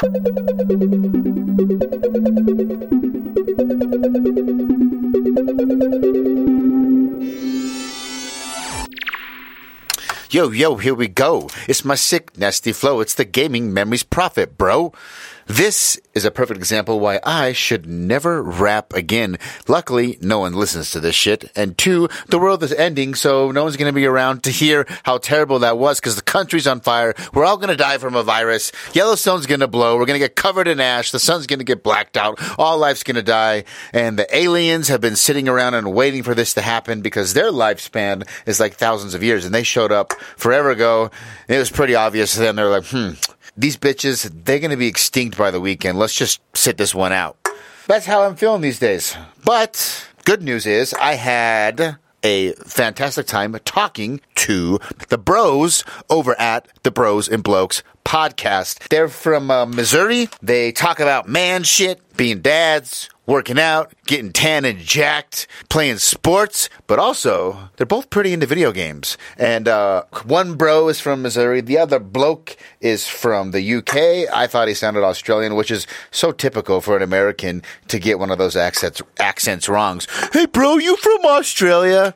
Yo, yo, here we go. It's my sick, nasty flow. It's the gaming memories profit, bro. This is a perfect example why I should never rap again. Luckily, no one listens to this shit. And two, the world is ending, so no one's gonna be around to hear how terrible that was because the country's on fire. We're all gonna die from a virus. Yellowstone's gonna blow. We're gonna get covered in ash. The sun's gonna get blacked out. All life's gonna die. And the aliens have been sitting around and waiting for this to happen because their lifespan is like thousands of years and they showed up forever ago. It was pretty obvious to them. They're like, hmm, these bitches, they're going to be extinct by the weekend. Let's just sit this one out. That's how I'm feeling these days. But good news is I had a fantastic time talking to the bros over at the Bros and Blokes podcast. They're from uh, Missouri. They talk about man shit, being dads, working out, getting tan and jacked, playing sports, but also they're both pretty into video games. And uh, one bro is from Missouri, the other bloke is from the UK. I thought he sounded Australian, which is so typical for an American to get one of those accents accents wrongs. Hey, bro, you from Australia?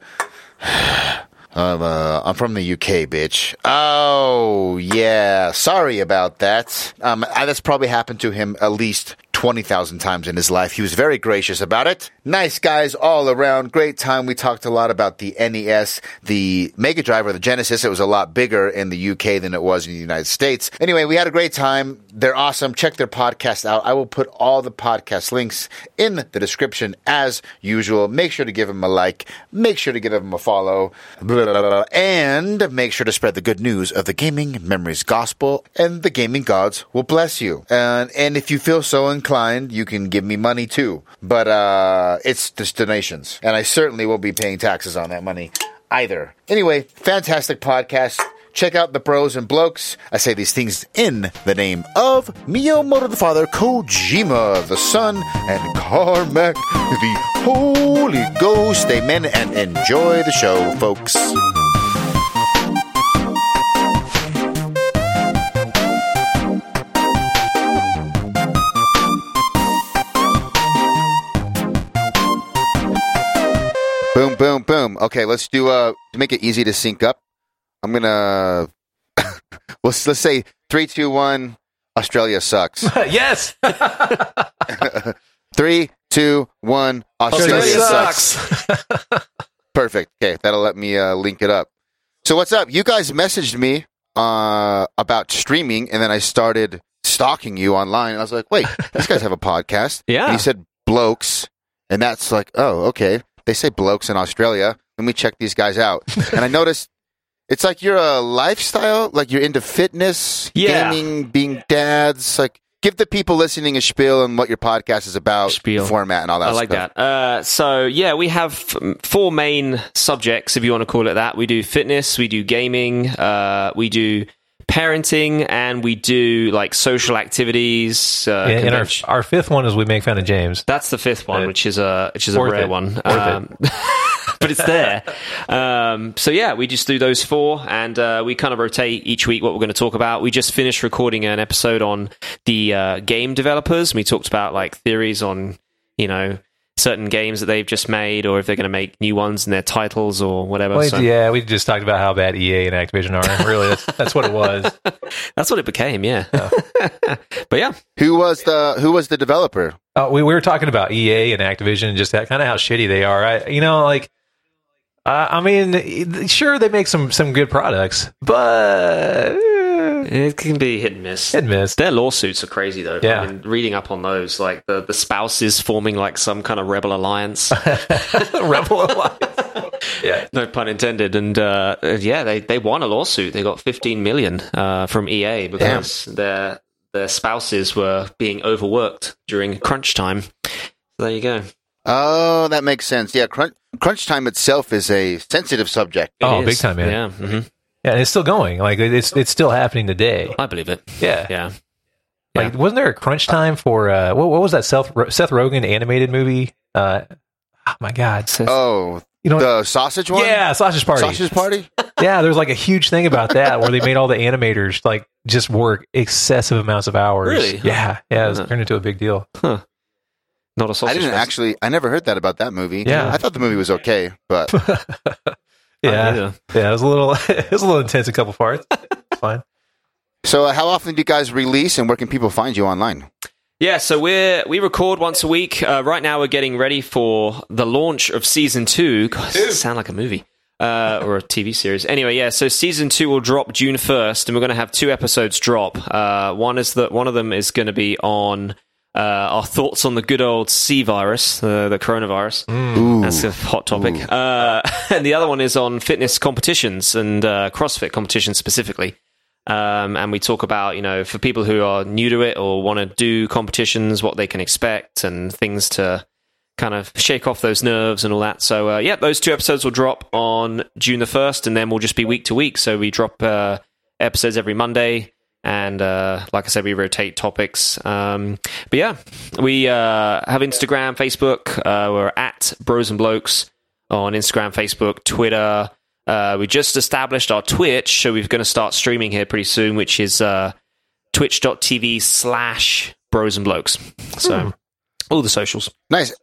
Um, uh, I'm from the UK, bitch. Oh, yeah. Sorry about that. Um, that's probably happened to him at least 20,000 times in his life. He was very gracious about it. Nice guys all around. Great time. We talked a lot about the NES, the Mega Drive or the Genesis. It was a lot bigger in the UK than it was in the United States. Anyway, we had a great time. They're awesome. Check their podcast out. I will put all the podcast links in the description as usual. Make sure to give them a like. Make sure to give them a follow. Blah, blah, blah, and make sure to spread the good news of the gaming memories gospel and the gaming gods will bless you. And, and if you feel so inclined, you can give me money too. But, uh, it's just donations. And I certainly won't be paying taxes on that money either. Anyway, fantastic podcast. Check out the bros and blokes. I say these things in the name of Miyamoto the Father, Kojima the Son, and Carmack the Holy Ghost. Amen. And enjoy the show, folks. Boom, boom. Okay, let's do uh to make it easy to sync up. I'm gonna let's let's say three, two, one. Australia sucks. yes. three, two, one. Australia, Australia sucks. Perfect. Okay, that'll let me uh, link it up. So what's up? You guys messaged me uh, about streaming, and then I started stalking you online. And I was like, wait, these guys have a podcast. Yeah. And you said blokes, and that's like, oh, okay. They say blokes in Australia. Let me check these guys out. and I noticed it's like you're a lifestyle, like you're into fitness, Yeah. gaming, being dads. Like, give the people listening a spiel on what your podcast is about, Spiel. format, and all that. I like stuff. that. Uh, so yeah, we have four main subjects, if you want to call it that. We do fitness, we do gaming, uh, we do parenting, and we do like social activities. Uh, And, and our, our fifth one is we make fun of James. That's the fifth one, Uh, which is a which is a rare it. one. Um, but it's there. Um, so yeah, we just do those four, and uh, we kind of rotate each week what we're going to talk about. We just finished recording an episode on the uh, game developers. We talked about like theories on you know certain games that they've just made, or if they're going to make new ones in their titles or whatever. Well, So yeah, we just talked about how bad EA and Activision are. Really, that's, that's what it was. that's what it became. Yeah. but yeah, Who was the Who was the developer? Uh, we, we were talking about EA and Activision and just that kind of how shitty they are. I, you know, like, uh, I mean, sure they make some some good products, but it can be hit and miss. hit and miss. Their lawsuits are crazy though. Yeah. I mean, reading up on those, like the, the spouses forming like some kind of rebel alliance. Rebel Alliance. yeah, no pun intended. And uh, yeah, they, they won a lawsuit. They got 15 million uh, from EA because their their spouses were being overworked during crunch time. So there you go. Oh, that makes sense. Yeah, crunch, crunch time itself is a sensitive subject. It Oh, is. big time, man. Yeah, hmm yeah, and it's still going. Like it's it's still happening today. I believe it. Yeah, Yeah. Like, wasn't there a crunch time for uh, what, what was that Seth Seth Rogen animated movie? Uh, oh my god, Oh, you know, the sausage one. yeah, Sausage Party. sausage party. yeah, there was like a huge thing about that where they made all the animators like just work excessive amounts of hours. Really? Yeah, yeah. It's Huh. turned into a big deal. Not a sausage. I didn't fest. actually. I never heard that about that movie. Yeah. I thought the movie was okay, but yeah, either. yeah. It was a little, it was a little intense. A couple parts. It's fine. so uh, how often do you guys release, and where can people find you online? Yeah, so we're we record once a week. Uh, right now, we're getting ready for the launch of season two. God, does sound like a movie uh, or a TV series. Anyway, yeah. So season two will drop June first, and we're going to have two episodes drop. Uh, one is that one of them is going to be on uh, our thoughts on the good old C virus, uh, the coronavirus. Ooh, That's a hot topic. Uh, and the other one is on fitness competitions and uh, CrossFit competitions specifically. Um, and we talk about, you know, for people who are new to it or want to do competitions, what they can expect and things to kind of shake off those nerves and all that. So, uh, yeah, those two episodes will drop on June the 1st, and then we'll just be week to week. So we drop uh, episodes every Monday. And uh, like I said, we rotate topics. Um, but yeah, we uh, have Instagram, Facebook. Uh, we're at Bros and Blokes on Instagram, Facebook, Twitter. Uh, we just established our Twitch, so we're going to start streaming here pretty soon, which is uh, twitch.tv slash Bros and Blokes. So all the socials. nice.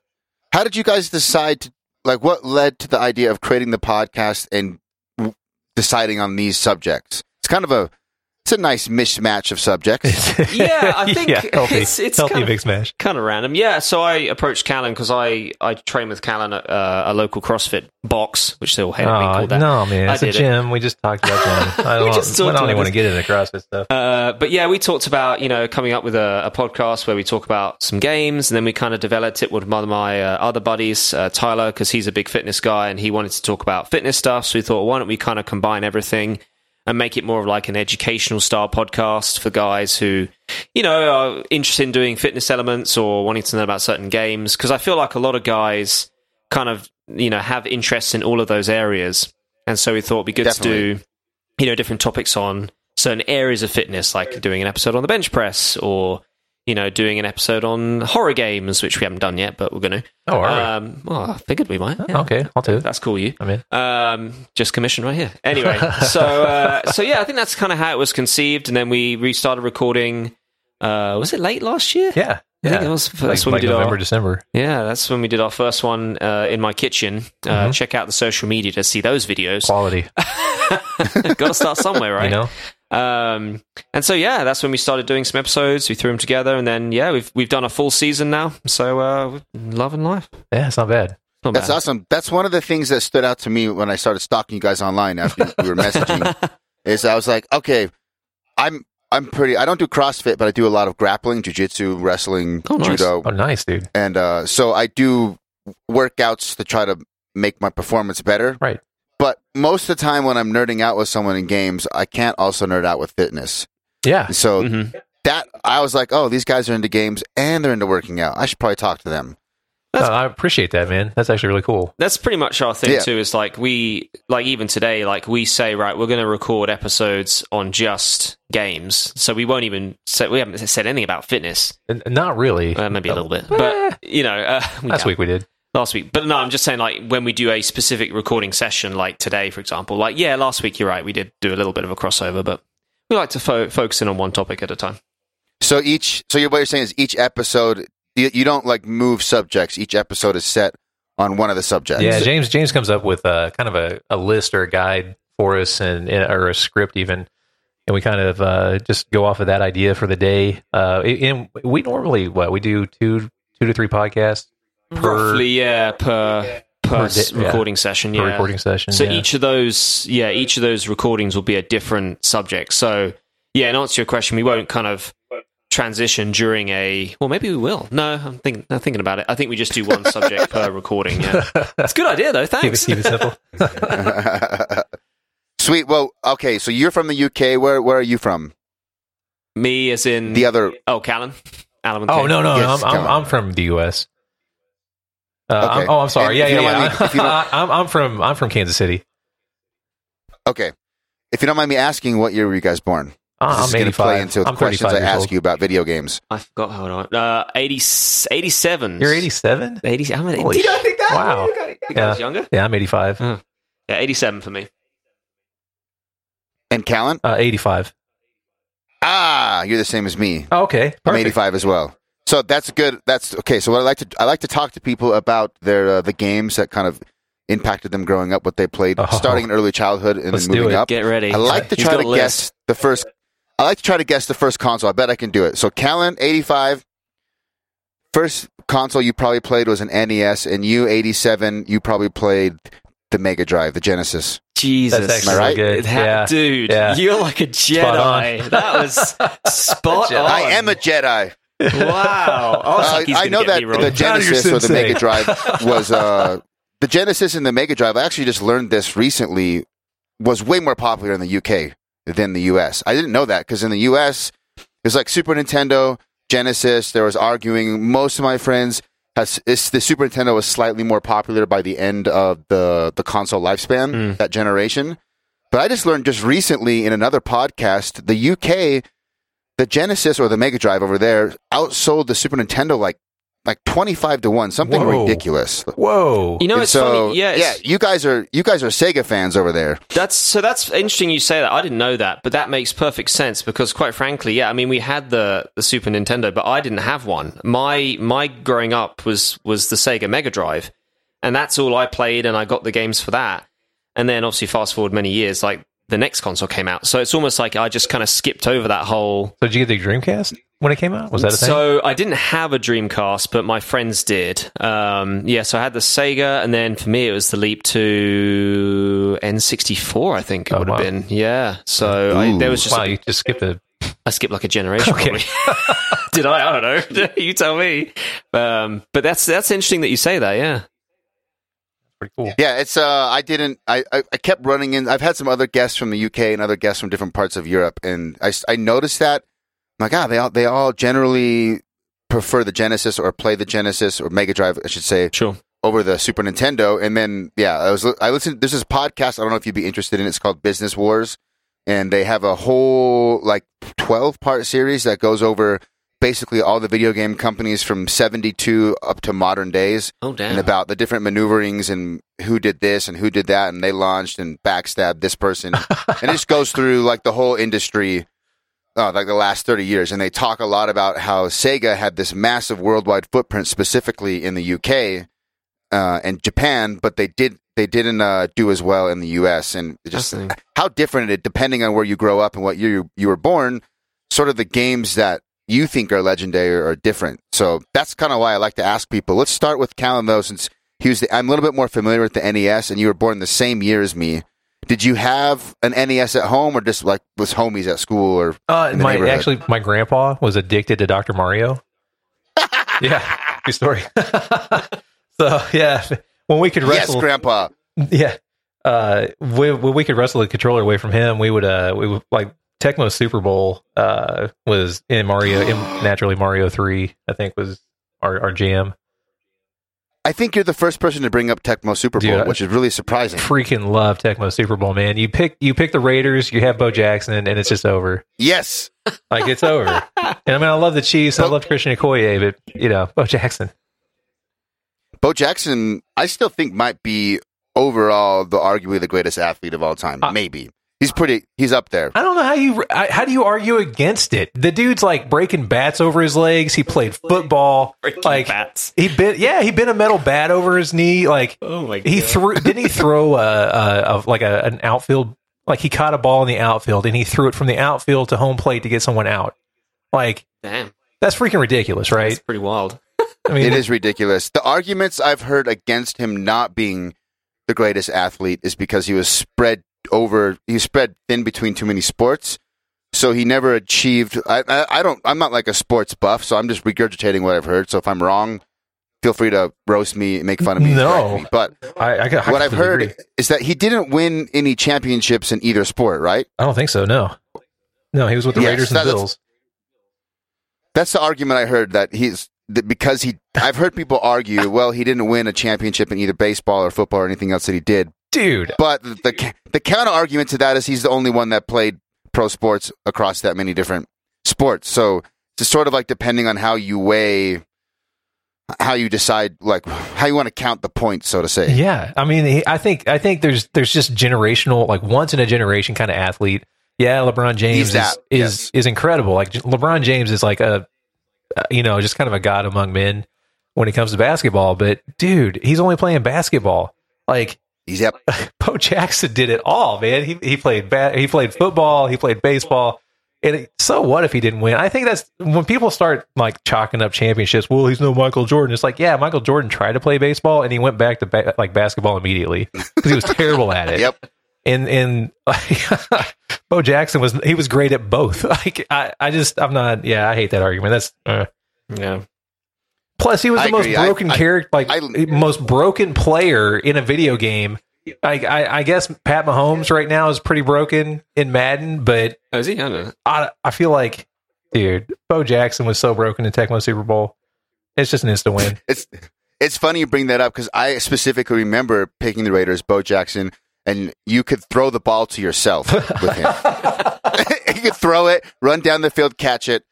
How did you guys decide to like? What led to the idea of creating the podcast and w- deciding on these subjects? It's kind of a it's a nice mismatch of subjects. Yeah, I think yeah, healthy, it's- it's healthy kind of- big smash. kind of random. Yeah, so I approached Callan because I, I train with Callan at uh, a local CrossFit box, which they all hate being Oh, called that. no, man, I it's a did it. gym. We just talked about gym. I We don't, just I don't even about want to get into CrossFit stuff. Uh, but yeah, we talked about you know coming up with a, a podcast where we talk about some games, and then we kind of developed it with one of my uh, other buddies, uh, Tyler, because he's a big fitness guy and he wanted to talk about fitness stuff. So we thought, why don't we kind of combine everything and make it more of like an educational style podcast for guys who, you know, are interested in doing fitness elements or wanting to know about certain games? Because I feel like a lot of guys kind of you know have interests in all of those areas, and so we thought it'd be good Definitely. to do you know different topics on certain areas of fitness, like doing an episode on the bench press or you know doing an episode on horror games, which we haven't done yet, but we're going to. Oh, all right. Um, well, I figured we might. yeah. okay, I'll do. That's cool, you. I mean. Um, just commissioned right here. Anyway, so uh, so yeah, I think that's kind of how it was conceived, and then we restarted recording. Uh, was it late last year? Yeah, I yeah. think it was. That's like, when like we did November, our, December. yeah, that's when we did our first one uh, in my kitchen. Uh, Mhm. Check out the social media to see those videos. Quality, Got to start somewhere, right? you know. Um, and so yeah, that's when we started doing some episodes. We threw them together, and then yeah, we've we've done a full season now. So uh, and life. Yeah, it's not bad. Not That's bad. awesome. That's one of the things that stood out to me when I started stalking you guys online after we were messaging. is I was like, okay, I'm I'm pretty. I don't do CrossFit, but I do a lot of grappling, jujitsu, wrestling, Oh, nice. judo, Oh, nice, dude. and uh, so I do workouts to try to make my performance better. Right. But most of the time, when I'm nerding out with someone in games, I can't also nerd out with fitness. Yeah, So Mhm. that I was like, oh, these guys are into games and they're into working out. I should probably talk to them. Uh, I appreciate that, man. That's actually really cool. That's pretty much our thing Yeah. too. Is like we like even today, like we say, right, we're going to record episodes on just games. So we won't even say we haven't said anything about fitness. Not really. Uh, maybe a little bit, but you know, uh, we Last have. week we did. Last week. But no, I'm just saying, like when we do a specific recording session, like today, for example. Like yeah, last week you're right, we did do a little bit of a crossover, but we like to fo- focus in on one topic at a time. So each, so you're, what you're saying is each episode, you, you don't like move subjects. Each episode is set on one of the subjects. Yeah, James. James comes up with a kind of a, a list or a guide for us, and or a script even, and we kind of uh, just go off of that idea for the day. Uh, and we normally what we do two two to three podcasts per, Roughly, yeah, per per, Per s- day- yeah. recording session. per Yeah, recording session. So yeah. each of those, yeah, each of those recordings will be a different subject. So yeah, in answer to your question, we won't kind of transition during a. Well, maybe we will. No, I'm thinking. I'm thinking about it. I think we just do one subject per recording. Yeah, that's a good idea though. keep it, Thanks. keep it simple. Sweet. Well, okay. So you're from the UK. Where Where are you from? Me as in The other. oh, Callan, Alan. oh no, no, Yes, I'm, I'm. I'm from the U.S. Uh, Okay. I'm- oh, I'm sorry. And yeah, yeah, yeah. me- if you don't- I'm I'm from I'm from Kansas City. Okay. If you don't mind me asking, what year were you guys born? Uh, This is I'm gonna 85. play into the I'm questions I ask old. you about video games. I forgot. Hold on. Uh, 80, 87. You're 87. 80. I'm Holy Did I think that? wow. You got it. You guys Yeah. younger? Yeah, I'm 85. Yeah, 87 for me. And Callan? Uh, 85. Ah, you're the same as me. Oh, okay, I'm 85 as well. So that's good. That's okay. So what I like to I like to talk to people about their uh, the games that kind of impacted them growing up, what they played, Oh. starting in early childhood and Let's then do moving it. up. Get ready. I like to try to list. guess the first. I like to try to guess the first console. I bet I can do it. So Callan, 85. First console you probably played was an NES, and you, 87, you probably played the Mega Drive, the Genesis. Jesus. That's actually Am I right? good. Ha- yeah. Dude, Yeah. you're like a Jedi. That was spot on. I am a Jedi. Wow. I, Uh, like, I know that the Proud of your Genesis or the sensei. Mega Drive was uh, the Genesis and the Mega Drive. I actually just learned this recently. Was way more popular in the UK than the US. I didn't know that because in the US it was like Super Nintendo, Genesis. There was arguing. Most of my friends has it's, the Super Nintendo was slightly more popular by the end of the the console lifespan Mm. that generation. But I just learned just recently in another podcast, the UK, the Genesis or the Mega Drive over there outsold the Super Nintendo like like twenty five to one, something Whoa. ridiculous. Whoa. You know, And it's so, funny. Yeah, yeah, you guys are you guys are Sega fans over there. That's so. That's interesting. You say that. I didn't know that, but that makes perfect sense because, quite frankly, yeah. I mean, we had the the Super Nintendo, but I didn't have one. My my growing up was was the Sega Mega Drive, and that's all I played, and I got the games for that. And then, obviously, fast forward many years, like the next console came out, so it's almost like I just kind of skipped over that whole. So did you get the Dreamcast when it came out? Was that a thing? So I didn't have a Dreamcast, but my friends did. Um, yeah, so I had the Sega, and then for me it was the leap to N64. I think it Oh, would have been. Yeah. So I, there was just wow, a- you just skipped a. I skipped like a generation. Okay. Did I? I don't know. you tell me. Um, but that's that's interesting that you say that. Yeah. Pretty cool. Yeah, it's uh I didn't I, I I kept running in I've had some other guests from the UK and other guests from different parts of Europe and I, I noticed that I'm like ah they all they all generally prefer the Genesis or play the Genesis or Mega Drive I should say Sure. over the Super Nintendo. And then, yeah, I was I listened. There's this podcast. I don't know if you'd be interested in. it. It's called Business Wars, and they have a whole like 12 part series that goes over basically all the video game companies from 72 up to modern days, Oh damn. and about the different maneuverings and who did this and who did that, and they launched and backstabbed this person, and it just goes through like the whole industry. Uh, like the last 30 years, and they talk a lot about how Sega had this massive worldwide footprint, specifically in the UK, uh, and Japan, but they did they didn't uh, do as well in the U.S. and just how different it depending on where you grow up and what year you, you were born. Sort of the games that you think are legendary or different. So that's kind of why I like to ask people. Let's start with Callan though, since he was the, I'm a little bit more familiar with the NES, and you were born the same year as me. Did you have an NES at home, or just like was homies at school, or Uh, my actually, my grandpa was addicted to Dr. Mario. yeah, true story. so yeah, when we could wrestle, yes, Grandpa? yeah, uh, when, when we could wrestle the controller away from him, we would uh, we would like Tecmo Super Bowl uh was in Mario, in naturally Mario Three, I think was our our jam. I think you're the first person to bring up Tecmo Super Bowl, Dude, which is really surprising. Freaking love Tecmo Super Bowl, man. You pick you pick the Raiders, you have Bo Jackson, and it's just over. Yes, Like it's over. and I mean, I love the Chiefs, I love Christian Okoye, but you know, Bo Jackson. Bo Jackson, I still think might be overall the arguably the greatest athlete of all time. Uh, Maybe he's pretty. He's up there. I don't know how you how do you argue against it? The dude's like breaking bats over his legs. He played football. Breaking like bats. he bit yeah he bit a metal bat over his knee. Like Oh my god. he threw didn't he throw a, a, a like a, an outfield like he caught a ball in the outfield and he threw it from the outfield to home plate to get someone out. Like Damn. that's freaking ridiculous, right? That's pretty wild. I mean, It is ridiculous. The arguments I've heard against him not being the greatest athlete is because he was spread over. He spread thin between too many sports, so he never achieved. I, I, I don't. I'm not like a sports buff, so I'm just regurgitating what I've heard. So if I'm wrong, feel free to roast me, make fun of me. No. me. but I, I, what I've heard agree. is that he didn't win any championships in either sport. Right? I don't think so. No, no, he was with the Yes, Raiders and that- that's- Bills. That's the argument I heard that he's that because he. I've heard people argue, well, he didn't win a championship in either baseball or football or anything else that he did. Dude, But the the, counter argument to that is he's the only one that played pro sports across that many different sports. So it's sort of like depending on how you weigh, how you decide, like how you want to count the points, so to say. Yeah, I mean, I think I think there's there's just generational, like once in a generation kind of athlete, Yeah, LeBron James is is, yes. is incredible. Like LeBron James is like a you know just kind of a god among men when it comes to basketball. But dude, he's only playing basketball. Like yep. Bo Jackson did it all, man. He he played ba- he played football, he played baseball. And it, so what if he didn't win? I think that's when people start like chalking up championships. Well, he's no Michael Jordan. It's like, yeah, Michael Jordan tried to play baseball and he went back to ba- like basketball immediately because he was terrible at it. Yep. And and like, Bo Jackson was he was great at both. Like I I just I'm not. Yeah, I hate that argument. That's. Uh. Yeah. Plus, he was I the most agree. I- broken I- character, like I- most broken player in a video game. I, I, I guess Pat Mahomes right now is pretty broken in Madden, but Oh, is he? I don't know. I, I feel like, dude, Bo Jackson was so broken in Tecmo Super Bowl. It's just an instant win. It's it's funny you bring that up because I specifically remember picking the Raiders, Bo Jackson, and you could throw the ball to yourself with him. you could throw it, run down the field, catch it,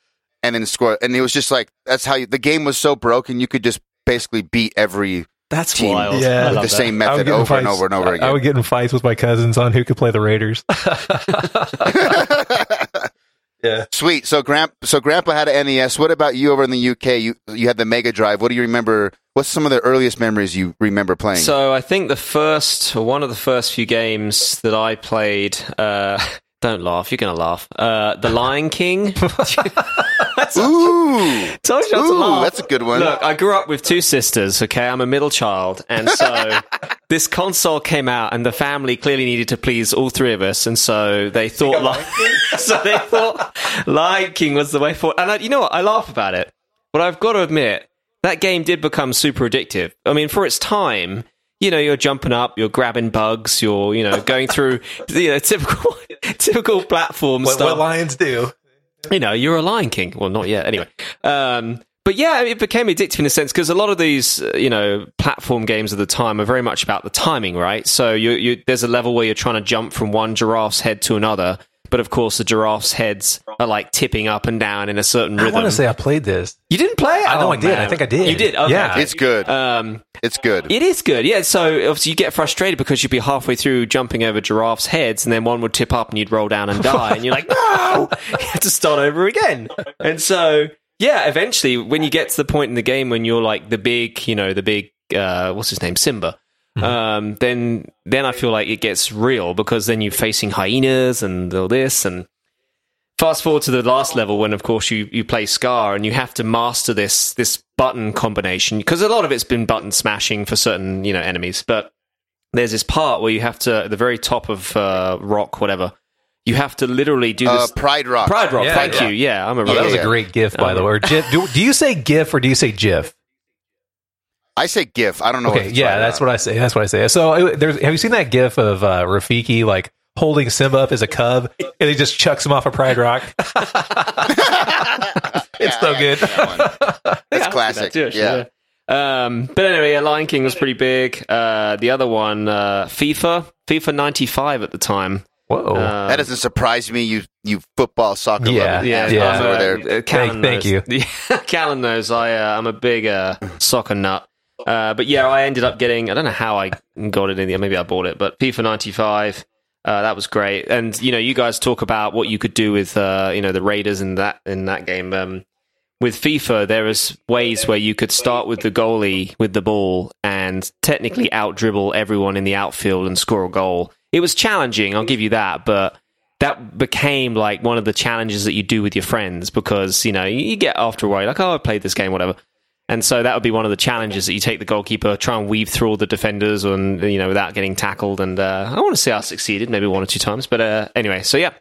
and then score. And it was just like that's how you, the game was so broken. You could just basically beat every That's team wild. Yeah. With the that. same I method get in over and over and over again. I would get in fights with my cousins on who could play the Raiders. yeah. Sweet. So, Gramp, so Grandpa had an NES. What about you over in the UK? You you had the Mega Drive. What do you remember? What's some of the earliest memories you remember playing? So I think the first, or one of the first few games that I played, uh, don't laugh, you're going to laugh. Uh, the Lion King. Ooh, Told you not to Ooh, laugh. that's a good one. Look, I grew up with two sisters, okay? I'm a middle child. And so this console came out and the family clearly needed to please all three of us. And so they thought, Lion so they thought Lion King was the way forward. And I, you know what? I laugh about it. But I've got to admit, that game did become super addictive. I mean, for its time, you know, you're jumping up, you're grabbing bugs, you're, you know, going through, you know, typical, typical platform What, stuff what Lions do. you know, you're a Lion King. Well, not yet. Anyway, um, but yeah, it became addictive in a sense because a lot of these, uh, you know, platform games of the time are very much about the timing, right? So you, you, there's a level where you're trying to jump from one giraffe's head to another, but of course the giraffe's heads are like tipping up and down in a certain rhythm. I rhythm. want to say I played this. you didn't play it? I know Oh, I did. man. I think I did. You did? Okay. Yeah. it's good. Um, it's good. it is good, yeah. So obviously you get frustrated because you'd be halfway through jumping over giraffes' heads, and then one would tip up and you'd roll down and die, and you're like, no, you have to start over again. And so, yeah, eventually when you get to the point in the game when you're like the big, you know, the big, uh, what's his name, Simba. Um, then, then I feel like it gets real because then you're facing hyenas and all this, and fast forward to the last level when of course you, you play scar and you have to master this this button combination because a lot of it's been button smashing for certain you know enemies but there's this part where you have to at the very top of uh, rock whatever you have to literally do Uh, this Pride Rock. pride rock Yeah, thank yeah. you yeah i'm a Oh, that was Yeah. a great GIF, by Um, the way. Or GIF. Do, do you say GIF or do you say GIF? I say GIF. I don't know. Okay, yeah, that's what I say. That's what I say. So, there's have you seen that GIF of uh, Rafiki like holding Simba up as a cub, and he just chucks him off a Pride Rock? it's so good. That's Yeah, classic. that too, yeah. yeah. Um, but anyway, yeah, Lion King was pretty big. Uh, the other one, uh, FIFA, FIFA 95 at the time. Whoa. Uh, That doesn't surprise me. You you football soccer Yeah, lover. Yeah, Yeah. I'm, over there. uh, Callan Thank- thank knows. Yeah, Callan knows I, uh, I'm a big uh, soccer nut. Uh, but yeah, I ended up getting, I don't know how I got it in there. Maybe I bought it, but FIFA 95. Uh, that was great, and you know, you guys talk about what you could do with, uh, you know, the Raiders in that in that game. Um, with FIFA, there is ways where you could start with the goalie with the ball and technically out dribble everyone in the outfield and score a goal. It was challenging, I'll give you that, but that became like one of the challenges that you do with your friends because you know you get after a while like oh I played this game whatever, and so that would be one of the challenges that you take the goalkeeper try and weave through all the defenders and you know without getting tackled and uh, I want to say I succeeded maybe one or two times but uh, anyway so yeah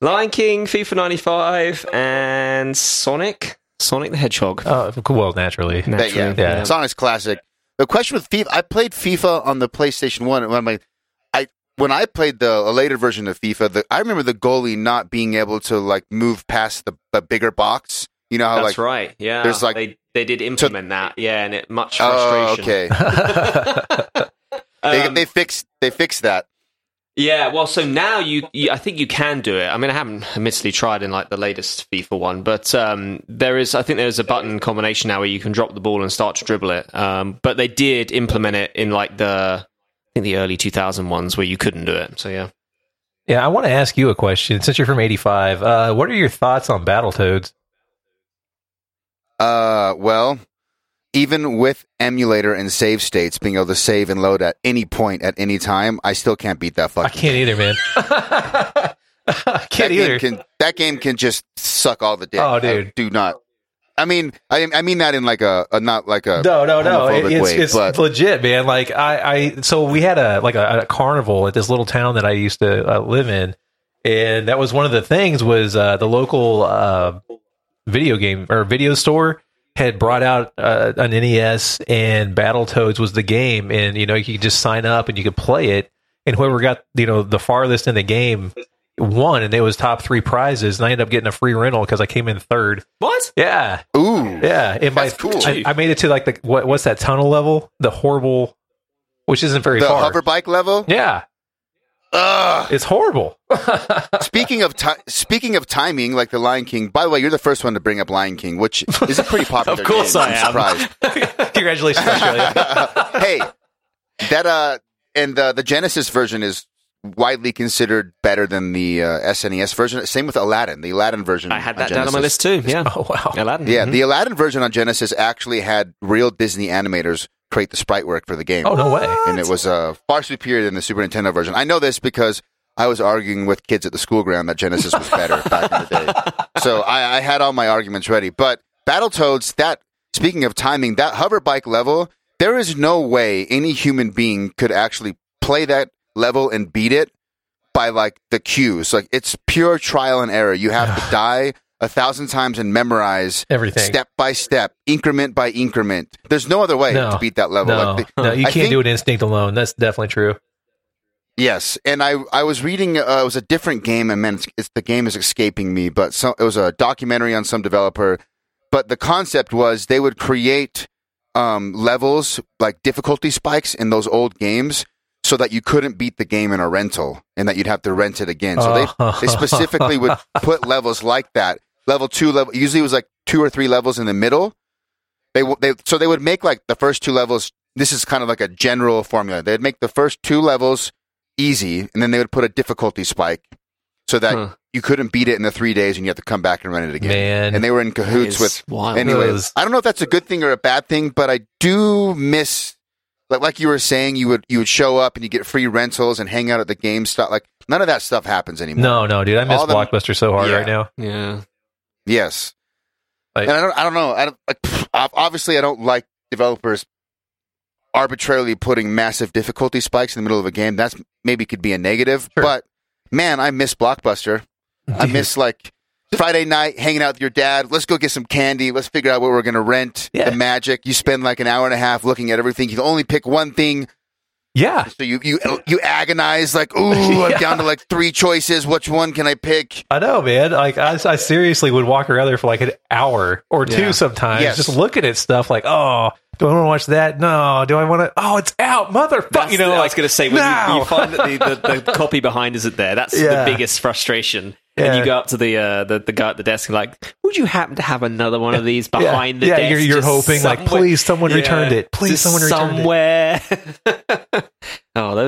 Lion King FIFA 95 and Sonic Sonic the Hedgehog Oh, cool. Well, naturally. But yeah, naturally, yeah. Sonic's classic. The question with FIFA, I played FIFA on the PlayStation One. When my, I when I played the a later version of FIFA, the, I remember the goalie not being able to like move past the, the bigger box. You know how That's like right. Yeah, there's, like- they they did implement that. Yeah, and it much frustration. oh frustration. okay they, Um, they fixed they fixed that. yeah, well, so now you, you, I think you can do it. I mean, I haven't admittedly tried in like the latest FIFA one, but um, there is, I think there's a button combination now where you can drop the ball and start to dribble it. Um, but they did implement it in like the, I think the early 2000 ones where you couldn't do it. So yeah, Yeah, I want to ask you a question. Since you're from '85, uh, what are your thoughts on Battletoads? Uh, well, even with emulator and save states being able to save and load at any point at any time, I still can't beat that fucking. I can't either, man. I that can't game either. can that game can just suck all the dick. Oh, I dude. do not. I mean, I I mean that in like a, a not like a No, no, no. homophobic It's, way, it's but legit, man. Like I, I, so we had a like a, a carnival at this little town that I used to uh, live in, and that was one of the things was uh, the local uh, video game or video store had brought out uh, an NES and Battletoads was the game, and you know you could just sign up and you could play it, and whoever got you know the farthest in the game won, and it was top three prizes, and I ended up getting a free rental because I came in third. What? Yeah, ooh, yeah, and by That's cool. I, I made it to like the what, what's that tunnel level? The horrible, which isn't very the far. hover bike level. yeah, Ugh. it's horrible. Speaking of ti- speaking of timing, like the Lion King. By the way, you're the first one to bring up Lion King, which is a pretty popular. Game. Of course game. I I'm am. surprised. Congratulations, Australia. hey, that uh, and the the Genesis version is widely considered better than the uh, SNES version. Same with Aladdin. The Aladdin version. I had on that down on my list too. Yeah. oh wow. Aladdin. Yeah, Mhm. the Aladdin version on Genesis actually had real Disney animators create the sprite work for the game. Oh no way. and it was uh, far superior than the Super Nintendo version. I know this because I was arguing with kids at the school ground that Genesis was better back in the day. So I, I had all my arguments ready. But Battletoads, that speaking of timing, that hover bike level, there is no way any human being could actually play that level and beat it by like the cues. Like it's pure trial and error. You have to die a thousand times and memorize Everything. step by step, increment by increment. There's no other way No. to beat that level. No, Like the- no, you I can't think- do it instinct alone. That's definitely true. Yes, and I I was reading uh, it was a different game, and man, it's, it's the game is escaping me. But so, it was a documentary on some developer. But the concept was they would create um, levels like difficulty spikes in those old games, so that you couldn't beat the game in a rental, and that you'd have to rent it again. So Oh. they they specifically would put levels like that. Level two level usually it was like two or three levels in the middle. They w- they so they would make like the first two levels. This is kind of like a general formula. They'd make the first two levels easy, and then they would put a difficulty spike so that Huh. you couldn't beat it in the three days, and you have to come back and run it again. Man. And they were in cahoots with. wild. Anyway, I don't know if that's a good thing or a bad thing, but I do miss. Like, like you were saying, you would you would show up and you get free rentals and hang out at the game stuff. Like none of that stuff happens anymore. No, no, dude. I miss All them- Blockbuster so hard Yeah. right now. Yeah. Yes. Like- and I don't, I don't know. I don't, like, obviously, I don't like developers arbitrarily putting massive difficulty spikes in the middle of a game. That's maybe could be a negative, Sure. but man, I miss Blockbuster. I miss like Friday night hanging out with your dad. Let's go get some candy. Let's figure out what we're going to rent. Yeah. The magic. You spend like an hour and a half looking at everything. You can only pick one thing. Yeah. So you, you, you agonize like, ooh, I'm Yeah. down to like three choices. Which one can I pick? I know, man. Like I, I seriously would walk around there for like an hour or two Yeah. sometimes, Yes. just looking at stuff like, oh, do I want to watch that? No. Do I want to? Oh, it's out, motherfucker! You know, the- I was going to say when now. you, you find that the, the, the copy behind isn't there. That's Yeah. the biggest frustration. And you go up to the, uh, the the guy at the desk and like, would you happen to have another one of these behind the yeah, desk? you're, you're just hoping like, please, someone Yeah, returned it. Please, just someone returned it somewhere.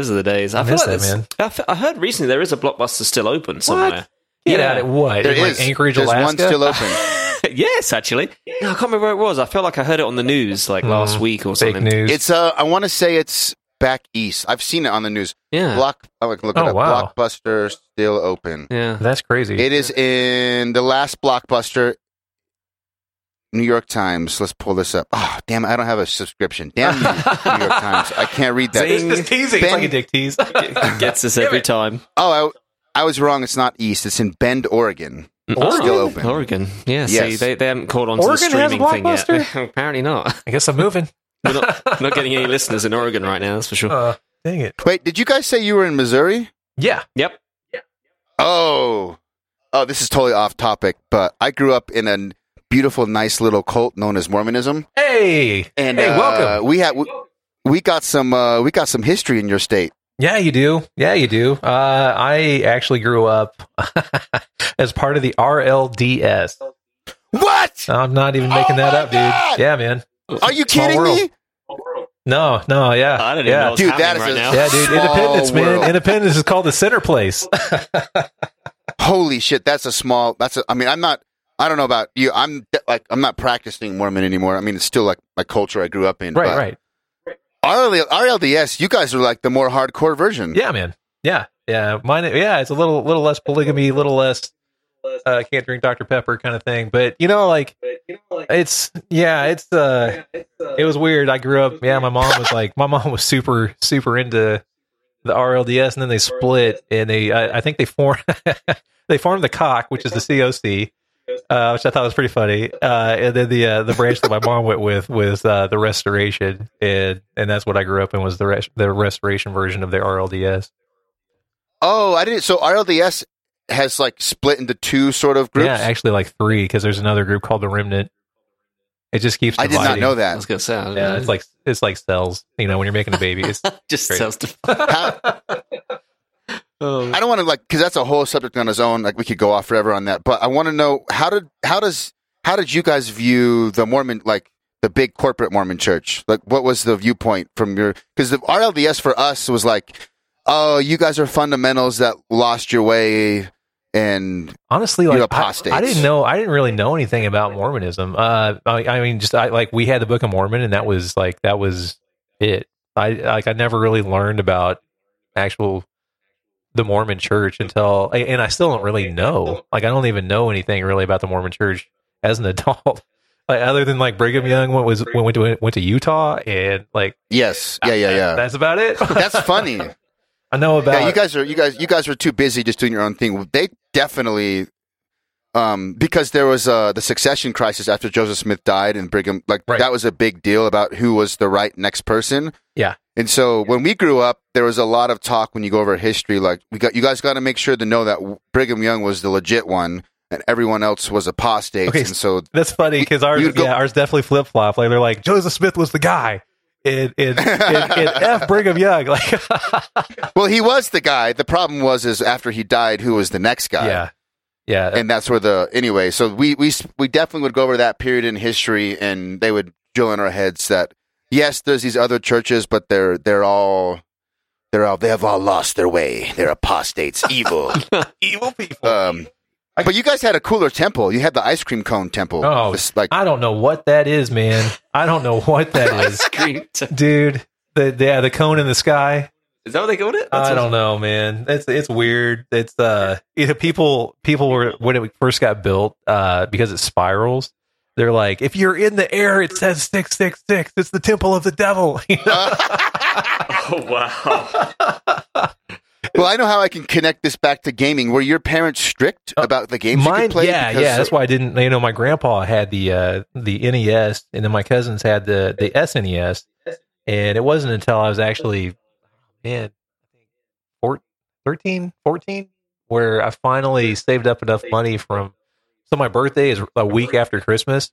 those are the days. I, I feel like that, there's- man. I heard recently there is a blockbuster still open somewhere. it. Get Yeah. out of what? There In, like, is. Anchorage, There's Alaska. one still open. yes, actually. No, I can't remember where it was. I feel like I heard it on the news like last Mm, week or Fake something. news. It's uh, I want to say it's back east. I've seen it on the news. Yeah. Block. Oh, I can look it Oh, up. wow. Blockbuster still open. yeah. That's crazy. It is in the last Blockbuster. New York Times. Let's pull this up. Oh, damn! I don't have a subscription. Damn you, New York Times. I can't read that. Zing. It's just teasing. It's like a dick tease. Gets us every time. Oh, I, I was wrong. It's not east. It's in Bend, Oregon. Still open. Oregon. Yeah, see, Yes. they, they haven't caught on to the streaming thing yet. Apparently not. I guess I'm moving. We're not, not getting any listeners in Oregon right now, that's for sure. Uh, dang it. Wait, did you guys say you were in Missouri? Yeah. Yep. Yeah. Oh, oh, this is totally off topic, but I grew up in a beautiful, nice little cult known as Mormonism, Hey. and hey, uh, welcome. We had we, we got some uh, we got some history in your state. Yeah, you do. Yeah, you do. Uh, I actually grew up as part of the RLDS. What? I'm not even making Oh that my up, dude. Yeah, man. Are you Small kidding world. me? No, no, yeah, I don't even yeah. know Dude, that is right a- now. Yeah, dude, Small Independence, man. world. Independence is called the center place. Holy shit, that's a small. That's a. I mean, I'm not. I don't know about you. I'm like I'm not practicing Mormon anymore. I mean, it's still like my culture I grew up in. right, right. RLDS, you guys are like the more hardcore version. Yeah, man. Yeah, yeah. Mine. Yeah, it's a little, little less polygamy, a little less. Uh, can't drink Dr Pepper kind of thing, but you know, like it's yeah, it's uh, it was weird. I grew up. Yeah, my mom was like, my mom was super, super into the RLDS, and then they split, and they, I, I think they formed, they formed the Cock, which is the COC, uh, which I thought was pretty funny. Uh, and then the uh, the branch that my mom went with was uh, the Restoration, and and that's what I grew up in was the res- the Restoration version of the RLDS. Oh, I didn't. So RLDS has like split into two sort of groups. Yeah, actually, like three because there's another group called the Remnant. It just keeps. I did not dividing. know I that. was gonna say, Yeah, know. it's like it's like cells. You know, when you're making a baby, it's just cells. To- How, oh, I don't want to like because that's a whole subject on its own. Like we could go off forever on that. But I want to know how did how does how did you guys view the Mormon like the big corporate Mormon church? Like what was the viewpoint from your because the RLDS for us was like, oh, you guys are fundamentals that lost your way and honestly like I, apostates. I didn't know. I didn't really know anything about Mormonism. Uh, I, I mean, just I like we had the Book of Mormon, and that was like that was it. I like I never really learned about actual the Mormon Church until, and I still don't really know. Like I don't even know anything really about the Mormon Church as an adult. Like other than like Brigham Young went was went to went to Utah and like yes, yeah, yeah, yeah. that's about it. That's funny. I know about yeah, you guys are you guys you guys are too busy just doing your own thing. They definitely um because there was uh the succession crisis after Joseph Smith died and Brigham like Right. that was a big deal about who was the right next person. And so when we grew up there was a lot of talk when you go over history like we got you guys got to make sure to know that Brigham Young was the legit one and everyone else was apostates Okay, and so That's funny because ours, go- yeah, ours definitely flip flop. Like they're like Joseph Smith was the guy, and and, and, and F Brigham Young. Like, well he was the guy. The problem was is after he died who was the next guy. yeah, yeah, and that's where the anyway. So we we we definitely would go over that period in history, and they would drill in our heads that yes, there's these other churches, but they're they're all they're all they have all lost their way. They're apostates, evil. evil people. Um, but you guys had a cooler temple. You had the ice cream cone temple. Oh, This, like I don't know what that is, man. I don't know what that is, dude. The, the yeah, the cone in the sky. Is that what they called it? I don't know, man. It's it's weird. It's uh, you know, people people were when it first got built, uh, because it spirals. They're like, if you're in the air, it says six six six. It's the temple of the devil. You know? Oh wow! well, I know how I can connect this back to gaming. Were your parents strict about the games you Uh, could play? yeah, Because- yeah. That's why I didn't. You know, my grandpa had the uh, the NES, and then my cousins had the the SNES, and it wasn't until I was actually, man, four, 13, 14, where I finally saved up enough money from. So my birthday is a week after Christmas,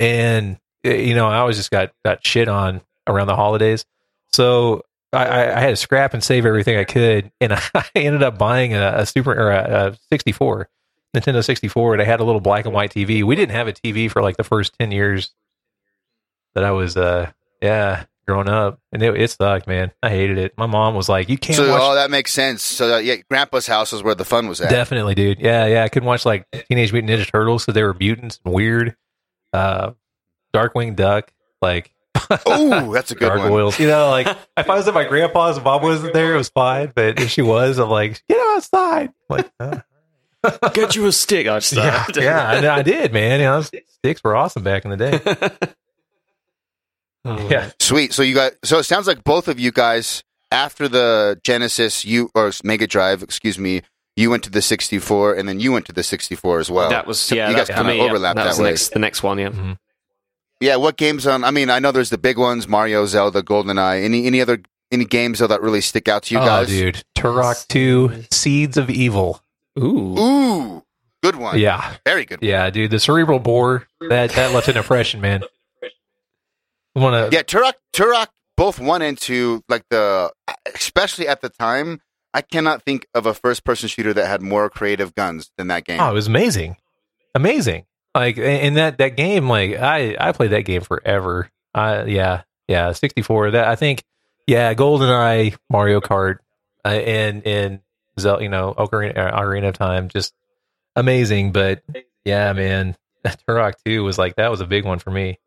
and you know I always just got got shit on around the holidays. So I, I I had to scrap and save everything I could, and I ended up buying a, a super or a, a 64, Nintendo 64, and I had a little black and white TV. We didn't have a TV for like the first 10 years that I was, uh, yeah, growing up, and it, it sucked, man. I hated it. My mom was like, "You can't So watch." oh, that makes sense. So that, yeah, Grandpa's house was where the fun was at. Definitely, dude. Yeah, yeah. I couldn't watch like Teenage Mutant Ninja Turtles because they were mutants and weird. Uh, Darkwing Duck, like oh, that's a good one. gargoyles. You know, like if I was at my grandpa's and mom wasn't there, it was fine. But if she was, I'm like, get outside. Like, uh, Get you a stick. outside. yeah, yeah, and I did, man. You know, sticks were awesome back in the day. Oh, Yeah, Sweet. So you got. So it sounds like both of you guys after the Genesis, you or Mega Drive, excuse me, you went to the 64, and then you went to the 64 as well. that was So yeah. you guys kind of me, yeah, overlapped that that, was the way. next, the next one. Yeah. Mhm. Yeah. What games on? I mean, I know there's the big ones: Mario, Zelda, GoldenEye. Any any other any games though that really stick out to you oh, guys? dude, Turok Two, Seeds of Evil. Ooh. Ooh, good one. Yeah, Very good. yeah, dude. The cerebral bore that that left an impression, man. Want to? Yeah, Turok, Turok, both one and two, like the, especially at the time, I cannot think of a first-person shooter that had more creative guns than that game. Oh, it was amazing, amazing. Like in that that game, like I I played that game forever. I yeah, Yeah, 64. That I think. Yeah, GoldenEye, Mario Kart, uh, and and Zel, you know, Ocarina, uh, Ocarina of Time, just amazing. But yeah, man, Turok 2 was like that was a big one for me.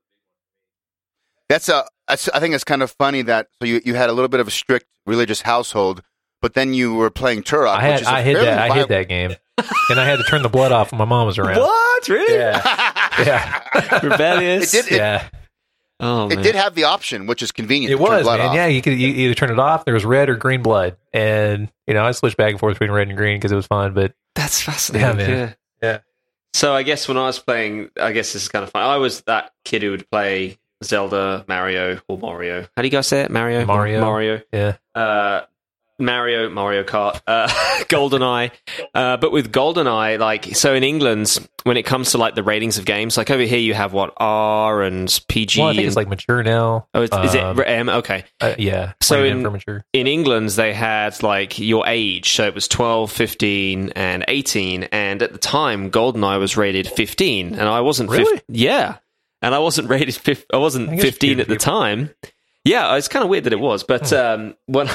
That's a. That's, I think it's kind of funny that so you, you had a little bit of a strict religious household, but then you were playing Turok. I had which is a I hit fairly that I hit that game, and I had to turn the blood off when my mom was around. What? Really? Yeah, yeah, Rebellious. It did- it- yeah. oh, It man. did have the option, which is convenient. It to turn was blood man. off. Yeah, you could you either turn it off. There was red or green blood, and you know I switched back and forth between red and green because it was fun. But That's fascinating. Yeah, man. Yeah. Yeah. So I guess when I was playing, I guess this is kind of fun. I was that kid who would play Zelda, Mario, or Mario. How do you guys say it? Mario. Mario. Mario. yeah, Uh, Mario, Mario Kart, uh, GoldenEye. Uh, but with GoldenEye, like, so in England, when it comes to like the ratings of games, like over here you have what R and PG. well, I think and, it's like mature now. oh, it's, is it um, M? Okay. Uh, yeah, So in- mature. in England, they had like your age. So it was 12, 15, and 18. And at the time, GoldenEye was rated 15. And I wasn't fif- Really? yeah. And I wasn't rated, fif- I wasn't I 15 at the time. Yeah, it's kind of weird that it was. But um, when.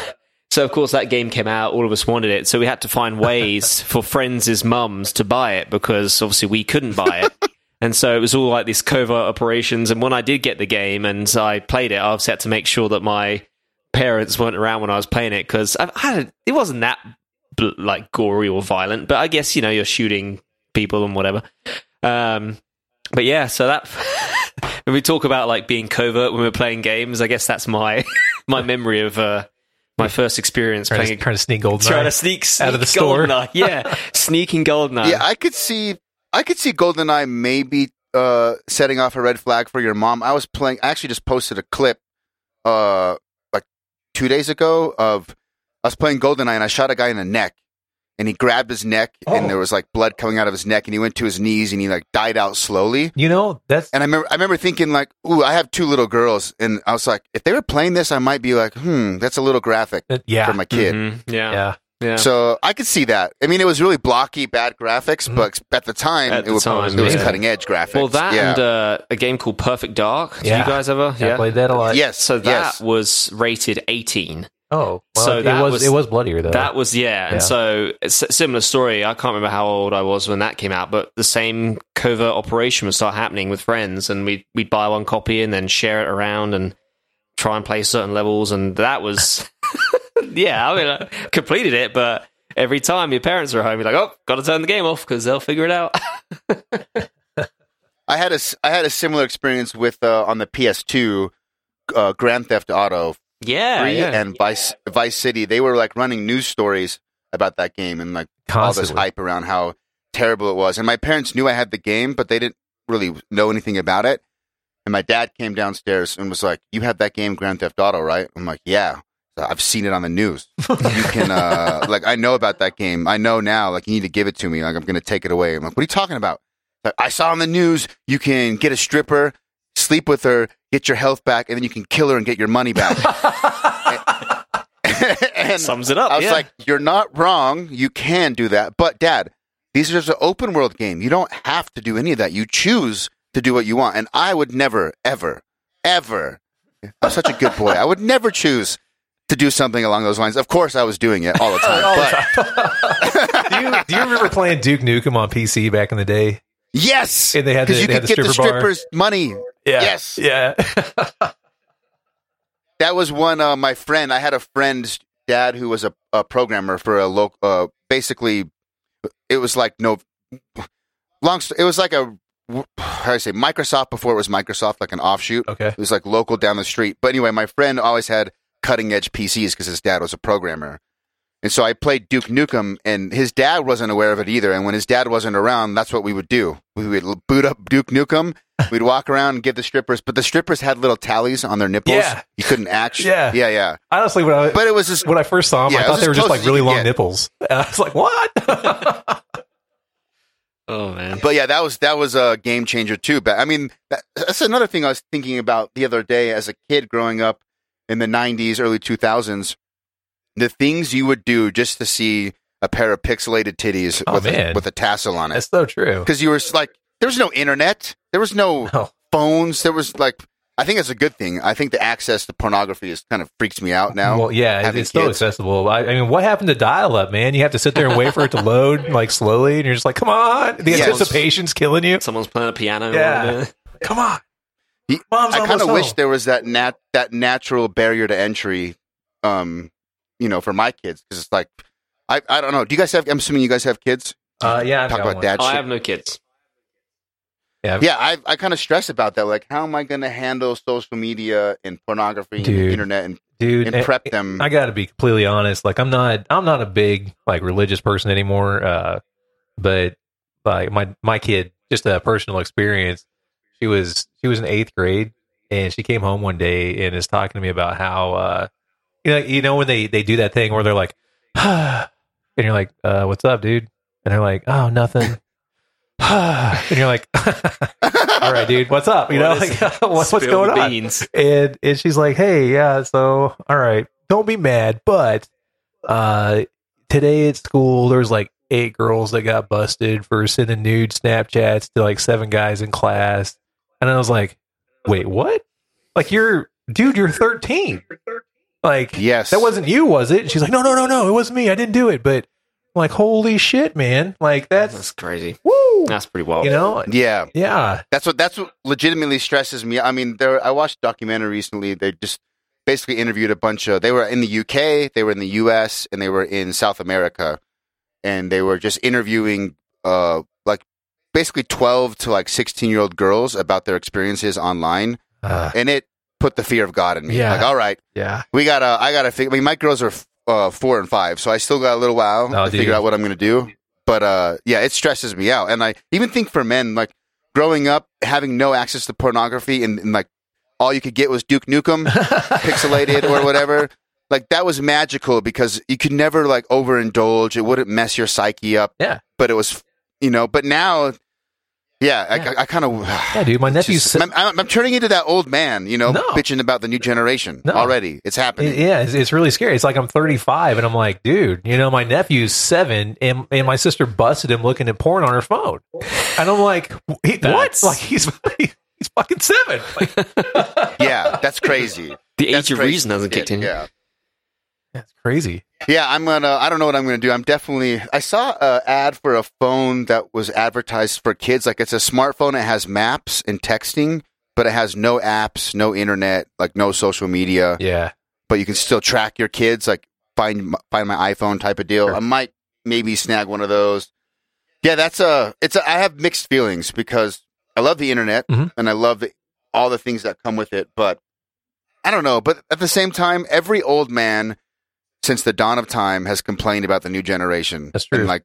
So of course that game came out. All of us wanted it, so we had to find ways for friends' mums to buy it because obviously we couldn't buy it. And so it was all like these covert operations. And when I did get the game and I played it, I was had to make sure that my parents weren't around when I was playing it because it wasn't that like gory or violent. But I guess you know you're shooting people and whatever. Um, but yeah, so that when we talk about like being covert when we're playing games, I guess that's my my memory of uh, my first experience Trying playing. to, trying to sneak gold. Trying to sneak, sneak out of the store. Goldeneye. Yeah, sneaking Goldeneye. Yeah, I could see. I could see GoldenEye maybe uh, setting off a red flag for your mom. I was playing. I actually just posted a clip, uh, like two days ago of I was playing GoldenEye and I shot a guy in the neck, and he grabbed his neck Oh. and there was like blood coming out of his neck, and he went to his knees and he like died out slowly. You know that's And I remember, I remember thinking like, "Ooh, I have two little girls," and I was like, if they were playing this, I might be like, "Hmm, that's a little graphic that- yeah, for my kid." Mhm. yeah, yeah. yeah. So I could see that. I mean, it was really blocky, bad graphics, Mhm. but at the time, At it was, time, it was yeah. cutting edge graphics. Well, that yeah. and uh, a game called Perfect Dark. Did Yeah. you guys ever? I played that a lot. yes, So that yes. was rated 18. Oh, well, So it was, was- it was bloodier though. That was yeah, and so it's a similar story. I can't remember how old I was when that came out, but the same covert operation would start happening with friends, and we we'd buy one copy and then share it around and try and play certain levels, and that was yeah. I mean, I completed it, but every time your parents are home, you're like, oh, got to turn the game off because they'll figure it out. I had a s- I had a similar experience with uh, on the PS2, uh, Grand Theft Auto yeah, 3 yeah. and Vice Vice City. They were like running news stories about that game and like all this hype around how terrible it was. And my parents knew I had the game, but they didn't really know anything about it. And my dad came downstairs and was like, "You have that game, Grand Theft Auto, right?" I'm like, "Yeah." I've seen it on the news. You can, uh, like, I know about that game. I know now. Like, you need to give it to me. Like, I'm going to take it away. I'm like, what are you talking about? Like, I saw on the news you can get a stripper, sleep with her, get your health back, and then you can kill her and get your money back. and Sums it up. I was yeah. like, you're not wrong. You can do that. But, Dad, these are just an open world game. You don't have to do any of that. You choose to do what you want. And I would never, ever, ever. I'm such a good boy. I would never choose to do something along those lines. Of course, I was doing it all the time. All the but do, you, do you remember playing Duke Nukem on PC back in the day? Yes, And they had the- because you they had could the get the stripper bar. strippers money. Yeah. Yes. Yeah. That was one. Uh, my friend. I had a friend's dad who was a, a programmer for a local. Uh, basically, it was like no long. It was like a how do I say Microsoft before it was Microsoft, like an offshoot. okay. It was like local down the street. But anyway, my friend always had cutting edge PCs because his dad was a programmer. And so I played Duke Nukem, and his dad wasn't aware of it either. And when his dad wasn't around, that's what we would do. We would boot up Duke Nukem. We'd walk around and give the strippers, but the strippers had little tallies on their nipples. Yeah. You couldn't act. Yeah. Yeah, yeah. Honestly, when I But it was just, when I first saw them, Yeah, I thought they were just like really long get. nipples. And I was like, what? oh man. but yeah, that was, that was a game changer too. But I mean, that, that's another thing I was thinking about the other day as a kid growing up in the 90s, early 2000s. The things you would do just to see a pair of pixelated titties Oh, with, a, with a tassel on it. That's so true. because you were like, there was no internet, there was no No. phones, there was like I think it's a good thing. I think the access to pornography is kind of freaks me out now. Well, yeah, it's so kids. accessible. I, I mean, what happened to dial up, man? You have to sit there and wait for it to load like slowly, and you're just like, come on. The Yeah. anticipation's killing you. Someone's playing a piano. Yeah. Come on. He- I kind of wish there was that nat that natural barrier to entry, um, you know, for my kids because it's like, I I don't know. Do you guys have? I'm assuming you guys have kids. Uh, yeah, I've Talk got about one. dad Oh, I have no kids. Yeah, Yeah, I I kind of stress about that. Like, how am I going to handle social media and pornography and the internet and, dude. and and- prep them? I got to be completely honest. Like, I'm not, I'm not a big like religious person anymore. Uh, but like my my kid, just a personal experience. She was she was in eighth grade, and she came home one day and is talking to me about how, uh, you know, you know when they they do that thing where they're like, and you're like, uh, what's up, dude? And they're like, oh, nothing. and you're like, all right, dude, what's up? You know, What is- like, what's, what's going the on? beans. and and she's like, "Hey, yeah, so all right, don't be mad, but uh, today at school there's like eight girls that got busted for sending nude Snapchats to like seven guys in class," and I was like, "Wait, what? Like you're, dude, you're 13. Like yes, that wasn't you, was it?" And she's like, "No, no, no, no, it wasn't me. I didn't do it." But I'm like, holy shit, man! Like that's That's crazy. woo. That's pretty wild. You know, Yeah, yeah, that's what that's what legitimately stresses me. I mean, there. I watched a documentary recently. They just basically interviewed a bunch of. They were in the UK, they were in the US, and they were in South America, and they were just interviewing, uh, like basically twelve to like sixteen year old girls about their experiences online, uh, and it put the fear of God in me. Yeah. Like, all right, yeah. we gotta. I gotta figure. I mean, my girls are uh, four and five, so I still got a little while Oh, to dude. figure out what I'm gonna do. But uh, yeah, it stresses me out, and I even think for men, like growing up having no access to pornography, and, and like all you could get was Duke Nukem, pixelated or whatever. Like that was magical because you could never like overindulge. It wouldn't mess your psyche up. Yeah. But it was, you know. But now, yeah, Yeah. I, I kind of. Yeah, dude, my nephew's I'm, I'm, I'm turning into that old man, you know, No. bitching about the new generation No. already. It's happening. It- yeah, it's, it's really scary. It's like I'm 35 and I'm like, dude, you know, my nephew's seven and, and my sister busted him looking at porn on her phone. And I'm like, he, what? Like he's he's fucking seven. Like, yeah, that's crazy. The That's age of reason hasn't shit, kicked in. Yeah. That's crazy. Yeah, I'm gonna. I don't know what I'm gonna do. I'm definitely. I saw a ad for a phone that was advertised for kids. Like it's a smartphone. It has maps and texting, but it has no apps, no internet, like no social media. Yeah. But you can still track your kids. Like find find my iPhone type of deal. Sure. I might maybe snag one of those. Yeah, that's a. It's. A, I have mixed feelings because I love the internet Mhm. and I love the, all the things that come with it. But I don't know. But at the same time, every old man since the dawn of time has complained about the new generation. That's true. And like,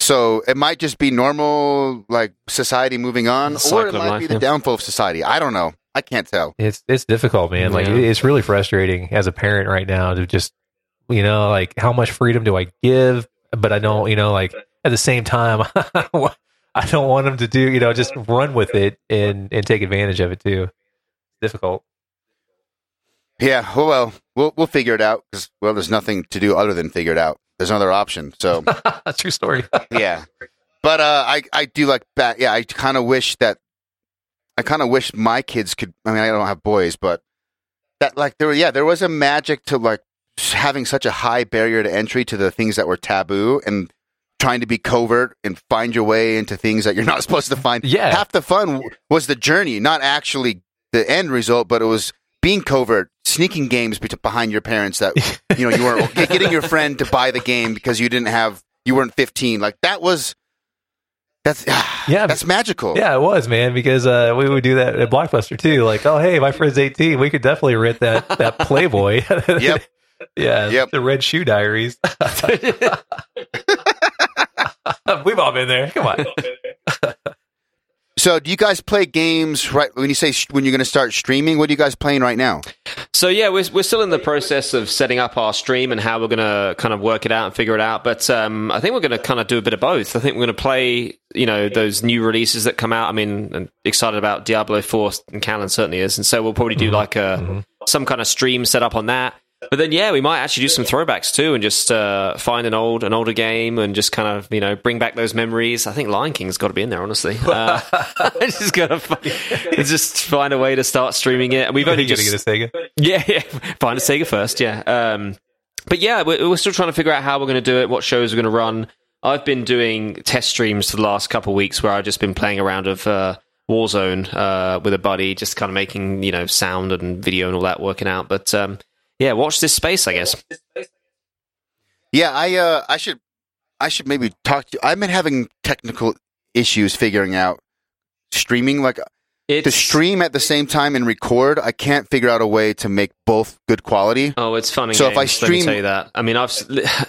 so it might just be normal, like society moving on, or it might life, be the yeah. downfall of society. I don't know. I can't tell. It's it's difficult, man. Like Yeah. it's really frustrating as a parent right now to just you know, like how much freedom do I give? But I don't, you know, like at the same time I don't want them to do, you know, just run with it and and take advantage of it too. It's difficult. Yeah. Well, well, we'll we'll figure it out because well, there's nothing to do other than figure it out. There's another option. So True story. yeah. But uh, I I do like that. Yeah, I kind of wish that. I kind of wish my kids could. I mean, I don't have boys, but that like there. Yeah, there was a magic to like having such a high barrier to entry to the things that were taboo and trying to be covert and find your way into things that you're not supposed to find. Yeah. half the fun was the journey, not actually the end result, but it was being covert, sneaking games behind your parents that you know you weren't getting your friend to buy the game because you didn't have you weren't 15. Like that was that's Yeah, that's magical. Yeah, it was, man, because uh, we would do that at Blockbuster too. Like, oh, hey, my friend's 18. We could definitely rent that that Playboy. Yep. yeah. Yep. The Red Shoe Diaries. We've all been there. Come on. So, do you guys play games right when you say sh- when you're going to start streaming? What are you guys playing right now? So yeah, we're we're still in the process of setting up our stream and how we're going to kind of work it out and figure it out. But um, I think we're going to kind of do a bit of both. I think we're going to play, you know, those new releases that come out. I mean, I'm excited about Diablo Four and Callan certainly is, and so we'll probably do like a some kind of stream set up on that. But then, yeah, we might actually do some throwbacks too, and just uh, find an old, an older game, and just kind of, you know, bring back those memories. I think Lion King's got to be in there, honestly. Uh, just gotta find, just find a way to start streaming it. And we've only just get a Sega. yeah, yeah. Find a Sega first, yeah. Um, but yeah, we're, we're still trying to figure out how we're going to do it, what shows we're going to run. I've been doing test streams for the last couple of weeks where I've just been playing around of uh, Warzone uh, with a buddy, just kind of making you know sound and video and all that working out. But um, yeah, watch this space, I guess. Yeah, I uh, I should I should maybe talk to you. I've been having technical issues figuring out streaming like It's, to stream at the same time and record. I can't figure out a way to make both good quality. Oh, it's funny. So if I games, let me tell you that. I mean, I've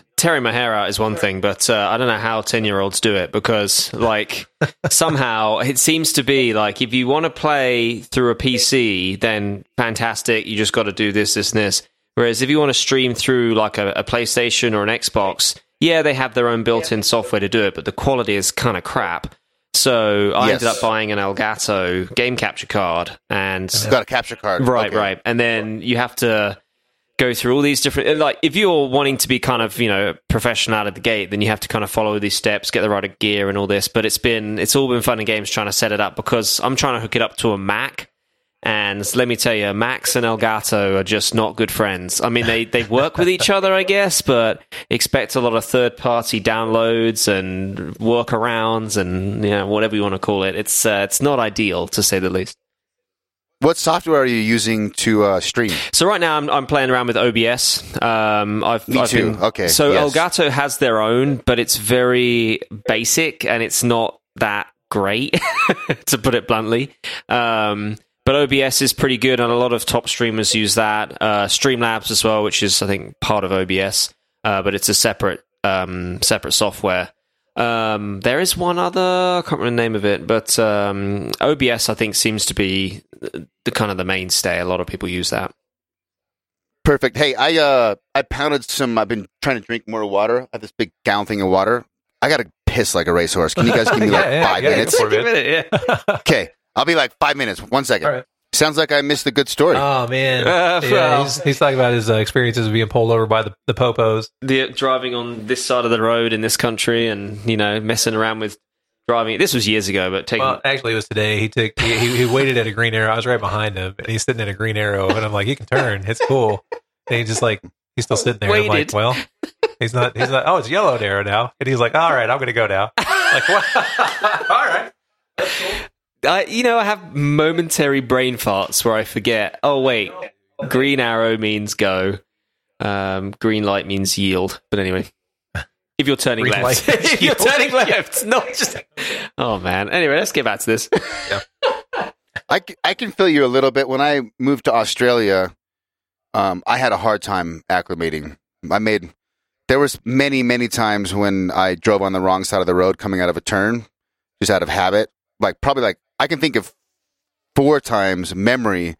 tearing my hair out is one thing, but uh, I don't know how ten year olds do it because, like, somehow it seems to be like if you want to play through a PC, then fantastic. You just got to do this, this, and this. Whereas if you want to stream through like a, a PlayStation or an Xbox, yeah, they have their own built-in software to do it, but the quality is kind of crap. So I Yes. ended up buying an Elgato game capture card, and Got a capture card. Right, Okay. right. And then you have to go through all these different like if you're wanting to be kind of, you know, professional out of the gate, then you have to kind of follow these steps, get the right gear and all this. But it's been it's all been fun and games trying to set it up because I'm trying to hook it up to a Mac. And let me tell you, Macs and Elgato are just not good friends. I mean, they, they work with each other, I guess, but expect a lot of third party downloads and workarounds and you know whatever you want to call it. It's uh, it's not ideal to say the least. What software are you using to uh, stream? So right now I'm, I'm playing around with OBS. Um, I've, Me I've too. been- Okay, So yes. Elgato has their own, but it's very basic and it's not that great, to put it bluntly. Um, but OBS is pretty good, and a lot of top streamers use that. Uh, Streamlabs as well, which is I think part of OBS, uh, but it's a separate um, separate software. Um, there is one other, I can't remember the name of it, but um, OBS I think seems to be the, the kind of the mainstay. A lot of people use that. Perfect. Hey, I uh I pounded some. I've been trying to drink more water. I have this big gallon thing of water. I got to piss like a racehorse. Can you guys give me like Yeah, yeah, five yeah, minutes? go for minute, yeah. Okay, I'll be like five minutes. One second. All right. Sounds like I missed the good story. Oh man, Uh, yeah, well. he's, he's talking about his uh, experiences of being pulled over by the, the popos. the driving on this side of the road in this country, and you know, messing around with driving. This was years ago, but taking. Well, actually, it was today. He took he, he, he waited at a green arrow. I was right behind him, and he's sitting at a green arrow, and I'm like, "You can turn. It's cool." And he's just like, he's still sitting there. I'm like, Waited. "Well, he's not. He's not. Oh, it's yellow arrow now." And he's like, "All right, I'm going to go now." Like, what? all right. I, you know, I have momentary brain farts where I forget. Oh wait, green arrow means go. Um, green light means yield. But anyway, if you're turning Green left, light means if you're turning left, not just. Oh man. Anyway, let's get back to this. Yeah. I, I can feel you a little bit. When I moved to Australia, um, I had a hard time acclimating. I made there was many many times when I drove on the wrong side of the road coming out of a turn, just out of habit. Like probably like I can think of four times memory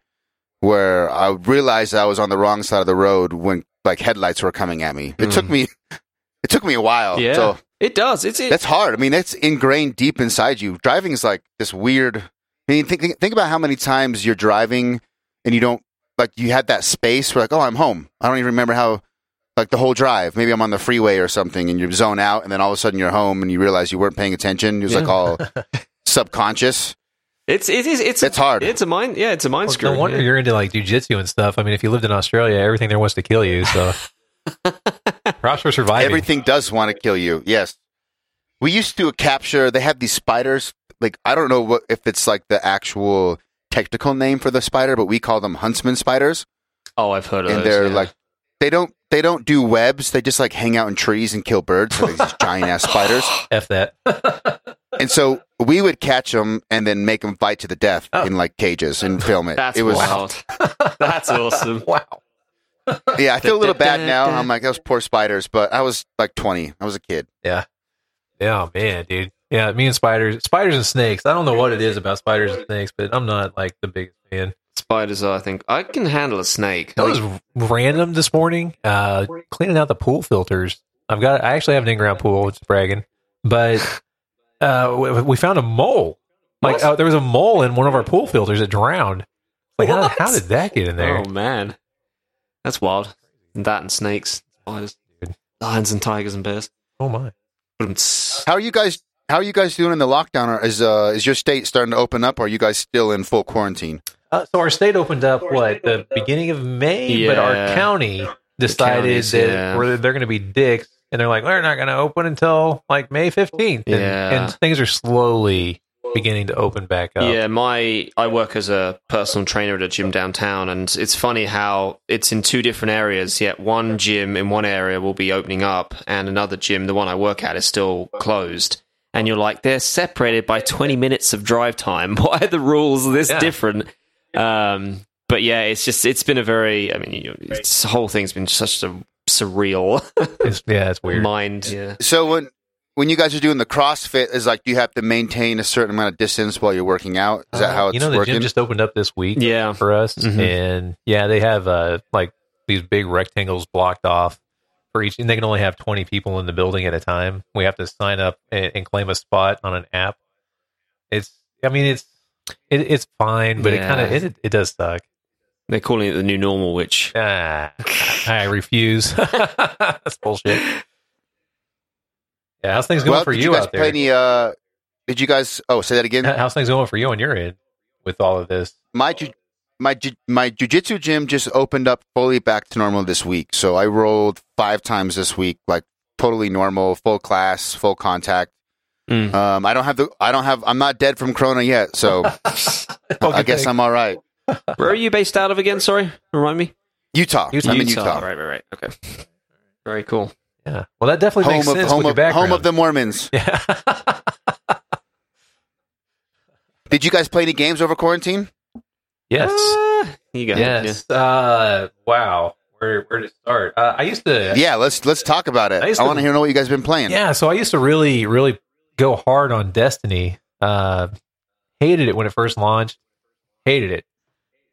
where I realized I was on the wrong side of the road when like headlights were coming at me. It hmm. took me it took me a while. Yeah, So it does. It's it, that's hard. I mean, that's ingrained deep inside you. Driving is like this weird. I mean, think, think think about how many times you're driving and you don't like you had that space where like, oh, I'm home. I don't even remember how like the whole drive. Maybe I'm on the freeway or something, and you zone out, and then all of a sudden you're home and you realize you weren't paying attention. It was like all subconscious. It's it is it's It's hard. It's a mind. Yeah, it's a mind Well, screw. no wonder yeah. you're into like jujitsu and stuff. I mean, if you lived in Australia, everything there wants to kill you. So, props for surviving. Everything does want to kill you. Yes. We used to do a capture. They have these spiders. Like I don't know what if it's like the actual technical name for the spider, but we call them huntsman spiders. Oh, I've heard of those. and those. they're yeah. like they don't they don't do webs. They just like hang out in trees and kill birds. So these giant ass spiders. F that. And so we would catch them and then make them fight to the death Oh. in like cages and film it. That's it was wild. That's awesome. wow. yeah. I feel a little bad now. I'm like those poor spiders, but I was like 20. I was a kid. Yeah. Yeah, man, dude. Yeah, me and spiders, spiders and snakes. I don't know what it is about spiders and snakes, but I'm not like the biggest fan. Spiders, are, I think I can handle a snake. That was random this morning. Uh, cleaning out the pool filters. I've got. I actually have an in-ground pool. It's bragging, but uh, we, we found a mole. Like uh, there was a mole in one of our pool filters that drowned. Like how, how did that get in there? Oh man, that's wild. That and snakes, spiders, lions and tigers and bears. Oh my! How are you guys? How are you guys doing in the lockdown? Is uh, is your state starting to open up? or Are you guys still in full quarantine? Uh, so our state opened up what the beginning of May, but our county decided counties, that yeah. they're going to be dicks, and they're like, we're not going to open until like May fifteenth. And, Yeah. and things are slowly beginning to open back up. Yeah, my I work as a personal trainer at a gym downtown, and it's funny how it's in two different areas. Yet one gym in one area will be opening up, and another gym, the one I work at, is still closed. And you're like, they're separated by 20 minutes of drive time. Why are the rules this Yeah. different? Um, but yeah, it's just it's been a very. I mean, you know, it's, the whole thing's been such a surreal It's, yeah, it's weird. mind. Yeah. So when when you guys are doing the CrossFit, is like do you have to maintain a certain amount of distance while you're working out? Is that how it's Uh, you know the working? gym just opened up this week Yeah. for us, Mhm. and yeah, they have uh like these big rectangles blocked off for each, and they can only have twenty people in the building at a time. We have to sign up and, and claim a spot on an app. It's, I mean, it's it, it's fine, but it kind of it, it does suck. They're calling it the new normal, which Ah, I refuse. That's bullshit. Yeah, how's things going well, for did you, you guys out there? any? Uh, did you guys? Oh, say that again. How's things going for you on your end with all of this? my ju- my ju- my jujitsu gym just opened up fully back to normal this week. So I rolled five times this week, like totally normal, full class, full contact. Mm. Um, I don't have the I don't have I'm not dead from Corona yet, so I guess I'm all right. Where are you based out of again? Sorry, remind me. Utah. Utah. I'm in Utah. Right, right, right. Okay. Very cool. Yeah. Well, that definitely makes of sense home with your of background. home of the Mormons. Yeah. Did you guys play any games over quarantine? yes. Ah, you go. yes. Uh, wow. Where where to start? Uh, I used to. Yeah, let's let's talk about it. I I, want to hear know what you guys been playing. Yeah. So I used to really really go hard on Destiny. Uh, hated it when it first launched. Hated it.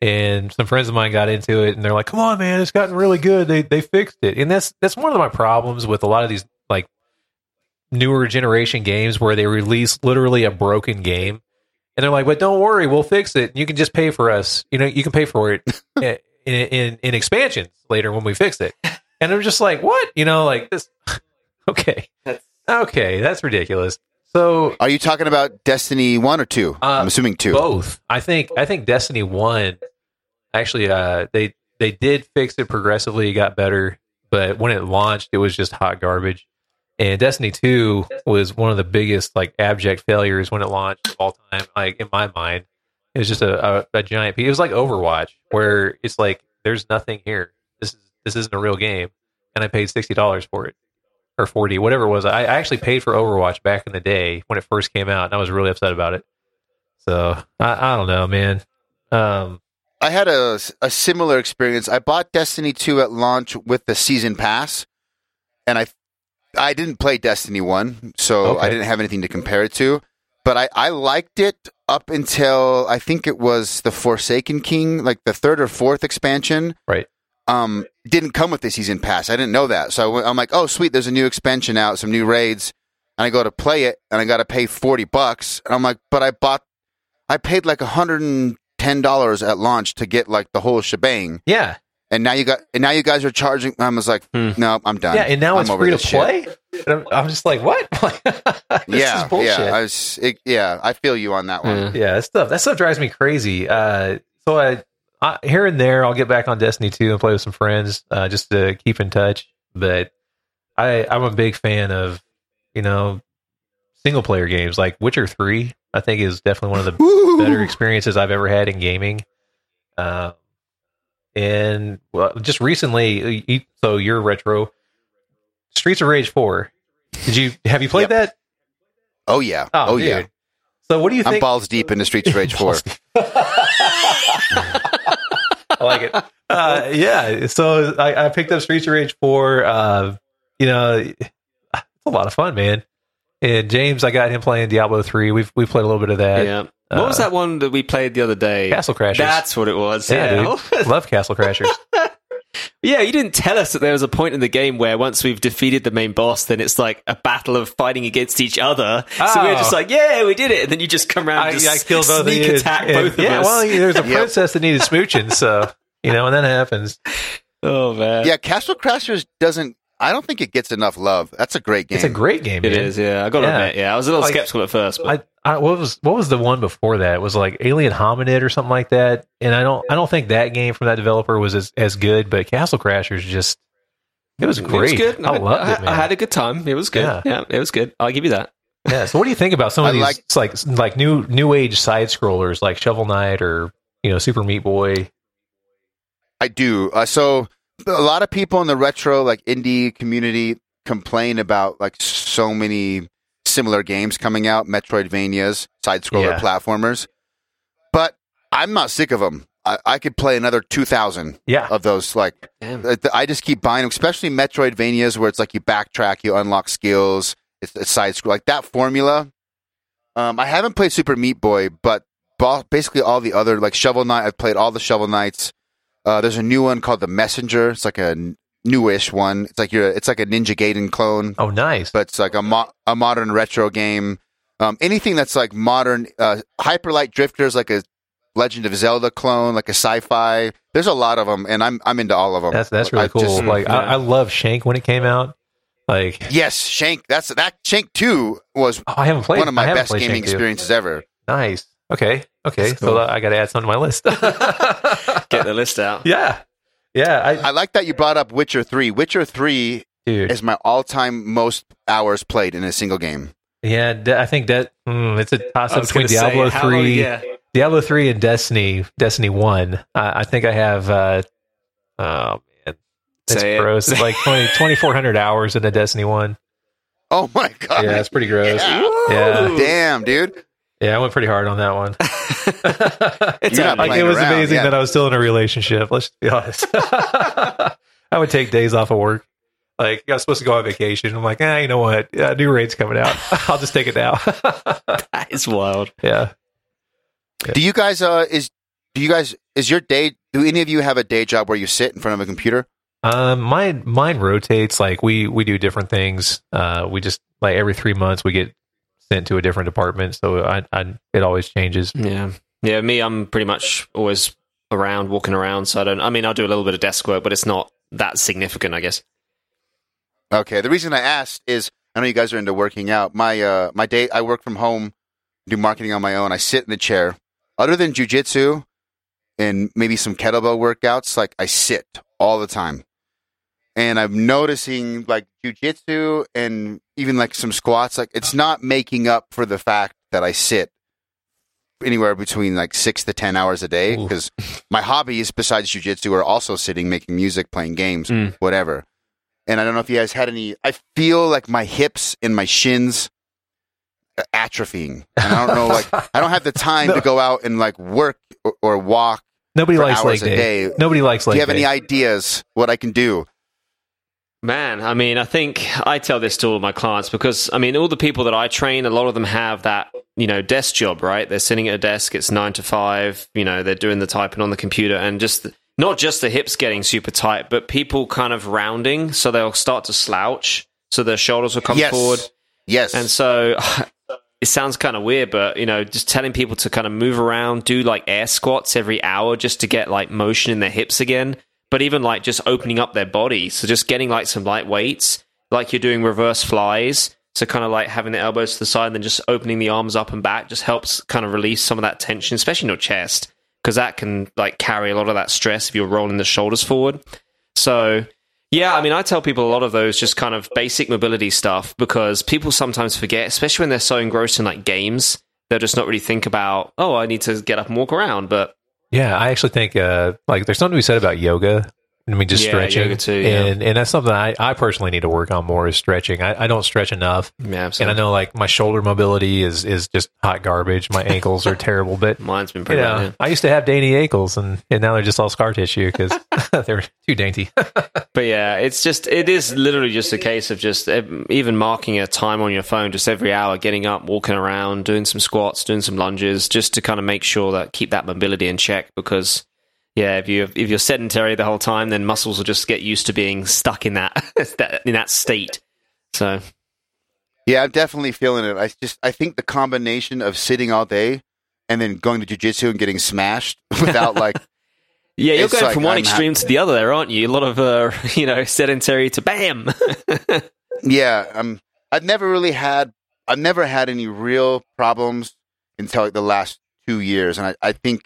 And some friends of mine got into it, and they're like, "Come on, man, it's gotten really good. They they fixed it." And that's that's one of my problems with a lot of these like newer generation games where they release literally a broken game, and they're like, "But don't worry, we'll fix it. You can just pay for us. You know, you can pay for it in, in in expansions later when we fix it." And I'm just like, "What? You know, like this? Okay, okay, that's ridiculous." So Are you talking about Destiny one or two? Uh, I'm assuming two. both. I think I think Destiny One actually uh they they did fix it progressively, it got better, but when it launched it was just hot garbage. And Destiny Two was one of the biggest like abject failures when it launched of all time, like in my mind. It was just a, a, a giant. It was like Overwatch, where it's like there's nothing here. This is this isn't a real game. And I paid sixty dollars for it. Or forty, whatever it was. I, I actually paid for Overwatch back in the day when it first came out, and I was really upset about it. So I, I don't know, man. Um, I had a, a similar experience. I bought Destiny 2 at launch with the season pass, and I I didn't play Destiny 1, so Okay. I didn't have anything to compare it to. But I, I liked it up until I think it was the Forsaken King, like the third or fourth expansion. right. Um, didn't come with the season pass. I didn't know that, so I went, I'm like, oh sweet, there's a new expansion out, some new raids, and I go to play it, and I got to pay forty bucks, and I'm like, but I bought, I paid like hundred and ten dollars at launch to get like the whole shebang, Yeah, and now you got, and now you guys are charging. I was like, Hmm. no, I'm done. yeah, and now I'm it's free to play. I'm, I'm just like, what? this yeah, is bullshit. yeah, I was, it, yeah, I feel you on that one. Yeah. yeah, that stuff that stuff drives me crazy. Uh, so I, I here and there I'll get back on Destiny two and play with some friends uh, just to keep in touch. But I I'm a big fan of you know single player games like Witcher three. I think is definitely one of the Woo! better experiences I've ever had in gaming. Um, and well, just recently, so you're retro. Streets of Rage four. Did you have you played that? Oh yeah, Oh, oh, yeah. So what do you think? I'm balls deep into Streets of Rage Four. I like it. Uh, yeah. So I, I picked up Streets of Rage 4. Uh, you know, it's a lot of fun, man. And James, I got him playing Diablo 3. We've we played a little bit of that. Yeah. What was Uh, that one that we played the other day? Castle Crashers. That's what it was. yeah, Yeah. dude. Love Castle Crashers. Yeah, you didn't tell us that there was a point in the game where once we've defeated the main boss, then it's like a battle of fighting against each other. So we were Oh. just like, yeah, we did it. And then you just come around I, and just I killed both sneak of you. attack And- both of us. yeah, us. well, there's a Yep. princess that needed smooching, so you know, when that happens. Oh man, Yeah, Castle Crashers doesn't. I don't think it gets enough love. That's a great game. It's a great game. it man. is. Yeah, I got to Yeah. admit. Yeah, I was a little Like, skeptical at first, but I, I what was what was the one before that? It was like Alien Hominid or something like that. And I don't I don't think that game from that developer was as, as good, but Castle Crashers just it was it great. was good. I loved it, man. I had a good time. It was good. Yeah. Yeah, it was good. I'll give you that. yeah. So what do you think about some of these like- like like new new age side scrollers like Shovel Knight or you know Super Meat Boy? I do. Uh, so a lot of people in the retro like indie community complain about like so many similar games coming out, Metroidvanias, side scroller Yeah. platformers. But I'm not sick of them. I, I could play another two thousand Yeah. of those. Like Damn. uh, I just keep buying them, especially Metroidvanias where it's like you backtrack, you unlock skills, it's, it's side scroll like that formula. Um, I haven't played Super Meat Boy, but ba- basically all the other like Shovel Knight. I've played all the Shovel Knights. Uh, there's a new one called the Messenger. It's like a newish one. It's like you're. It's like a Ninja Gaiden clone, Oh, nice. but it's like a mo- a modern retro game. Um, anything that's like modern, uh, Hyper Light Drifter's, like a Legend of Zelda clone, like a sci-fi. There's a lot of them, and I'm I'm into all of them. That's that's really I cool. just- like yeah. I, I love Shank when it came out. Like yes, Shank. That's that Shank Two was oh, I haven't played one of my best gaming Shank 2. experiences ever. Nice. Okay. Okay. That's So. I got to add something to my list. Get the list out. yeah. Yeah. I, I like that you brought up Witcher Three. Witcher Three dude. is my all-time most hours played in a single game. Yeah, I think that mm, it's a toss up between gonna say, Diablo long- three, yeah. Diablo three, and Destiny, Destiny one. I I think I have. Uh, oh man, it's Say it. gross. It's like 20 2,400 hours in the Destiny one. Oh my god! Yeah, it's pretty gross. Yeah. Yeah. Damn, dude. Yeah, I went pretty hard on that one. It's not like it was around, amazing yeah. that I was still in a relationship. Let's be honest. I would take days off of work. Like I was supposed to go on vacation. I'm like, ah, you know what? Yeah, new raid's coming out. I'll just take it now. that is wild. yeah. Do you guys uh is do you guys is your day do any of you have a day job where you sit in front of a computer? Um, mine mine rotates. Like we we do different things. Uh, we just like every three months we get sent to a different department. So I, I it always changes. Yeah, yeah. Me, I'm pretty much always around, walking around. So I don't. I mean, I'll do a little bit of desk work, but it's not that significant, I guess. Okay. The reason I asked is I know you guys are into working out. My uh my day I work from home, do marketing on my own. I sit in the chair. Other than jujitsu and maybe some kettlebell workouts, like I sit all the time. And I'm noticing like jujitsu and even like some squats, like it's not making up for the fact that I sit anywhere between like six to ten hours a day because my hobbies besides jujitsu are also sitting, making music, playing games, Mm. whatever. And I don't know if you guys had any. I feel like my hips and my shins are atrophying, and I don't know. Like I don't have the time to go out and like work or, or walk. Nobody likes leg hours a day. day. Nobody likes Do you have day. any ideas what I can do? Man, I mean, I think I tell this to all my clients because I mean, all the people that I train, a lot of them have that you know desk job, right? They're sitting at a desk. It's nine to five. You know, they're doing the typing on the computer, and just not just the hips getting super tight, but people kind of rounding, so they'll start to slouch, so their shoulders will come yes, forward. yes. And so it sounds kind of weird, but you know, just telling people to kind of move around, do like air squats every hour just to get like motion in their hips again. But even like just opening up their body, so just getting like some light weights, like you're doing reverse flies. So kind of like having the elbows to the side and then just opening the arms up and back just helps kind of release some of that tension, especially in your chest, because that can like carry a lot of that stress if you're rolling the shoulders forward. So yeah, I mean, I tell people a lot of those just kind of basic mobility stuff because people sometimes forget, especially when they're so engrossed in like games, they'll just not really think about, oh, I need to get up and walk around. But Yeah, I actually think uh, like there's something to be said about yoga. I mean, just Yeah, stretching, too, yeah. and and that's something I, I personally need to work on more is stretching. I, I don't stretch enough, yeah, and I know like my shoulder mobility is is just hot garbage. My ankles are terrible, but mine's been you pretty know, bad. I used to have dainty ankles, and and now they're just all scar tissue because they're too dainty. But yeah, it's just, it is literally just a case of just even marking a time on your phone just every hour, getting up, walking around, doing some squats, doing some lunges, just to kind of make sure that keep that mobility in check because. Yeah, if you if you're sedentary the whole time, then muscles will just get used to being stuck in that, that in that state. So Yeah, I'm definitely feeling it. I just I think the combination of sitting all day and then going to jujitsu and getting smashed without like Yeah, you're going like from one I'm extreme to the other there, aren't you? A lot of, uh, you know, sedentary to bam. Yeah, um, I've never really had I've never had any real problems until like the last two years, and I, I think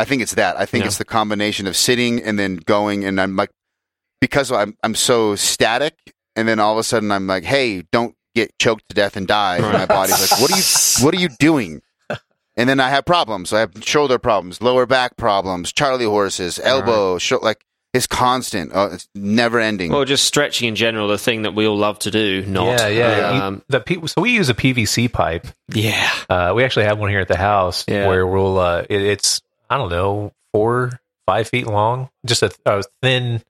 I think it's that. I think Yeah. it's the combination of sitting and then going, and I'm like because I'm I'm so static, and then all of a sudden I'm like, hey, don't get choked to death and die. And my body's like, what are you what are you doing? And then I have problems. I have shoulder problems, lower back problems, Charlie horses, elbow, sho- like it's constant. Uh, it's never ending. well, just stretching in general, the thing that we all love to do. Not, yeah, yeah. You- Um, the P- so we use a PVC pipe. yeah. Uh, we actually have one here at the house Yeah. where we'll. Uh, it, it's I don't know four five feet long, just a, a thin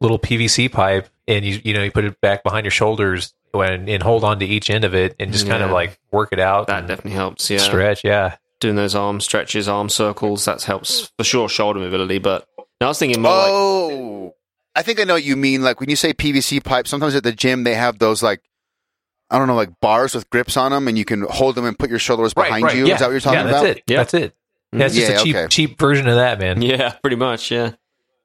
little PVC pipe, and you you know you put it back behind your shoulders when and hold on to each end of it and just kind of like work it out. That definitely helps. Yeah. stretch. Yeah, Doing those arm stretches, arm circles, that helps for sure shoulder mobility. But no, I was thinking more like, Oh, I think I know what you mean. Like when you say PVC pipe, sometimes at the gym they have those like I don't know, like bars with grips on them, and you can hold them and put your shoulders behind you. Yeah. Is that what you're talking yeah, about? That's it. Yeah. That's it. That's just Yeah, a cheap okay. cheap version of that, man. yeah, pretty much, yeah.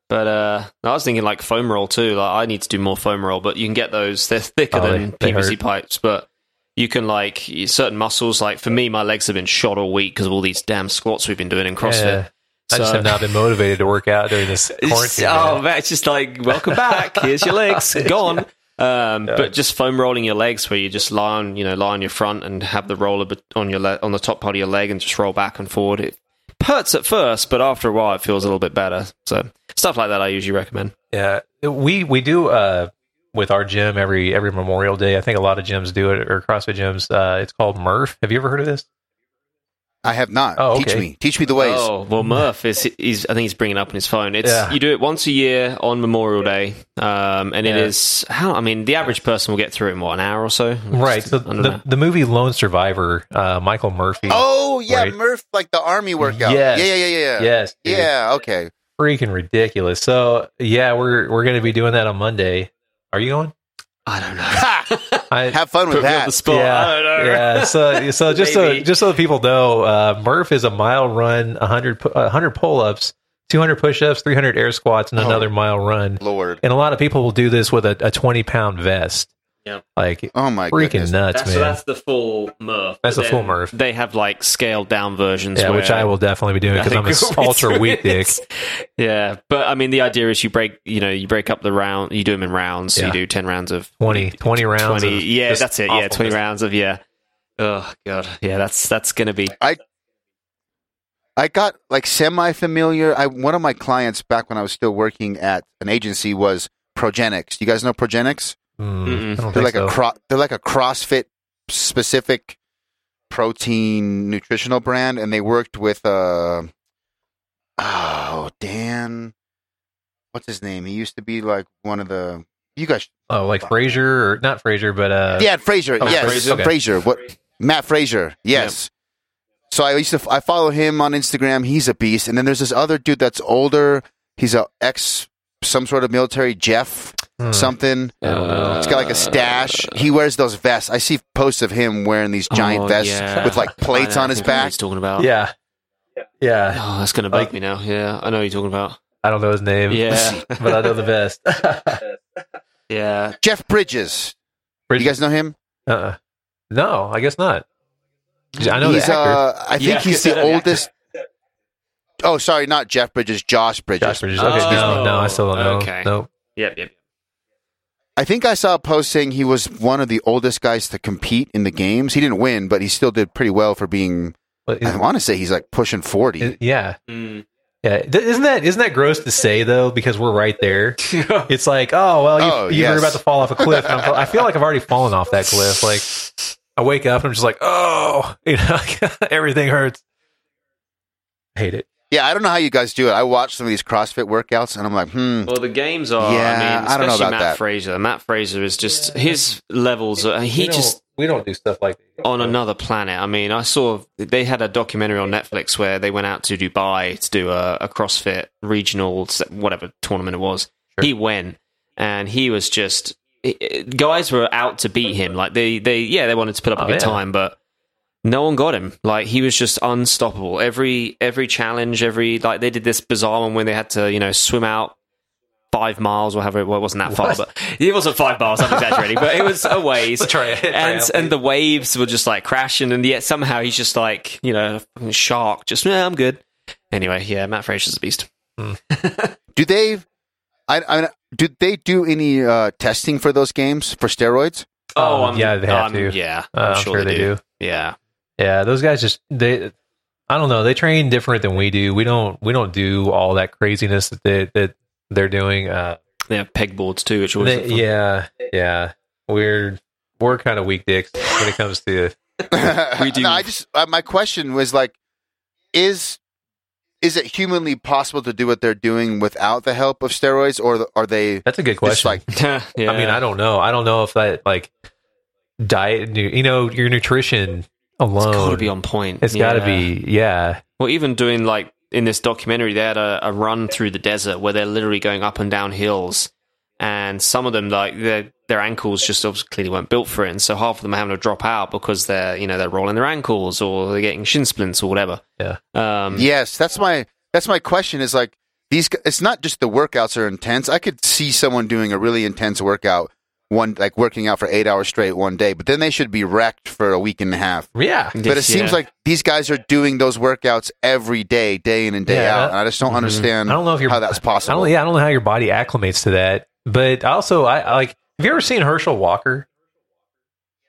But uh, I was thinking like foam roll too. Like I need to do more foam roll, but you can get those. They're thicker Oh, than they- they PVC hurt. pipes, but you can like certain muscles. Like for me, my legs have been shot all week because of all these damn squats we've been doing in CrossFit. Yeah. I just have not been motivated to work out during this quarantine. oh man. man, it's just like welcome back. Here's your legs gone. Um, But just foam rolling your legs, where you just lie on, you know, lie on your front and have the roller bet- on your le- on the top part of your leg and just roll back and forward. It hurts at first, but after a while, it feels a little bit better. So stuff like that, I usually recommend. Yeah, we we do uh, with our gym every every Memorial Day. I think a lot of gyms do it or CrossFit gyms. Uh, it's called Murph. Have you ever heard of this? I have not. Oh, Teach me. Teach me the ways. Oh well, Murph is he's I think he's bringing it up on his phone. It's Yeah. you do it once a year on Memorial Day, um, and it Yeah. is how I mean the average person will get through it in what an hour or so. Right. So I the, the movie Lone Survivor, uh, Michael Murphy. Oh, yeah, Right. Murph, like the army workout. Yes. Yeah, yeah, yeah, yeah. yes, dude. Yeah, okay. freaking ridiculous. So yeah, we're we're going to be doing that on Monday. Are you going? I don't know. Ha! I, Have fun with Put me on that. the yeah, I don't know. yeah. So so just so Maybe. just so people know, uh, Murph is a mile run, 100 uh, 100 pull ups, two hundred push ups, three hundred air squats, and Oh. another mile run. Lord. And a lot of people will do this with a, a twenty pound vest. Yep. Like Oh, my freaking goodness. nuts, That's, man. so that's the full Murph. That's the full then Murph. They have like scaled down versions. yeah, where which I will definitely be doing because I'm an we'll ultra weak dick. Yeah, but I mean, the idea is you break, you know, you break up the round, you do them in rounds. So Yeah. you do ten rounds of 20, 20 rounds. 20 of yeah, that's it. Yeah, twenty rounds of yeah. Oh god, yeah, that's that's gonna be I got like semi familiar. I one of my clients back when I was still working at an agency was Progenex. You guys know Progenex? Mm. I don't They're like so. a cro- they're like a CrossFit specific protein nutritional brand, and they worked with uh oh Dan, what's his name? He used to be like one of the you guys. oh, like Fraser or not Fraser, but uh, yeah, Fraser. oh, yes, Fraser, okay. Fraser. What? Matt Fraser. Yes. So I used to I follow him on Instagram. He's a beast. And then there's this other dude that's older. He's a ex some sort of military Jeff hmm. something. Uh, He's got like a stash. He wears those vests. I see posts of him wearing these giant Oh, vests yeah. with like plates I know, on his I back. He's talking about. yeah, yeah. Oh, that's gonna bug Like- me now. Yeah, I know what you're talking about. I don't know his name. Yeah, but I know the vest. yeah. Jeff Bridges. You guys know him? uh uh. No, I guess not. I know he's the actor. uh I think Yeah, he's the know the oldest Oh, sorry, not Jeff Bridges, Josh Bridges. Josh Bridges. Okay, no, no, I still don't know. Okay. No. Yep, yep. I think I saw a post saying he was one of the oldest guys to compete in the games. He didn't win, but he still did pretty well for being. But I is- want to say he's like pushing forty. is- yeah, Mm. yeah. Th- Isn't that isn't that gross to say though? Because we're right there. It's like, oh well, you, Oh, you're yes. about to fall off a cliff. And I'm, I feel like I've already fallen off that cliff. Like I wake up and I'm just like, oh, you know, everything hurts. hate it. Yeah, I don't know how you guys do it. I watch some of these CrossFit workouts, and I'm like, hmm. Well, the games are. Yeah, I mean, I don't know especially about Matt that. Fraser. Matt Fraser is just his levels. Are, he we just we don't do stuff like that. on another planet. I mean, I saw they had a documentary on Netflix where they went out to Dubai to do a, a CrossFit regional whatever tournament it was. Sure. He went and he was just it- it- guys were out to beat him. Like they they yeah they wanted to put up a Oh, good yeah. time, but no one got him. Like he was just unstoppable. Every every challenge, every like they did this bizarre one when they had to you know swim out five miles or however. Well, it wasn't that far, What? but it wasn't five miles. I'm exaggerating, but it was a ways. Let's try and it. and the waves were just like crashing, and yet somehow he's just like you know shark. Just yeah, I'm good. Anyway, yeah, Matt Fraser's a beast. Do they? I, I do they do any uh, testing for those games for steroids? Oh, I'm- yeah, they have I'm- to. Yeah, Uh, I'm sure they do. Yeah, Yeah, those guys just they. I don't know. They train different than we do. We don't. We don't do all that craziness that they, that they're doing. Uh, they have pegboards too, which always they- yeah, yeah. We're we're kind of weak dicks when it comes to. We do. No, I just uh, my question was like, is is it humanly possible to do what they're doing without the help of steroids, or are they That's a good just question. like yeah. I mean, I don't know. I don't know if that like diet. You know, your nutrition alone. It's got to be on point. It's got to be. Yeah. Well, even doing like in this documentary, they had a, a run through the desert where they're literally going up and down hills, and some of them like their their ankles just obviously clearly weren't built for it, and so half of them are having to drop out because they're you know they're rolling their ankles or they're getting shin splints or whatever. Yeah. Um, Yes, that's my that's my question. Is like these. It's not just the workouts are intense. I could see someone doing a really intense workout one like working out for eight hours straight one day, but then they should be wrecked for a week and a half. Yeah. But it seems like these guys are doing those workouts every day, day in and day Yeah, out. and I just don't understand I don't know if you're how that's I possible. don't, yeah, I don't know how your body acclimates to that. But also, I, I like. Have you ever seen Herschel Walker?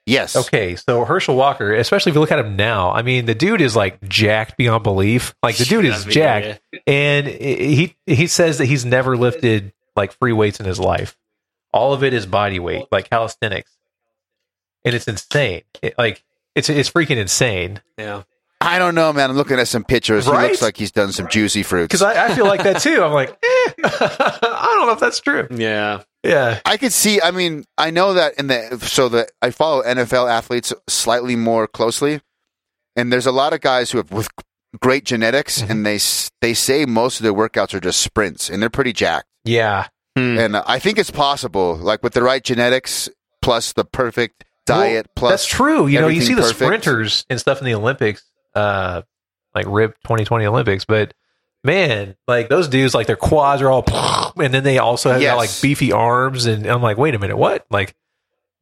Yes. Okay, so Herschel Walker, especially if you look at him now, I mean, the dude is like jacked beyond belief. Like the dude is jacked, and he he says that he's never lifted like free weights in his life. All of it is body weight, like calisthenics, and it's insane. It, like it's it's freaking insane. yeah. I don't know, man. I'm looking at some pictures. He looks like he's done some juicy fruits. Because I, I feel like that too. I'm like, eh, I don't know if that's true. Yeah. Yeah, I could see. I mean, I know that in the so that I follow NFL athletes slightly more closely, and there's a lot of guys who have with great genetics, Mm-hmm. and they they say most of their workouts are just sprints, and they're pretty jacked. yeah. Hmm. And I think it's possible, like with the right genetics plus the perfect diet Well, plus that's true. You know, you see the perfect. sprinters and stuff in the Olympics, uh, like RIP 2020 Olympics, but man, like those dudes, like their quads are all, and then they also have got, like beefy arms, and I'm like, wait a minute, what? Like,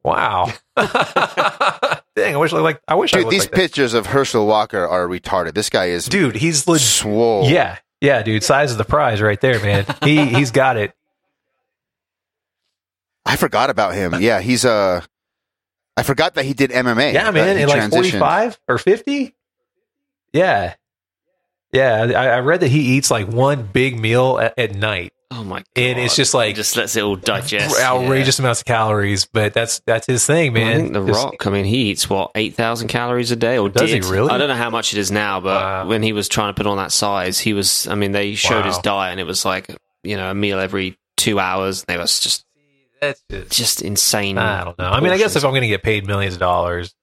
wow, dang, I wish I like, I wish Dude, looked these like pictures of Herschel Walker are retarded. This guy is dude. He's legit. swole. Yeah, yeah, dude. Size of the prize, right there, man. He he's got it. I forgot about him. Yeah, he's uh I forgot that he did MMA. Yeah, man. in like 45 or 50. Yeah. Yeah. I, I read that he eats like one big meal at, at night. Oh my god. And it's just like- just lets it all digest. outrageous amounts of calories, but that's that's his thing, Yeah. I man. think The Just- Rock. I mean, he eats what eight thousand calories a day, or Does he really? I don't know how much it is now, but Wow. when he was trying to put on that size, he was. I mean, they showed his diet, and it was like you know a meal every two hours. And it was just That's just, just insane. I don't know. I mean, I guess if I'm going to get paid millions of dollars,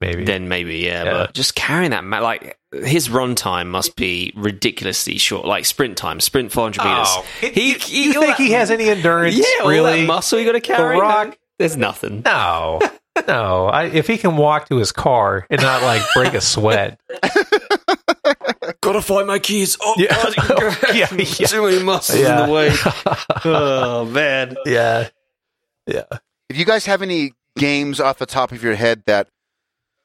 maybe. then maybe yeah, Yeah. but just carrying that ma- like his run time must be ridiculously short like sprint time sprint 400 meters Oh, he, you, you think he has any endurance? yeah all really? that muscle you got to carry Rock- there's nothing No, no. I, if he can walk to his car and not like break a sweat, gotta find my keys oh Yeah. God, oh, Yeah, yeah. too many muscles Yeah. in the way oh man yeah, yeah. If you guys have any games off the top of your head that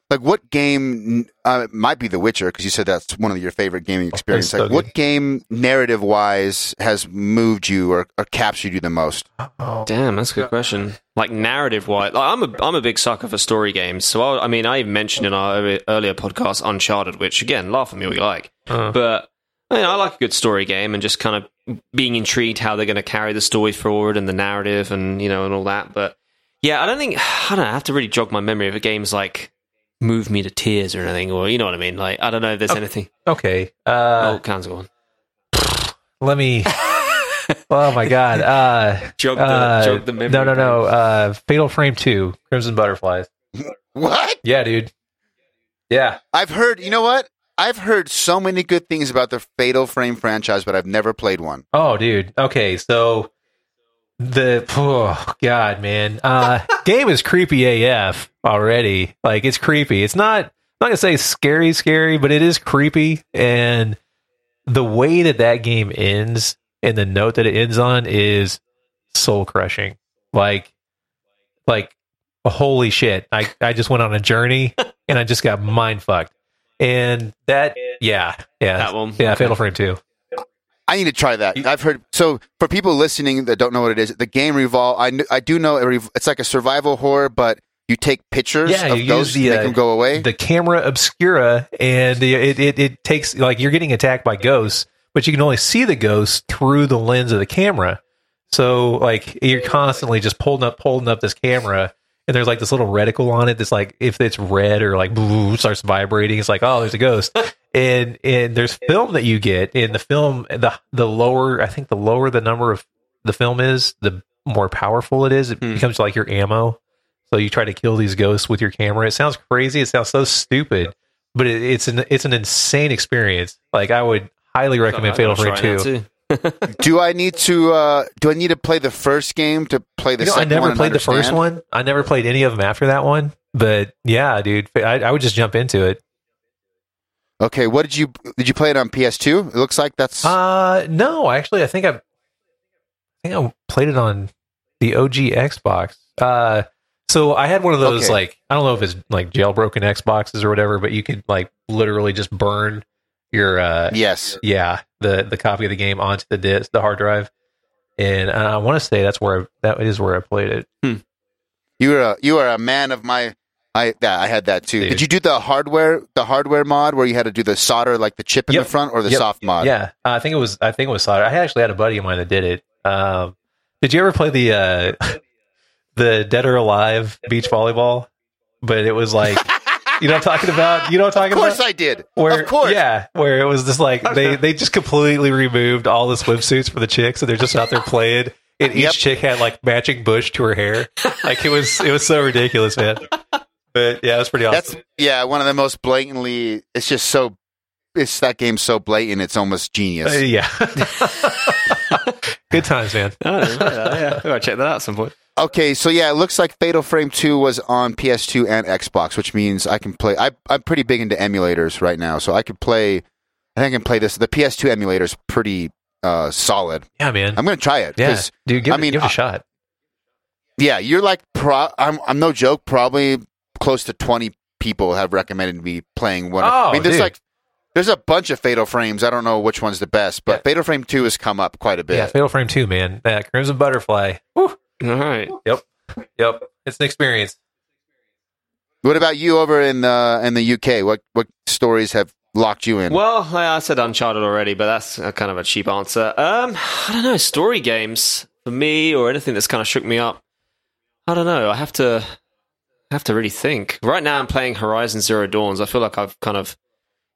like what game uh, it might be The Witcher because you said that's one of your favorite gaming experiences. like what game narrative wise has moved you or, or captured you the most? Oh, Damn, that's a good question. Like narrative wise, like I'm a I'm a big sucker for story games. So I, I mean, I even mentioned in our earlier- earlier podcast Uncharted, which again, laugh at me all you like, Uh. but I, mean, I like a good story game and just kind of being intrigued how they're going to carry the story forward and the narrative and you know and all that. But yeah, I don't think I don't know, I have to really jog my memory of a game's like move me to tears or anything, or you know what I mean. Like I don't know if there's Okay. anything. okay. Uh, oh, Can's gone. let me. oh my god. Uh, Jog the uh, jog the memory. no, no, no. Uh, Fatal Frame Two, Crimson Butterflies. What? Yeah, dude. Yeah. I've heard. You know what? I've heard so many good things about the Fatal Frame franchise, but I've never played one. Oh, dude. Okay, so the oh god, man. Uh game is creepy AF already. Like it's creepy. It's not not gonna say scary, scary, but it is creepy. And the way that that game ends and the note that it ends on is soul crushing. Like, like holy shit! I I just went on a journey and I just got mind fucked. And that, yeah, yeah, That one. yeah, Okay. Fatal Frame Two. I need to try that. I've heard. So for people listening that don't know what it is, the game revolve. I I do know it rev- it's like a survival horror, but you take pictures Yeah, of use the, make uh, them go away. the camera obscura and it, it, it takes like you're getting attacked by ghosts but you can only see the ghosts through the lens of the camera so like you're constantly just pulling up pulling up this camera and there's like this little reticle on it that's like if it's red or like blue starts vibrating it's like oh there's a ghost and and there's film that you get in the film the the lower i think the lower the number of the film is the more powerful it is it Hmm. becomes like your ammo so you try to kill these ghosts with your camera. It sounds crazy. It sounds so stupid, but it, it's an it's an insane experience. Like I would highly recommend Fatal Frame Two. too. do I need to? Uh, do I need to play the first game to play the You know, I never one? played the first one. I never played any of them after that one. But yeah, dude, I, I would just jump into it. Okay, what did you did you play it on PS2? It looks like that's Uh no, actually, I think I, I think I played it on the OG Xbox. Uh, so I had one of those Okay. like I don't know if it's like jailbroken Xboxes or whatever, but you could like literally just burn your uh yes. yeah the the copy of the game onto the disc the hard drive and i want to say that's where I, that is where i played it You are a, you are a man of my. I that I had that too. Dude. Did you do the hardware the hardware mod where you had to do the solder like the chip in Yep. the front or the Yep. soft mod? yeah uh, i think it was i think it was solder i actually had a buddy of mine that did it um did you ever play the uh the dead or alive beach volleyball but it was like you know what i'm talking about you know what i'm Of talking course about I did. where, of course. yeah, where it was just like they, they just completely removed all the swimsuits for the chicks, and they're just out there playing. And each Yep. chick had like matching bush to her hair. Like it was it was so ridiculous, man. But yeah, that's pretty awesome. That's yeah, one of the most blatantly. It's just so. It's that game's so blatant. It's almost genius. Uh, yeah. Good times, man. Oh, yeah, yeah. I'll check that out at some point. Okay, so yeah, it looks like Fatal Frame Two was on PS2 and Xbox, which means I can play. I, I'm pretty big into emulators right now, so I could play. I think I can play this. The PS2 emulator is pretty uh, solid. Yeah, man. I'm going to try it. yeah, 'cause, dude, give, I mean, give it a I- shot. yeah, you're like pro. I'm. I'm no joke. Probably close to 20 people have recommended me playing one. of- Oh, I mean, there's dude. like. There's a bunch of Fatal Frames. I don't know which one's the best, but Yeah. Fatal Frame 2 has come up quite a bit. Yeah, Fatal Frame Two, man. That Crimson Butterfly. Woo. All right. Yep, yep. It's an experience. What about you over in the in the UK? What what stories have locked you in? Well, I said Uncharted already, but that's a kind of a cheap answer. Um, I don't know. Story games for me, or anything that's kind of shook me up. I don't know. I have to have to really think. Right now, I'm playing Horizon Zero Dawns. I feel like I've kind of,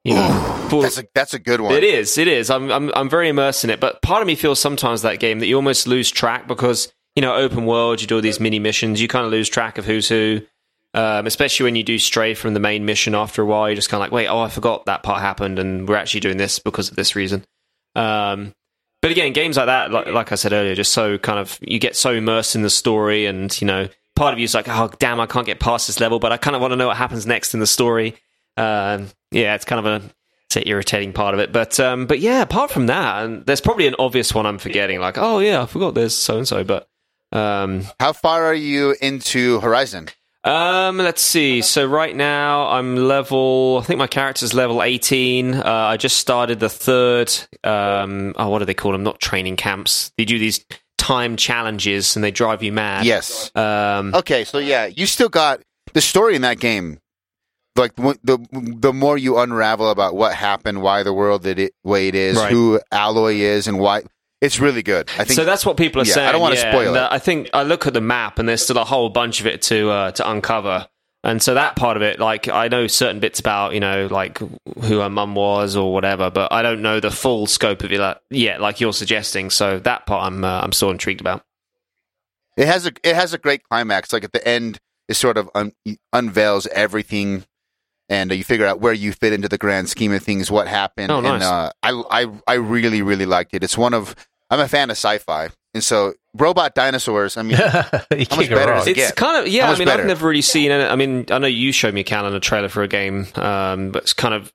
you know, full- That's a that's a good one. It is. It is. I'm, I'm I'm very immersed in it. But part of me feels sometimes that game that you almost lose track because you know open world. You do all these mini missions. You kind of lose track of who's who. Um, especially when you do stray from the main mission after a while, you're just kind of like, wait, oh, I forgot that part happened, and we're actually doing this because of this reason. Um, but again, games like that, like, like I said earlier, just so kind of you get so immersed in the story, and you know, part of you is like, oh, damn, I can't get past this level, but I kind of want to know what happens next in the story. Um, yeah, it's kind of a it's an irritating part of it. But um, but yeah, apart from that, and there's probably an obvious one I'm forgetting. Like, oh yeah, I forgot there's so and so. But um, How far are you into Horizon? um, let's see. So right now I'm level. I think my character's level 18. Uh, I just started the third. Um, oh, what do they call them? Not training camps. They do these time challenges and they drive you mad. Yes. Um, Okay, so yeah, you still got the story in that game. Like the the, the more you unravel about what happened, why the world that it way it is, Right. who Aloy is, and why it's really good. I think so that's what people are yeah, I don't wanna yeah, spoil it. uh, I think I look at the map and there's still a whole bunch of it to uh, to uncover. And so that part of it, like I know certain bits about, you know, like who her mum was or whatever, but I don't know the full scope of it like, yet, like you're suggesting. So that part, I'm uh, I'm still intrigued about. it has a it has a great climax. Like at the end, it sort of un, unveils everything, and uh, you figure out where you fit into the grand scheme of things, what happened. Oh, And nice. uh, I I I really really liked it. It's one of I'm a fan of sci-fi, and so robot dinosaurs. I mean, you much better wrong. it? It's get? kind of yeah. How I mean, better? I've never really seen it. I mean, I know you showed me a calendar trailer for a game, um, but it's kind of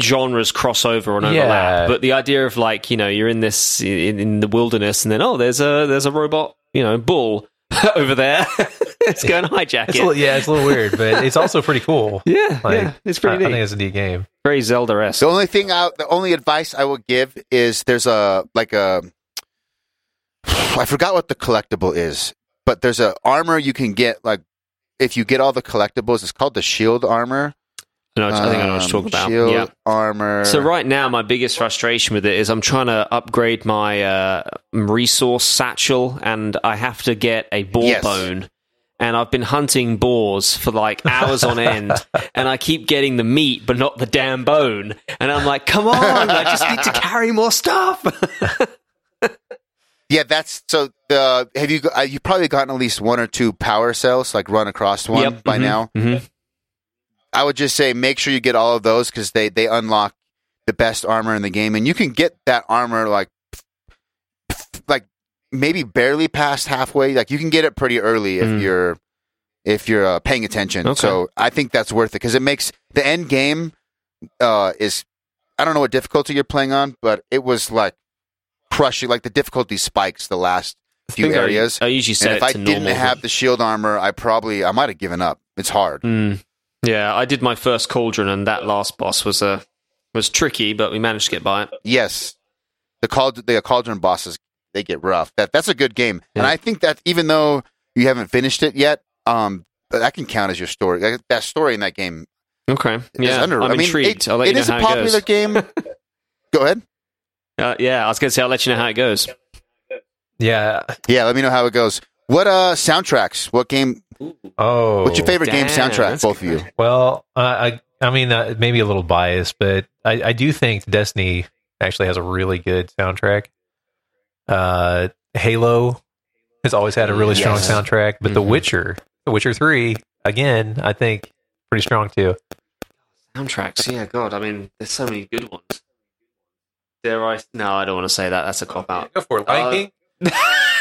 genres crossover and Yeah. overlap. But the idea of like you know you're in this in, in the wilderness, and then oh, there's a there's a robot you know bull over there. it's going go and hijack It's it. little, yeah, it's a little weird, but it's also pretty cool. yeah, Like, yeah, it's pretty I, I think it's a neat game. Very Zelda esque. The only thing I, the only advice I will give is there's a like a I forgot what the collectible is, but there's a armor you can get like if you get all the collectibles. It's called the shield armor. No, I think I know what you're Um, talking about. Shield Yeah. armor. So right now, my biggest frustration with it is I'm trying to upgrade my uh, resource satchel, and I have to get a boar Yes. bone. And I've been hunting boars for like hours on end, and I keep getting the meat, but not the damn bone. And I'm like, come on, I just need to carry more stuff. Yeah, that's so. The have you uh, you probably gotten at least one or two power cells like run across one Yep, by mhm, now. mhm. I would just say make sure you get all of those because they they unlock the best armor in the game, and you can get that armor like like maybe barely past halfway. Like you can get it pretty early if Mm. you're if you're uh, paying attention. Okay. So I think that's worth it because it makes the end game uh, is I don't know what difficulty you're playing on, but it was like crushing. Like the difficulty spikes the last few think I- areas. I, usually set and if I didn't normal. have the shield armor, I probably I might have given up. It's hard. Mm. Yeah, I did my first cauldron, and that last boss was a was tricky, but we managed to get by it. Yes, the cald the cauldron bosses they get rough. That that's a good game, and I think that even though you haven't finished it yet, um, that can count as your story. That, that story in that game Okay, is yeah, under. I'm I mean, intrigued. It, I'll let you know is how a it popular goes. game. Go ahead. Uh, yeah, I was going to say I'll let you know how it goes. Yeah. Yeah, let me know how it goes. What uh soundtracks? What game? Oh. What's your favorite game damn, soundtrack? that's Both of you. Well, uh, I I mean, uh, maybe a little biased, but I, I do think Destiny actually has a really good soundtrack. Uh, Halo has always had a really strong soundtrack, but The Mhm. Witcher, The Witcher Three, again, I think pretty strong too. Soundtracks, yeah, God, I mean, there's so many good ones. Dare I? No, I don't want to say that. That's a cop out. Go for it, uh, Lion King.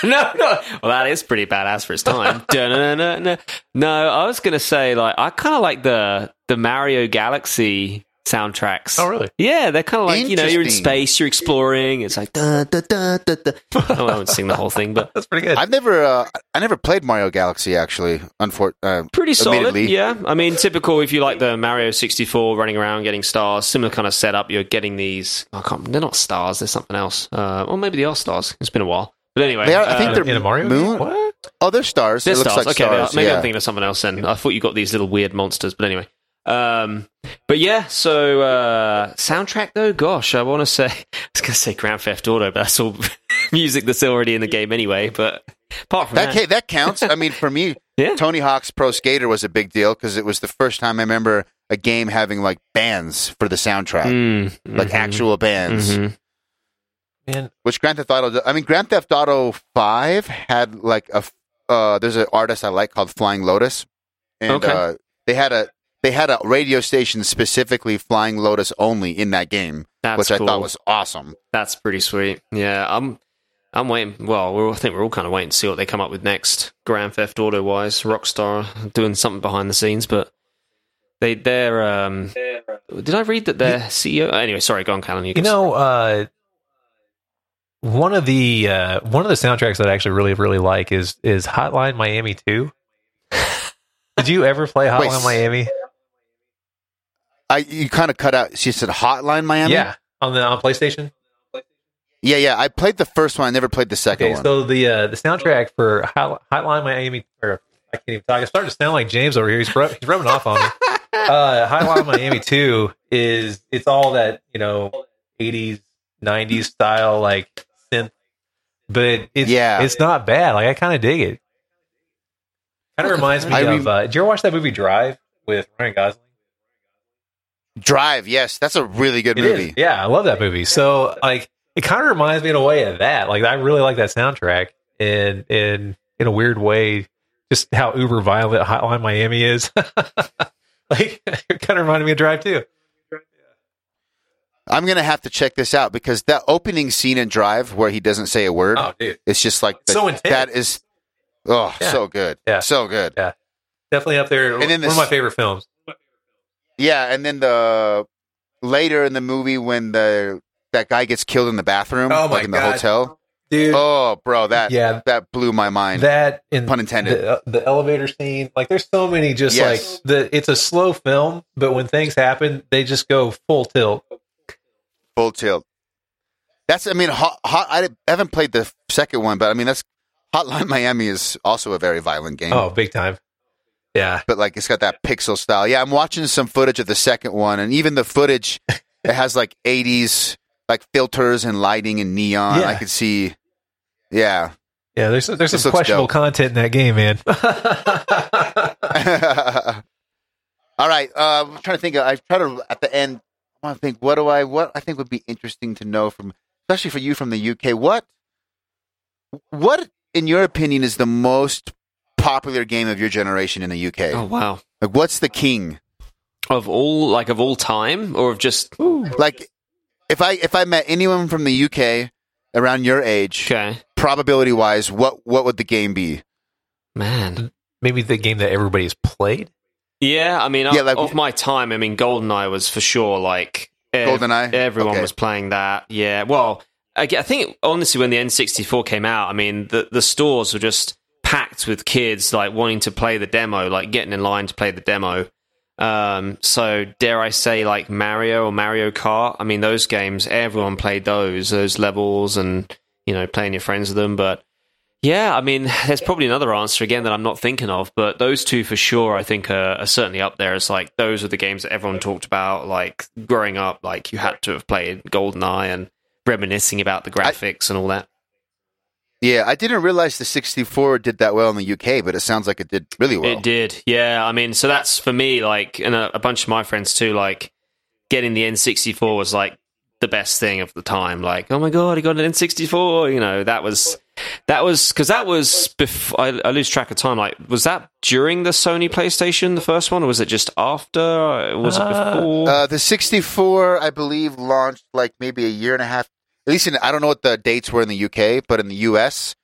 no, no. Well, that is pretty badass for its time. No, I was gonna say like I kind of like the the Mario Galaxy soundtracks. Oh, really? Yeah, they're kind of like you know you're in space, you're exploring. It's like da da da da da. oh, I won't sing the whole thing, but That's pretty good. I've never uh, I never played Mario Galaxy actually. Unfor- uh, pretty solid. Yeah, I mean, typical if you like the Mario 64, running around getting stars, similar kind of setup. You're getting these. I can't. They're not stars. They're something else. Uh, or maybe they are stars. It's been a while. But anyway, They are- I think uh, they're in a Mario moon. What? Oh, they're stars. They're it looks stars. like okay, they are. maybe yeah. I'm thinking of something else. Then I thought you got these little weird monsters. But anyway, um, but yeah. So uh, soundtrack though, gosh, I want to say I was going to say Grand Theft Auto, but that's all music that's already in the game anyway. But apart from That that, ca- that counts. I mean, for me, Yeah. Tony Hawk's Pro Skater was a big deal because it was the first time I remember a game having like bands for the soundtrack, Mm, like mhm, actual bands. mhm. Man, Which Grand Theft Auto? I mean, Grand Theft Auto Five had like a Uh, there's an artist I like called Flying Lotus, and Okay. uh, they had a they had a radio station specifically Flying Lotus only in that game, That's which I cool. thought was awesome. That's pretty sweet. Yeah, I'm. I'm waiting. Well, we're, I think we're all kind of waiting to see what they come up with next, Grand Theft Auto wise. Rockstar doing something behind the scenes, but they they're. Um, did I read that their CEO? Anyway, sorry, go on, Callan. You, you know, uh, one of the uh, one of the soundtracks that I actually really really like is is Hotline Miami Two. Did you ever play Hotline Wait. Miami? I you kind of cut out. She said Hotline Miami. Yeah, on the on PlayStation. yeah, yeah. I played the first one. I never played the second Okay, one. so the uh, the soundtrack for Hot- Hotline Miami, or I can't even talk. I'm starting to sound like James over here. He's, rub, he's rubbing off on me. Uh, Hotline Miami Two is it's all that you know, 80s, 90s style like synth, but it's Yeah. it's not bad. Like I kind of dig it. Kind of reminds me I of. re- uh, did you ever watch that movie Drive with Ryan Gosling? Drive. Yes, that's a really good It is. movie. Yeah, I love that movie. So like it kind of reminds me in a way of that. Like I really like that soundtrack and in in a weird way, just how uber violent Hotline Miami is. like it kind of reminded me of Drive too. I'm gonna have to check this out because that opening scene in Drive where he doesn't say a word, Oh, dude, it's just like the- so intense. that is, oh, Yeah. so good, Yeah. so good. Yeah, definitely up there. And then one this- of my favorite films. Yeah, and then the later in the movie when the that guy gets killed in the bathroom, Oh like in the God. hotel. Dude, Oh, bro, that yeah, that blew my mind. that in Pun intended. the, uh, the elevator scene. Like, there's so many just Yes. like the. It's a slow film, but when things happen, they just go full tilt. Full tilt. That's, I mean, hot, hot. I haven't played the second one, but I mean, that's Hotline Miami is also a very violent game. Oh, big time. Yeah, but like it's got that pixel style. Yeah, I'm watching some footage of the second one, and even the footage it has like 80s like filters and lighting and neon. Yeah. I could see. Yeah. yeah. There's there's This some questionable dope. content in that game, man. All right. Uh, I'm trying to think. I try to at the end. I want to think. What do I? What I think would be interesting to know from, especially for you from the UK. What, what in your opinion is the most popular game of your generation in the UK? Oh wow. Like, what's the king? Of all like of all time or of just Like, if I if I met anyone from the UK around your age, okay. probability wise, what what would the game be? Man. Maybe the game that everybody's played. Yeah, I mean, Yeah, of, like- of my time, I mean, GoldenEye was for sure like ev- GoldenEye? Everyone Okay. was playing that. Yeah, well, I, I think honestly, when the N64 came out, I mean, the the stores were just packed with kids like wanting to play the demo, like getting in line to play the demo. Um, so dare I say, like Mario or Mario Kart? I mean, those games, everyone played those, those levels, and you know, playing your friends with them. But yeah, I mean, there's probably another answer again that I'm not thinking of, but those two for sure, I think, are, are certainly up there. It's like those are the games that everyone talked about, like growing up, like you had to have played GoldenEye and reminiscing about the graphics and all that. Yeah, I didn't realize the 64 did that well in the UK, but it sounds like it did really well. It did, yeah. I mean, so that's for me, like, and a, a bunch of my friends too. Like, getting the N64 was like the best thing of the time. Like, oh my god, I got an N64. You know, that was that was because that was before. I, I lose track of time. Like, was that during the Sony PlayStation, the first one, or was it just after? Was it Uh, before? Uh, the 64, I believe, launched like maybe a year and a half. At least in, I don't know what the dates were in the UK, but in the US,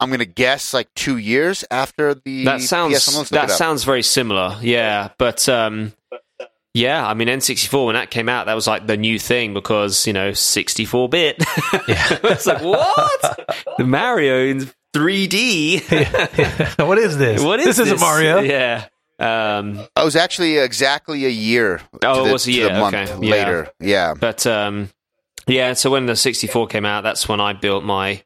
I'm going to guess like two years after the. that sounds PS. Let's that sounds very similar. Yeah, but um, yeah, I mean N64 when that came out, that was like the new thing because you know 64 bit. Yeah. it's like what the Mario in 3D. what is this? what is this? This Isn't Mario? Yeah. Um, It was actually exactly a year. Oh, to it was a to year, the month okay. Yeah. later. Yeah. but um, yeah, so when the 64 came out, that's when I built my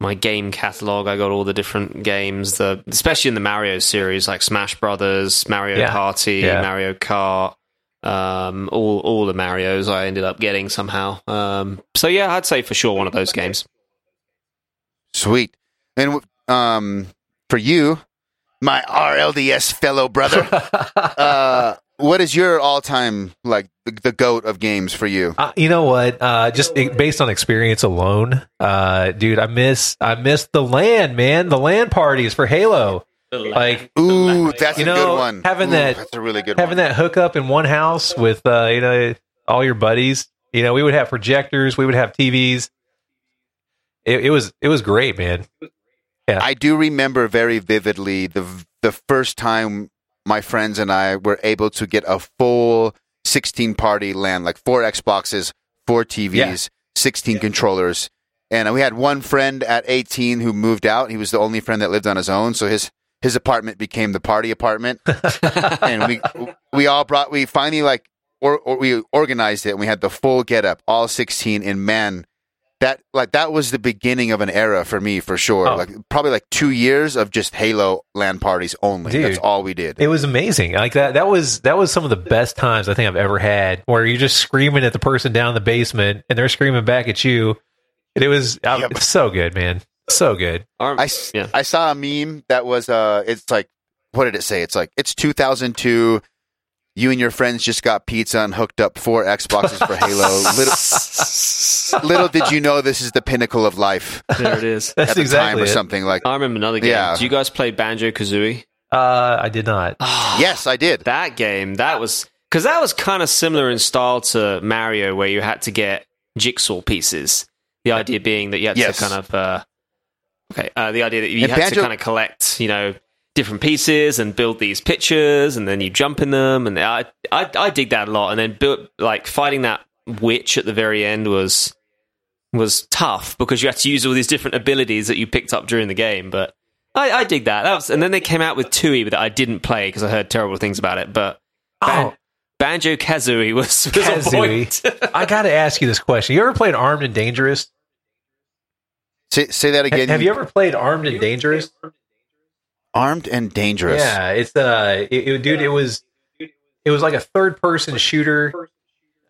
my game catalog. I got all the different games, the especially in the Mario series, like Smash Brothers, Mario Yeah. Party, Yeah. Mario Kart. Um, all all the Mario's I ended up getting somehow. Um, so yeah, I'd say for sure one of those games. Sweet. And um, for you, my RLDS fellow brother, uh, what is your all-time like the, the goat of games for you? Uh, you know what? Uh, just based on experience alone, uh, dude, I miss I miss the LAN, man. The LAN parties for Halo. Like Ooh, that's You a know, good one. having Ooh, that- that's a really good having one. that hookup in one house with uh, you know all your buddies. You know, we would have projectors, we would have TVs. It, it was it was great, man. I do remember very vividly the the first time my friends and I were able to get a full 16 party LAN, like four Xboxes, four TVs, Yeah. 16 controllers. And we had one friend at 18 who moved out. He was the only friend that lived on his own, so his his apartment became the party apartment. and we we all brought we finally like or, or we organized it and we had the full get up, all 16 in man that like that was the beginning of an era for me for sure. Oh. Like probably like 2 years of just Halo LAN parties only. Dude. That's all we did. It was amazing. Like that that was that was some of the best times I think I've ever had where you're just screaming at the person down in the basement and they're screaming back at you. And it was Yep. it's so good, man. So good. Or- I, s- yeah. I saw a meme that was uh it's like what did it say? It's like it's 2002 you and your friends just got pizza and hooked up four Xboxes for Halo. Little, little did you know this is the pinnacle of life there it is. That's at the exactly time or it. something like. I remember another game. Yeah. Do you guys play Banjo Kazooie? Uh, I did not. Yes, I did. That game, that was because that was kind of similar in style to Mario, where you had to get jigsaw pieces. The idea being that you had Yes. to kind of uh, okay, uh, the idea that you And had to kind of collect, you know, different pieces and build these pictures, and then you jump in them, and I I, I dig that a lot. And then built like fighting that witch at the very end was was tough because you had to use all these different abilities that you picked up during the game, but. I, I dig that. that was, and then they came out with Tooie that I didn't play because I heard terrible things about it. But oh. Ban- Oh, Banjo Kazooie was, was on point. I got to ask you this question. You ever played Armed and Dangerous? Say, say that Ha- again. Have you ever played Armed and Dangerous? Armed and dangerous. Yeah, it's uh, it, it- dude, it was it was like a third person shooter,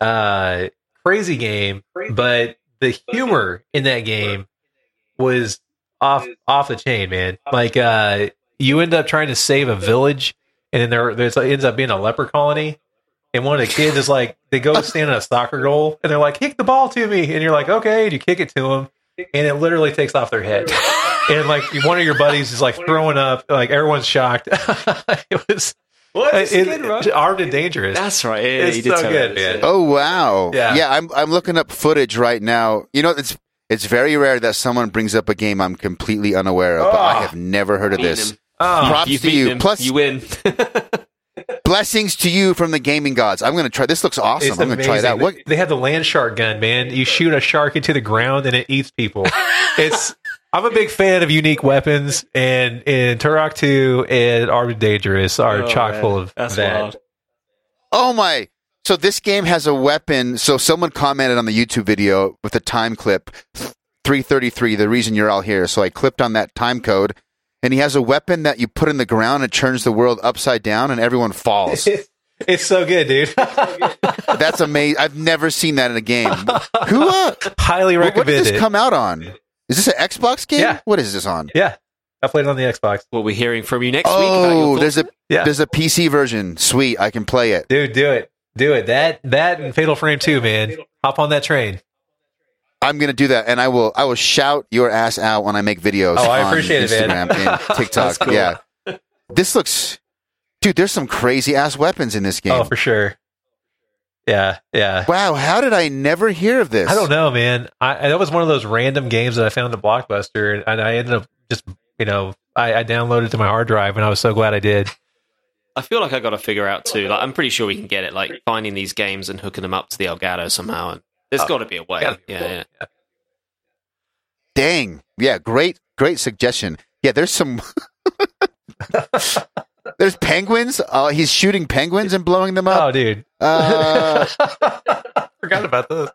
uh, crazy game, but the humor in that game was off off the chain, man. Like, uh, you end up trying to save a village, and then there there's it ends up being a leper colony. And one of the kids is like, they go stand on a soccer goal, and they're like, "Kick the ball to me," and you're like, "Okay," and you kick it to them, and it literally takes off their head. and like one of your buddies is like throwing up, like everyone's shocked. it was What? Uh, it, it- armed and dangerous. That's right. Yeah, It's so good, me man. Oh wow. Yeah. I'm I'm looking up footage right now. You know, it's it's very rare that someone brings up a game I'm completely unaware of, but I Oh. have never heard of this. oh, Props You've to you. him. Plus- you win. Blessings to you from the gaming gods. I'm going to try. This looks awesome. it's I'm going to try that. amazing. What? They have the land shark gun, man. You shoot a shark into the ground and it eats people. it's I'm a big fan of unique weapons, and in Turok 2 and Armed and Dangerous are Oh, chock man. full of That's that. wild. Oh my! So this game has a weapon. So someone commented on the YouTube video with a time clip, 333. The reason you're all here. So I clipped on that time code, and he has a weapon that you put in the ground and turns the world upside down, and everyone falls. It's so good, dude. That's amazing. I've never seen that in a game. Who? Uh, Highly what, what did recommend this it. come out on? Is this an Xbox game? Yeah. What is this on? yeah, I played it on the Xbox. What we're hearing from you next week. about your Oh, thoughts? there's a Yeah. there's a PC version. Sweet, I can play it. Dude, do it. Do it. That that and Fatal Frame 2, man. Hop on that train. I'm gonna do that, and I will I will shout your ass out when I make videos. Oh, I on appreciate it, man. Instagram and TikTok. That's cool. Yeah, this looks, dude. There's some crazy ass weapons in this game. Oh, for sure. Yeah, yeah. wow, how did I never hear of this? I don't know, man. I, that was one of those random games that I found at Blockbuster, and I ended up just, you know, I, I downloaded it to my hard drive, and I was so glad I did. I feel like I got to figure out too. Like, I'm pretty sure we can get it. Like finding these games and hooking them up to the Elgato somehow. And there's Oh, got to be a way. gotta be Yeah, cool. yeah. Dang, yeah, great, great suggestion. Yeah, there's some. there's penguins. Uh, he's shooting penguins and blowing them up. Oh, dude. Uh, Forgot about those.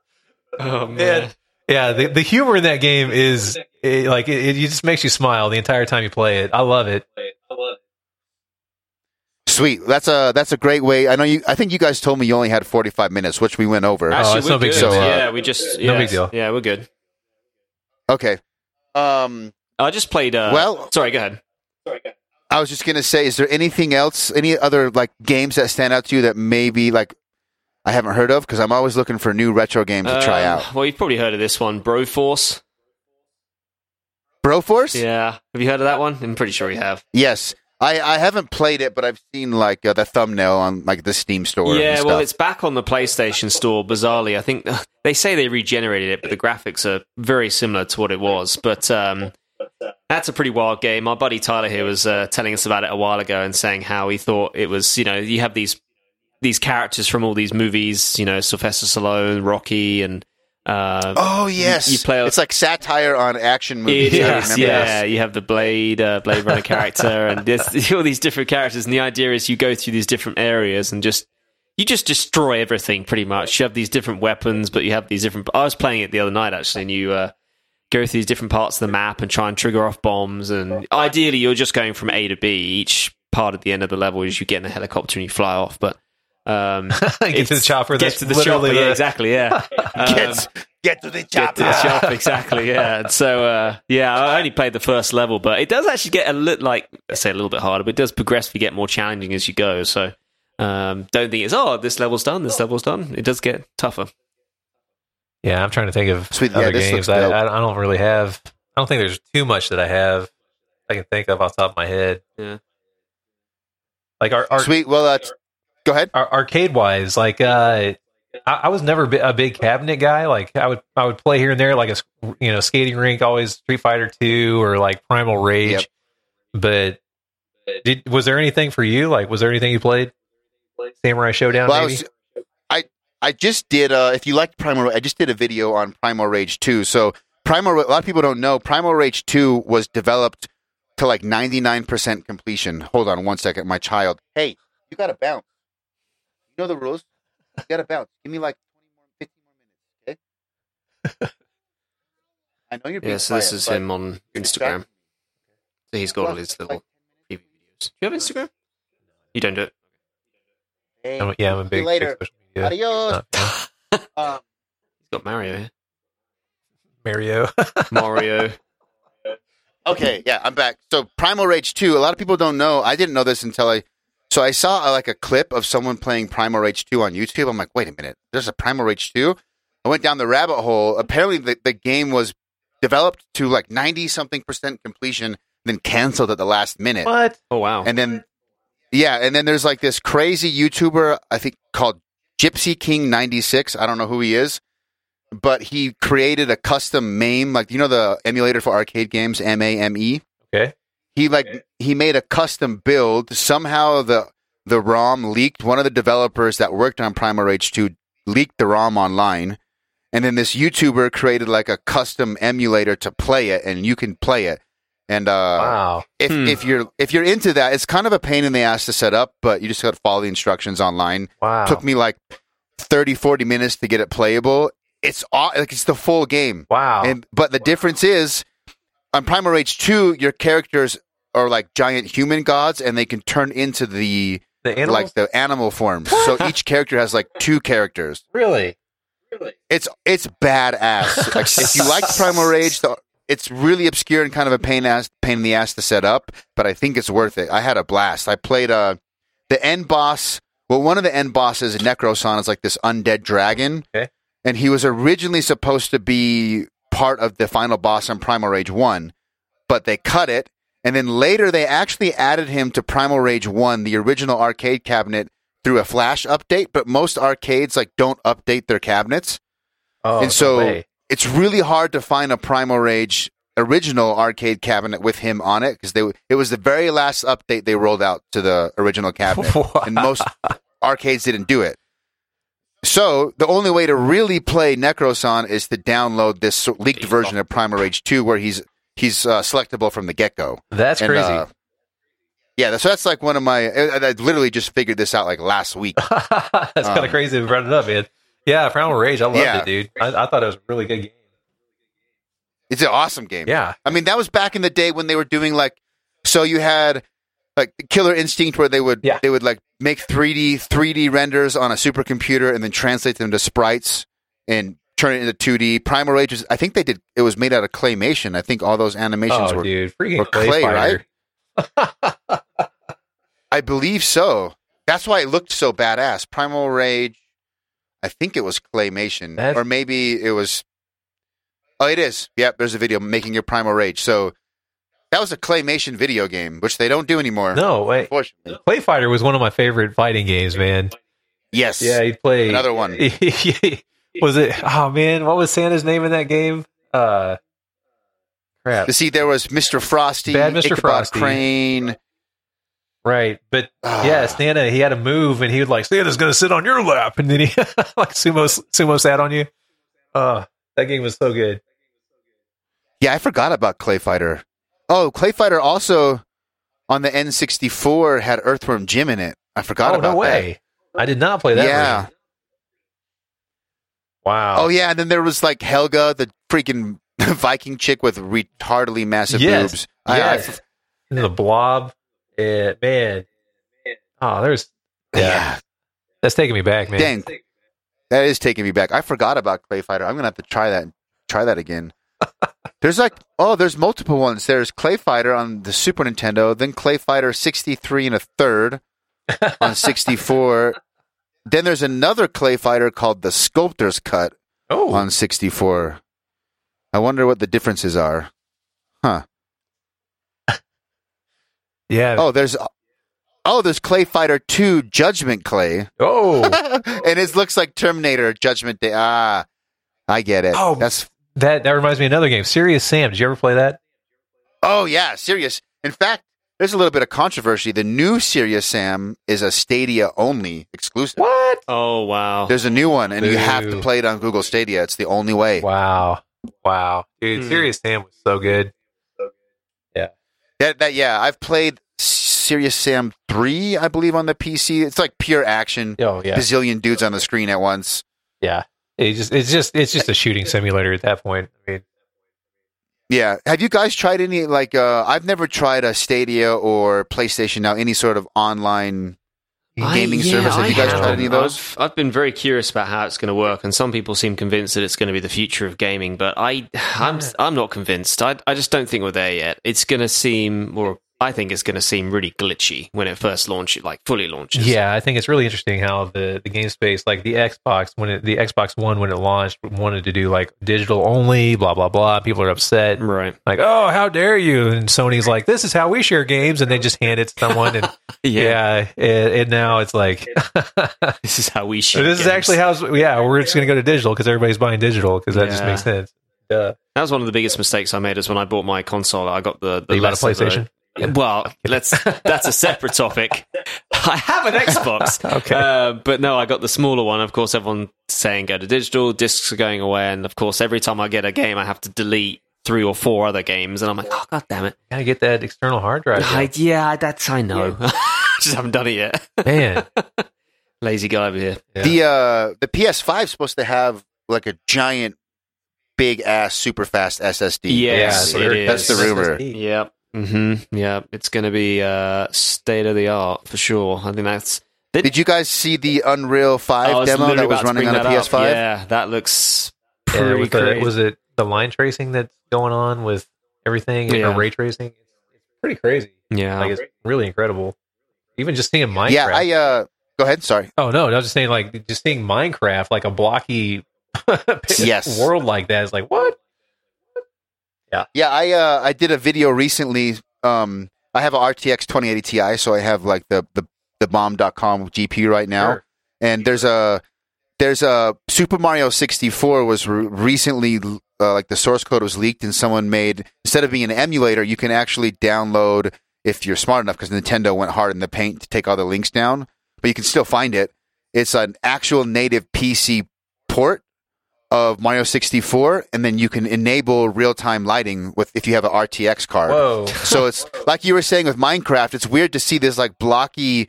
Oh Man. Yeah, the, the humor in that game is it, like it, it just makes you smile the entire time you play it. I love it. Sweet. That's a that's a great way. I know you. I think you guys told me you only had 45 minutes, which we went over. Oh, it's no big deal. So, uh, yeah, we just no yeah, big deal. Yeah, we're good. Okay. Um. I just played. Uh, Well- sorry, go ahead. Sorry. I was just gonna say, is there anything else, any other like games that stand out to you that maybe like I haven't heard of? Because I'm always looking for new retro games to try Um, out. Well, you've probably heard of this one, Broforce. Broforce? Yeah, have you heard of that one? I'm pretty sure you have. Yes. I, I haven't played it, but I've seen like uh, the thumbnail on like the Steam store. Yeah, well, it's back on the PlayStation Store. Bizarrely, I think they say they regenerated it, but the graphics are very similar to what it was. But um, that's a pretty wild game. My buddy Tyler here was uh, telling us about it a while ago and saying how he thought it was. You know, you have these these characters from all these movies. You know, Sylvester Stallone, Rocky, and uh, Oh yes, you play- It's like satire on action movies. I yeah. this. You have the Blade, uh, Blade Runner character, and there's all these different characters. And the idea is you go through these different areas and just you just destroy everything pretty much. You have these different weapons, but you have these different. I was playing it the other night actually, and you uh, go through these different parts of the map and try and trigger off bombs. And ideally, you're just going from A to B. Each part at the end of the level is you get in a helicopter and you fly off, but. Um, Get to the chopper. Get That's to the chopper. literally Yeah, exactly. Yeah. Um, Get, get to the get chopper. to the shop exactly yeah And so uh, yeah i only played the first level but it does actually get a little like i say a little bit harder but it does progressively get more challenging as you go so um, don't think it's oh this level's done this level's done it does get tougher Yeah, I'm trying to think of Sweet, other this games. I. I, I don't really have. I don't think there's too much that I have. I can think of off the top of my head. Yeah. Like our, our Sweet. Well, uh, t- Go ahead. Ar- arcade wise, like uh, I, I was never a big cabinet guy. Like I would I would play here and there, like a you know skating rink, always Street Fighter Two or like Primal Rage. Yep. But did was there anything for you? Like was there anything you played? Samurai Shodown, Well, I, was, I I just did. Uh, if you liked Primal, I just did a video on Primal Rage Two. So Primal, a lot of people don't know Primal Rage Two was developed to like ninety nine percent completion. Hold on one second, my child. Hey, you got to bounce. You know the rules. You got to bounce. Give me like twenty more, fifteen more minutes. Okay. I know you're being Yeah, so this quiet, is but him on you're Instagram. distracting So he's got all his little preview videos. Do you have Instagram? You don't do it. Hey, I'm- yeah, I'm a see you big, big later. social media. Adios. nut fan. Um, He's got Mario here. Mario. Mario. Okay, yeah, I'm back. So Primal Rage 2, a lot of people don't know. I didn't know this until I so I saw uh, like a clip of someone playing Primal Rage 2 on YouTube. I'm like, "Wait a minute. There's a Primal Rage 2?" I went down the rabbit hole. Apparently the, the game was developed to like 90 something percent completion then canceled at the last minute. what? Oh wow. And then yeah, and then there's like this crazy YouTuber I think called Gypsy King 96. I don't know who he is. But he created a custom MAME, like you know the emulator for arcade games, M A M E Okay. He like he made a custom build. Somehow the the ROM leaked. One of the developers that worked on Primal Rage 2 leaked the ROM online. And then this YouTuber created like a custom emulator to play it and you can play it. And uh Wow. if Hmm. if you're if you're into that, it's kind of a pain in the ass to set up, but you just got to follow the instructions online. Wow. Took me like 30 40 minutes to get it playable. It's aw- like it's the full game. wow. And but the difference is on Primal Rage 2, your characters are like giant human gods and they can turn into the the animals? like the animal forms. so each character has like two characters. Really? Really? It's it's badass. like if you like Primal Rage, the, it's really obscure and kind of a pain ass pain in the ass to set up, but I think it's worth it. I had a blast. I played uh the end boss. Well, one of the end bosses, Necrosan, is like this undead dragon, Okay. and he was originally supposed to be part of the final boss in Primal Rage One, but they cut it, and then later they actually added him to Primal Rage One, the original arcade cabinet, through a flash update. But most arcades like don't update their cabinets Oh, and so way. it's really hard to find a Primal Rage original arcade cabinet with him on it because they it was the very last update they rolled out to the original cabinet, and most arcades didn't do it. So the only way to really play Necrosan is to download this leaked version of Primal Rage Two, where he's he's uh, selectable from the get go. That's And, crazy. uh, yeah, so that's like one of my. I, I literally just figured this out like last week. That's kind um, of crazy to brought it up, man. Yeah, Primal Rage. I loved Yeah. it, dude. I, I thought it was a really good game. It's an awesome game. Yeah. I mean, that was back in the day when they were doing like, so you had like Killer Instinct where they would Yeah. they would like make 3D 3D renders on a supercomputer and then translate them to sprites and turn it into 2D. Primal Rage was, I think they did it was made out of claymation. I think all those animations Oh, were dude, freaking were clay, clay, fighter. I believe so. That's why it looked so badass. Primal Rage I think it was claymation That's- or maybe it was Oh, it is. Yep, there's a video making your Primal Rage. So that was a claymation video game, which they don't do anymore. No, wait. Clay Fighter was one of my favorite fighting games, man. Yes. Yeah, he'd play Another one. was it? Oh man, what was Santa's name in that game? Uh, crap. You see, there was Mr. Frosty, Bad Mr. Ichabod Frosty. Crane. Right, but Ah. yeah, Santa he had a move, and he would like Santa's gonna sit on your lap, and then he like sumo sumo sat on you. Uh that game was so good. Yeah, I forgot about Clay Fighter. Oh, Clay Fighter also on the N64 had Earthworm Jim in it. I forgot oh about no way! I did not play that. that. Yeah. version. Wow. Oh yeah, and then there was like Helga, the freaking Viking chick with retardedly massive Yes. boobs. I- I Yes. And the blob. Yeah, man. Oh, there's yeah. yeah. That's taking me back, man. Dang. That is taking me back. I forgot about Clay Fighter. I'm gonna have to try that. Try that again. There's like oh, there's multiple ones. There's Clay Fighter on the Super Nintendo, then Clay Fighter 63 and a third on 64. then there's another Clay Fighter called the Sculptor's Cut Oh, on 64. I wonder what the differences are. Huh. yeah. Oh, there's oh, there's Clay Fighter 2 Judgment Clay. Oh, and it looks like Terminator Judgment Day. Ah, I get it. Oh. That's that that reminds me of another game, Serious Sam. Did you ever play that? Oh yeah, serious. In fact, there's a little bit of controversy. The new Serious Sam is a Stadia only exclusive. What? Oh wow. There's a new one, and you have to play it on Google Stadia. It's the only way. Wow, wow, dude, Hmm. Serious Sam was so good. Yeah. That, that yeah, I've played Serious Sam three, I believe, on the PC. It's like pure action, Oh yeah, bazillion dudes on the screen at once. yeah. It just it's just it's just a shooting simulator at that point. I mean, Yeah. Have you guys tried any like? uh I've never tried a Stadia or PlayStation now. Any sort of online I- gaming yeah, service? Have you I guys tried haven't. any of those? I've, I've been very curious about how it's going to work, and some people seem convinced that it's going to be the future of gaming. But I, I'm, I'm not convinced. I, I just don't think we're there yet. It's going to seem, or I think it's going to seem really glitchy when it first launches, like fully launches. yeah, I think it's really interesting how the the game space, like the Xbox when it the Xbox One when it launched, wanted to do like digital only, blah blah blah. People are upset. Right. Like, oh, how dare you? And Sony's like, this is how we share games, and they just hand it to someone, and yeah, and, and now it's like, This is how we shoot. this is actually how, yeah, we're just going to go to digital because everybody's buying digital because that just makes sense. Duh. That was one of the biggest mistakes I made. Is when I bought my console, I got the the You bought a lesser PlayStation? Version. Well, let's. That's a separate topic. I have an Xbox, Okay. uh, but no, I got the smaller one. Of course, everyone's saying go to digital. Discs are going away, and of course, every time I get a game, I have to delete three or four other games, and I'm like, oh god damn it! Gotta get that external hard drive. I, yeah, that's I know. Just haven't done it yet. Man, Lazy guy over here. Yeah. The uh the PS5 is supposed to have like a giant, big ass, super fast SSD. Yes, Yeah, it That's the rumor. Yep. Mm-hmm. Yeah, it's going to be uh, state of the art for sure. I think that's. Did you guys see the Unreal Five demo that was running on a. PS5? Yeah, that looks Yeah, pretty with the, crazy. was it the line tracing that's going on with everything Yeah. or ray tracing? It's, it's pretty crazy. yeah. Like it's really incredible. Even just seeing Minecraft. Yeah, I uh go ahead, sorry. oh no, I was just saying like just seeing Minecraft like a blocky Yes. world like that is like what? Yeah, Yeah. I uh I did a video recently. Um I have a RTX 2080 Ti, so I have like the the the bomb.com GPU right now. Sure. and there's a there's a Super Mario 64 was re- recently uh, like the source code was leaked and someone made instead of being an emulator you can actually download if you're smart enough because Nintendo went hard in the paint to take all the links down but you can still find it it's an actual native PC port of Mario 64 and then you can enable real-time lighting with if you have an RTX card Whoa. so it's like you were saying with Minecraft, it's weird to see this like blocky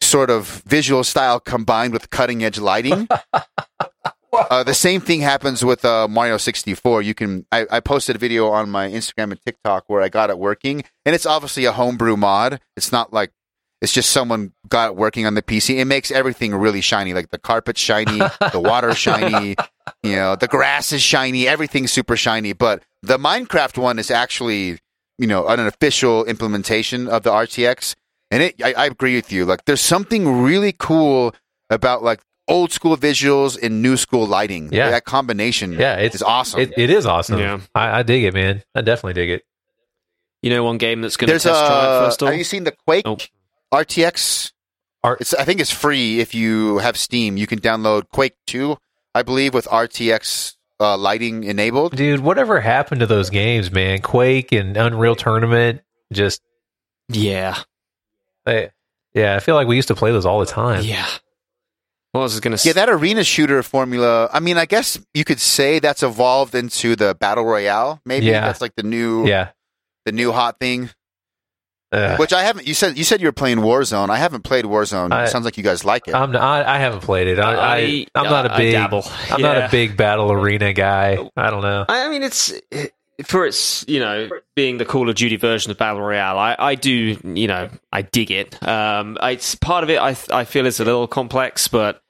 sort of visual style combined with cutting edge lighting. uh, the same thing happens with uh, Mario 64. You can I, I posted a video on my Instagram and TikTok where I got it working, and it's obviously a homebrew mod. It's not like it's just someone got it working on the PC. It makes everything really shiny, like the carpet's shiny, the water's shiny, you know, the grass is shiny, everything's super shiny. But the Minecraft one is actually, you know, an official implementation of the RTX. And it, I, I agree with you. Like, there's something really cool about like old school visuals and new school lighting. Yeah. that combination. Yeah, it's is awesome. It, it is awesome. Yeah. I, I dig it, man. I definitely dig it. You know, one game that's going to there's test drive a. first off. Have you seen the Quake Oh. RTX? Art- It's I think it's free if you have Steam. You can download Quake Two, I believe, with RTX uh, lighting enabled. Dude, whatever happened to those games, man? Quake and Unreal Tournament, just Yeah, I, yeah, I feel like we used to play those all the time. yeah. What was I going to Yeah, that arena shooter formula. I mean, I guess you could say that's evolved into the battle royale. Maybe Yeah. that's like the new, Yeah. the new hot thing. Ugh. Which I haven't. You said you said you were playing Warzone. I haven't played Warzone. I- it sounds like you guys like it. I'm I, I haven't played it. I, I, I- I'm not a I big. I'm not a big battle arena guy. I don't know. I I mean, it's for its you know being the Call of Duty version of Battle Royale. I, I do you know I dig it. Um, it's part of it. I I feel it's a little complex, but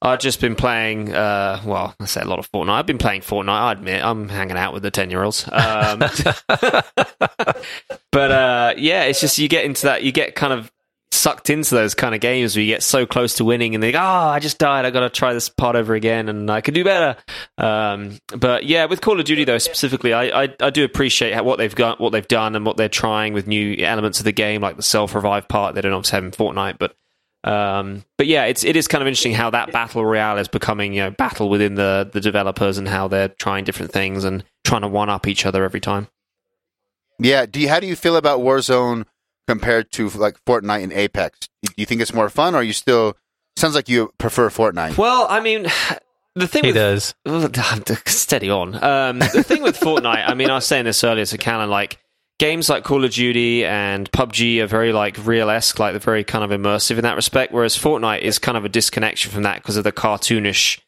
I've just been playing. Uh, well, I say a lot of Fortnite. I've been playing Fortnite. I admit I'm hanging out with the ten year olds. Um, but uh, yeah, it's just you get into that. You get kind of sucked into those kind of games where you get so close to winning and they go, oh, I just died. I got to try this part over again and I could do better. Um, but yeah, with Call of Duty though specifically, I, I, I do appreciate what they've got, what they've done, and what they're trying with new elements of the game, like the self revive part. They don't obviously have in Fortnite, but um, but yeah, it's it is kind of interesting how that battle royale is becoming you know battle within the the developers and how they're trying different things and trying to one up each other every time. Yeah. Do you, how do you feel about Warzone compared to like Fortnite and Apex? Do you think it's more fun, or you still? Sounds like you prefer Fortnite. Well, I mean, the thing He with, does. steady on. Um, the thing with Fortnite, I mean, I was saying this earlier to Callan, like games like Call of Duty and PUBG are very like real esque, like they're very kind of immersive in that respect. Whereas Fortnite is kind of a disconnection from that because of the cartoonish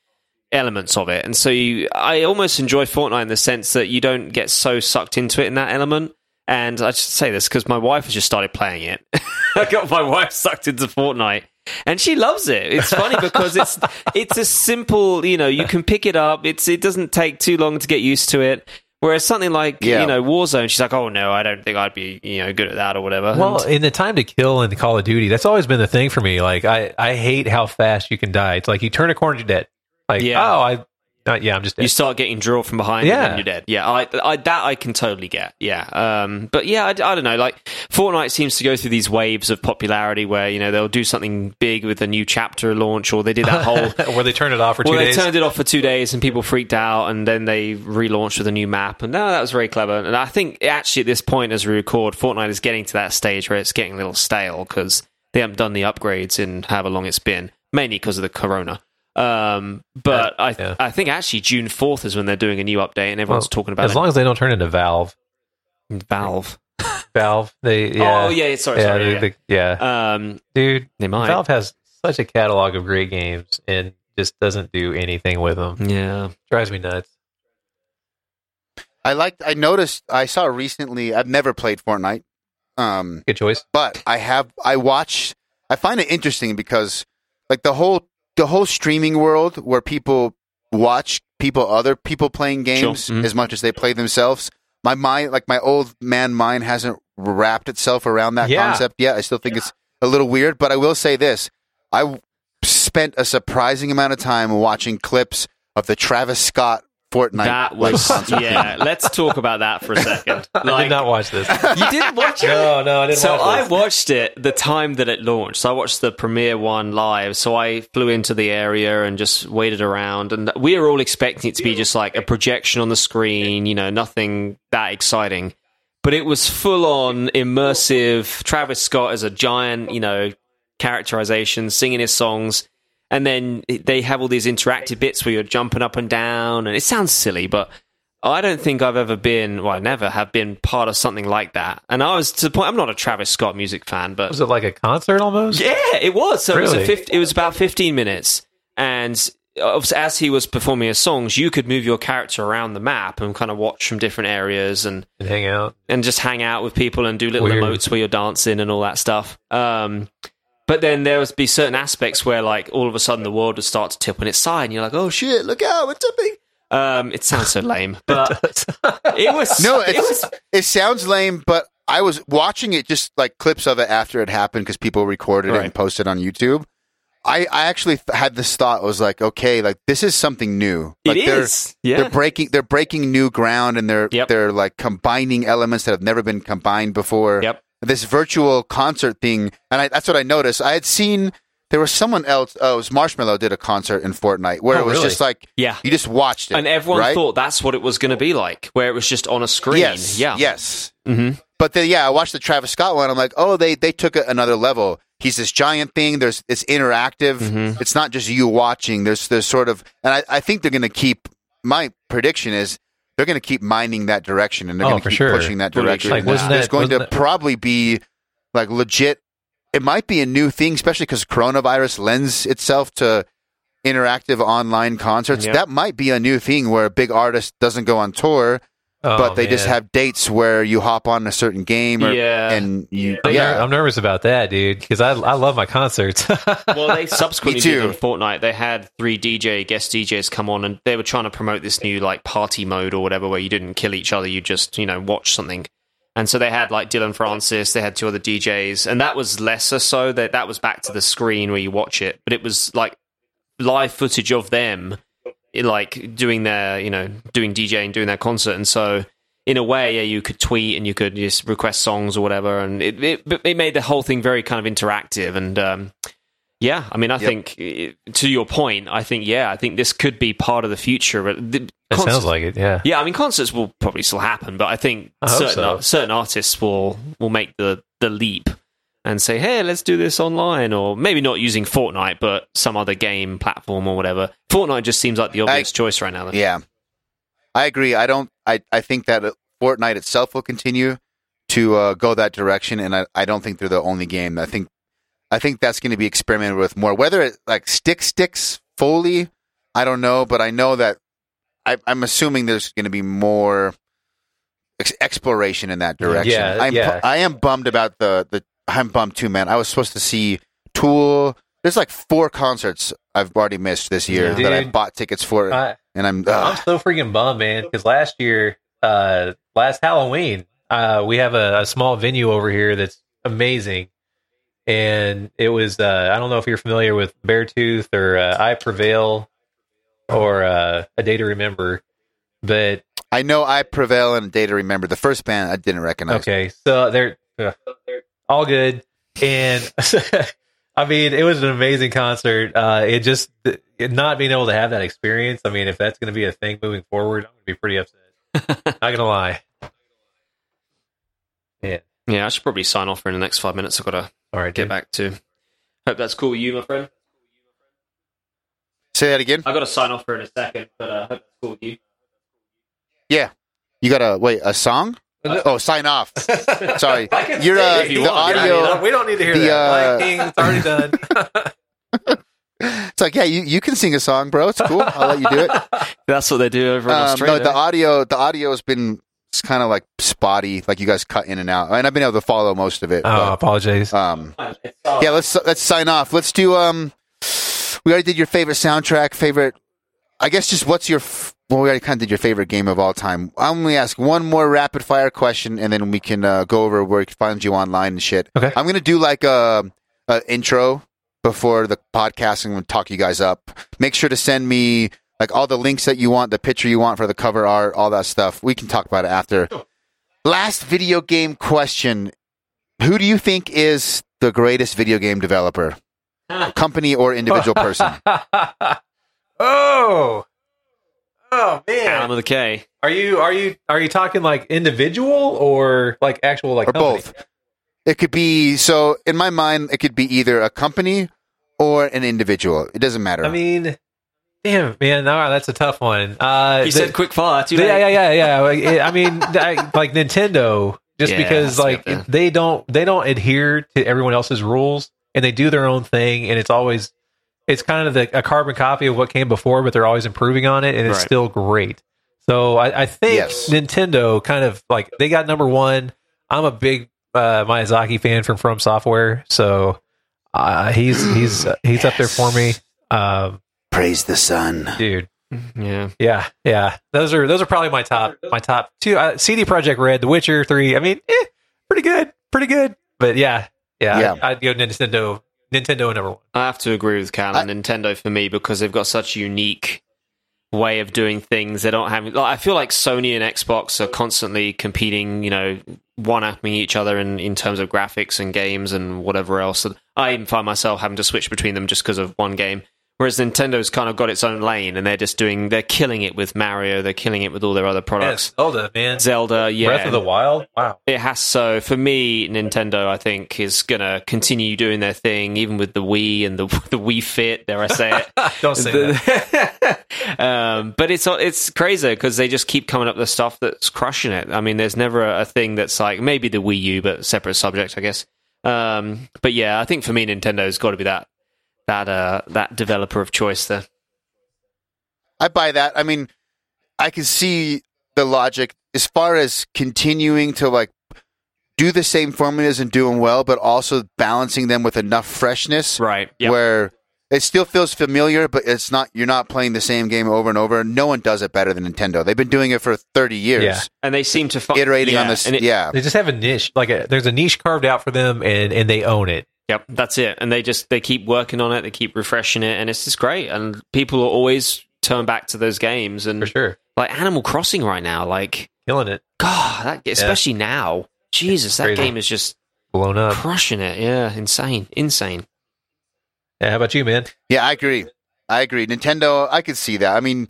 elements of it. And so you, I almost enjoy Fortnite in the sense that you don't get so sucked into it in that element. And I just say this because my wife has just started playing it. I got my wife sucked into Fortnite. And she loves it. It's funny because it's it's a simple, you know, you can pick it up. It's it doesn't take too long to get used to it. Whereas something like Yeah. you know Warzone, she's like, oh no, I don't think I'd be you know good at that or whatever. Well, And- in the time to kill in Call of Duty, that's always been the thing for me. Like, I, I hate how fast you can die. It's like you turn a corner, you're dead. Like, Yeah. oh, I, uh, yeah, I'm just dead. you start getting drilled from behind and Yeah. then you're dead. Yeah, I, I, that I can totally get. Yeah. Um, but yeah, I, I don't know. Like, Fortnite seems to go through these waves of popularity where, you know, they'll do something big with a new chapter launch or they did that whole. Where they turn it off for two well, they turned it off for two days and people freaked out, and then they relaunched with a new map. And no, that was very clever. And I think actually at this point, as we record, Fortnite is getting to that stage where it's getting a little stale because they haven't done the upgrades in however long it's been, mainly because of the corona. Um, but I, yeah. I think actually June fourth is when they're doing a new update, and Well, everyone's talking about as it. long as they don't turn into Valve. Valve. Valve, they, yeah. Oh yeah, sorry, yeah, sorry. they- yeah, they- yeah. yeah. Um, dude, they might. Valve has such a catalog of great games and just doesn't do anything with them. Yeah. Drives me nuts. I liked. I noticed. I saw recently. I've never played Fortnite, um, Good choice. but I have. I watch. I find it interesting because, like the whole the whole streaming world where people watch people other people playing games Mhm. as much as they play themselves. My mind, like my old man mind, hasn't wrapped itself around that Yeah. concept yet. I still think it's a little weird, but I will say this: I spent a surprising amount of time watching clips of the Travis Scott Fortnite. that was yeah. Let's talk about that for a second. I did not watch this. you didn't watch it. no, no, I didn't So watch I watched it the time that it launched. So I watched the premiere one live. So I flew into the area and just waited around. And we were all expecting it to be just like a projection on the screen, you know, nothing that exciting. But it was full on immersive. Travis Scott as a giant, you know, characterization, singing his songs. And then they have all these interactive bits where you're jumping up and down. And it sounds silly, but I don't think I've ever been, well, I never have been part of something like that. And I was to the point, I'm not a Travis Scott music fan, but Was it like a concert almost? yeah, it was. So it was a 50, it was about 15 minutes, and as he was performing his songs, you could move your character around the map and kind of watch from different areas and And hang out. and just hang out with people and do little Weird. emotes where you're dancing and all that stuff. Um, but then there would be certain aspects where, like, all of a sudden the world would start to tip on its side, and you're like, "Oh shit, look out, we're tipping!" Um, it sounds so lame, but it was No, it was it sounds lame, but I was watching it just like clips of it after it happened because people recorded it and posted on YouTube. I, I actually had this thought. I was like, okay, like this is something new. It Like they're, is. Yeah. they're breaking they're breaking new ground and they're Yep. they're like combining elements that have never been combined before. Yep. This virtual concert thing, and I, that's what I noticed. I had seen there was someone else. Oh, it was Marshmello did a concert in Fortnite where Oh, it was really? just like Yeah. you just watched it, and everyone right? thought that's what it was going to be like, where it was just on a screen. Yes. Yeah. Yes. hmm But then, yeah, I watched the Travis Scott one. I'm like, oh, they they took it another level. He's this giant thing. There's it's interactive. Mhm. It's not just you watching. There's there's sort of, and I, I think they're going to keep. My prediction is they're going to keep mining that direction, and they're Oh, going to keep sure. pushing that direction. And Like, there's there's that- going to that- probably be like legit. It might be a new thing, especially because coronavirus lends itself to interactive online concerts. Yep. That might be a new thing where a big artist doesn't go on tour Oh, but they just have dates where you hop on a certain game or, Yeah. and you I'm, yeah ner- I'm nervous about that, dude, because I I love my concerts. Well, they subsequently Me too. did on Fortnite. They had three DJ guest DJs come on, and they were trying to promote this new like party mode or whatever, where you didn't kill each other, you just you know watch something. And so they had like Dillon Francis, they had two other DJs, and that was lesser so that that was back to the screen where you watch it, but it was like live footage of them like doing their, you know, doing DJing, doing their concert. And so in a way, yeah, you could tweet and you could just request songs or whatever, and it it, it made the whole thing very kind of interactive. And um, yeah, I mean, I Yep. think to your point, I think yeah, I think this could be part of the future. But the, It concerts- sounds like it. Yeah. yeah, I mean, concerts will probably still happen, but I think I certain so. ar- certain artists will will make the the leap and say, "Hey, let's do this online," or maybe not using Fortnite, but some other game platform or whatever. Fortnite just seems like the obvious choice right now. Though. Yeah, I agree. I don't. I I think that uh, Fortnite itself will continue to uh, go that direction, and I, I don't think they're the only game. I think I think that's going to be experimented with more. Whether it like stick sticks fully, I don't know, but I know that I, I'm assuming there's going to be more ex- exploration in that direction. Yeah, I'm, yeah. I am bummed about the the. I'm bummed too, man. I was supposed to see Tool. There's like four concerts I've already missed this year Yeah. that I bought tickets for, I, and I'm. I'm so freaking bummed, man, because last year, uh, last Halloween, uh, we have a, a small venue over here that's amazing. And it was, uh, I don't know if you're familiar with Beartooth or uh, I Prevail or uh, A Day to Remember, but I know I prevail and a day to remember. The first band I didn't recognize. Okay, so they're, all good, and I mean, it was an amazing concert. Uh, it just it not being able to have that experience. I mean, if that's going to be a thing moving forward, I'm going to be pretty upset. not going to lie. Yeah. Yeah, I should probably sign off for in the next five minutes. I've got to All right. get dude. back to. Hope that's cool with you, my friend. Say that again. I've got to sign off for in a second, but uh, hope that's cool with you. Yeah, you got to wait a song. Oh, sign off. Sorry, I can you're uh, you the want. Yeah, audio. you know, we don't need to hear the, that. uh, Lion King, it's already done. It's like yeah, you, you can sing a song, bro. It's cool. I'll let you do it. That's what they do over in Um, no, the audio the audio has been kind of like spotty. Like you guys cut in and out, and I've been able to follow most of it. oh, but, um, yeah, let's let's sign off. Let's do um. We already did your favorite soundtrack, favorite. I guess just what's your. f- Well, we already kind of did your favorite game of all time. I'm gonna ask one more rapid fire question, and then we can uh, go over where we can find you online and shit. Okay. I'm gonna do like a, a intro before the podcast and talk you guys up. Make sure to send me like all the links that you want, the picture you want for the cover art, all that stuff. We can talk about it after. Last video game question: Who do you think is the greatest video game developer? Company or individual person? oh. Oh man. Alan with a K. Are you are you are you talking like individual or like actual like or company? both. It could be so in my mind. It could be either a company or an individual. It doesn't matter. I mean, damn man, no, that's a tough one. Uh, He the- said quick fire. Too yeah, yeah, yeah, yeah. I mean, I, like Nintendo, just Yeah, because like there. they don't they don't adhere to everyone else's rules and they do their own thing, and it's always it's kind of the, a carbon copy of what came before, but they're always improving on it, and it's Right. still great. So I, I think Yes. Nintendo kind of like they got number one. I'm a big uh, Miyazaki fan from From Software, so uh, he's he's he's up there for me, um, Praise the sun. dude. Yeah. Yeah, yeah. Those are those are probably my top my top two. Uh, CD Projekt Red, The Witcher Three. I mean, eh, pretty good, pretty good. But yeah, yeah, Yeah. I'd, I'd go Nintendo. Nintendo number one. I have to agree with Callan Nintendo for me because they've got such unique way of doing things. They don't have. Like, I feel like Sony and Xbox are constantly competing. You know, one upping each other in in terms of graphics and games and whatever else. And I even find myself having to switch between them just because of one game. Whereas Nintendo's kind of got its own lane, and they're just doing. They're killing it with Mario. They're killing it with all their other products. Zelda, man. Zelda, yeah, Breath of the Wild. Wow. it has so for me nintendo i think is gonna continue doing their thing even with the wii and the the wii fit dare i say it Don't say that. um, but it's it's crazy because they just keep coming up with stuff that's crushing it i mean there's never a, a thing that's like maybe the wii u but separate subject i guess um, but yeah i think for me nintendo's got to be that that uh that developer of choice there I buy that. I mean, I can see the logic as far as continuing to like do the same formulas and doing well, but also balancing them with enough freshness right yeah where It still feels familiar, but it's not. You're not playing the same game over and over. No one does it better than Nintendo. They've been doing it for 30 years, Yeah. and they seem to fi- iterating yeah, on this. and it- yeah, They just have a niche. Like a, there's a niche carved out for them, and and they own it. Yep, that's it. And they just they keep working on it, they keep refreshing it, and it's just great. And people will always turn back to those games. And For sure, like Animal Crossing right now, like killing it, God, that, especially now, Jesus, that game is just blown up. crushing it. Yeah, insane, insane. Yeah, how about you, man? yeah, I agree. I agree. Nintendo, I could see that. I mean,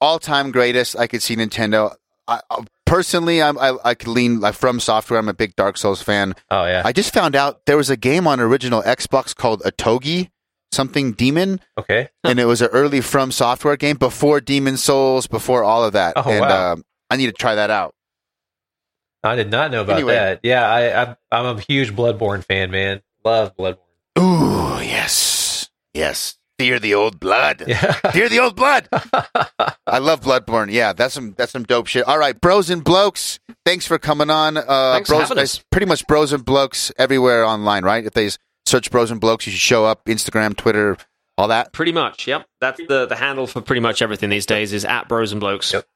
all time greatest. I could see Nintendo. I, I- personally, I'm, I I could lean like from software. I'm a big Dark Souls fan. Oh yeah, I just found out there was a game on original Xbox called Otogi, something demon. okay. and it was an early From Software game before Demon Souls, before all of that. Oh, and wow. um, I need to try that out. I did not know about Anyway. that. Yeah, I, I'm I'm a huge Bloodborne fan, man. Love Bloodborne. Ooh, yes, yes. Fear the old blood. Yeah. Fear the old blood. I love Bloodborne. Yeah, that's some that's some dope shit. All right, bros and blokes. Thanks for coming on. Uh, Thanks for bros, having us. pretty much bros and blokes everywhere online, right? If they search bros and blokes, you should show up. Instagram, Twitter, all that. Pretty much, yep. That's the the handle for pretty much everything these days is at Bros and Blokes. Yep.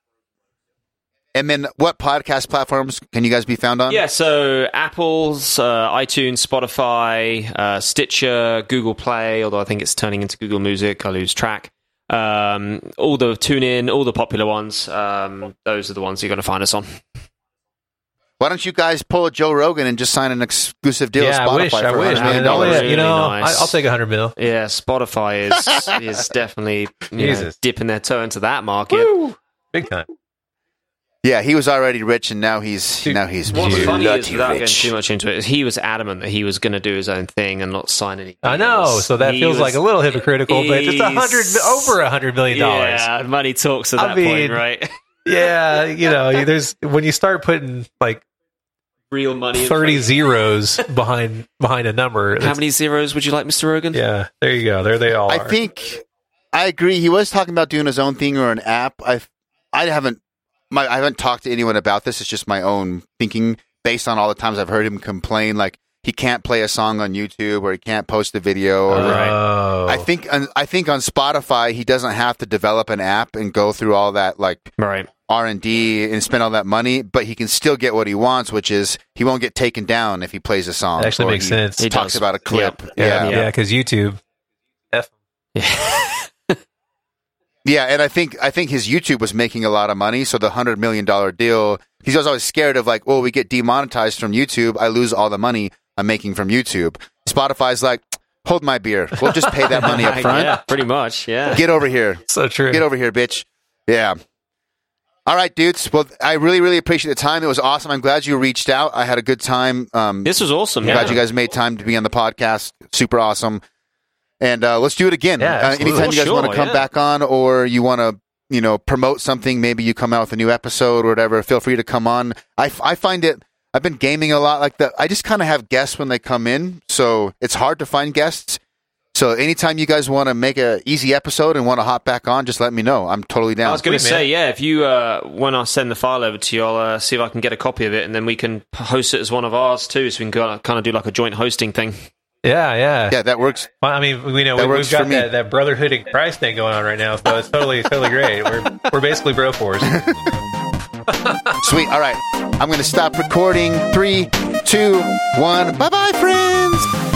And then, what podcast platforms can you guys be found on? Yeah, so Apple's, uh, iTunes, Spotify, uh, Stitcher, Google Play, although I think it's turning into Google Music. I lose track. Um, all the tune in, all the popular ones. Um, those are the ones you're going to find us on. Why don't you guys pull a Joe Rogan and just sign an exclusive deal yeah, with I Spotify wish. I wish, $100 man. million? Oh, yeah, Really you know, nice. I, I'll take a hundred mil. Yeah, Spotify is is definitely you know, dipping their toe into that market. Woo! Big time. Yeah, he was already rich, and now he's Dude, now he's What's Dude. funny is, bloody without getting too much into it, he was adamant that he was going to do his own thing and not sign any. I know. So that He feels was- like a little hypocritical, but it's a hundred over a hundred million dollars. Yeah, money talks at I that mean, point, right? Yeah, you know, there's when you start putting like Real money. thirty zeros behind behind a number. How many zeros would you like, Mr. Rogan? Yeah, there you go. There they all are. I are. think I agree. He was talking about doing his own thing or an app. I I haven't my I haven't talked to anyone about this. It's just my own thinking based on all the times I've heard him complain like he can't play a song on YouTube or he can't post a video. Or, Oh. I think on, I think on Spotify he doesn't have to develop an app and go through all that like Right. R and D and spend all that money, but he can still get what he wants, which is he won't get taken down if he plays a song. That actually or makes he sense. He Talks does. about a clip. Yeah. Yeah. yeah, because YouTube. F. Yeah, and I think I think his YouTube was making a lot of money, so the hundred million dollar deal, he's always scared of like, oh, we get demonetized from YouTube, I lose all the money I'm making from YouTube. Spotify's like, hold my beer, we'll just pay that money up front. yeah, pretty much. Yeah. Get over here, So true. get over here, bitch. Yeah. All right, dudes. Well, I really, really appreciate the time. It was awesome. I'm glad you reached out. I had a good time. Um, This was awesome. I'm Yeah. glad you guys made time to be on the podcast. Super awesome. And uh, let's do it again. Yeah, uh, anytime you guys Sure, want to come yeah. back on or you want to, you know, promote something, maybe you come out with a new episode or whatever, feel free to come on. I, I find it, I've been gaming a lot like that. I just kind of have guests when they come in. So it's hard to find guests. So anytime you guys want to make a easy episode and want to hop back on, just let me know. I'm totally down. I was going to say, yeah, if you, uh, when I send the file over to you, I'll uh, see if I can get a copy of it and then we can host it as one of ours too. So we can kind of do like a joint hosting thing. Yeah, yeah. yeah, that works. Well, I mean, we know That we, we've got that, that brotherhood in Christ thing going on right now, so it's totally totally great. We're we're basically bro fours. Sweet. All right. I'm going to stop recording. Three, two, one. Bye bye, friends.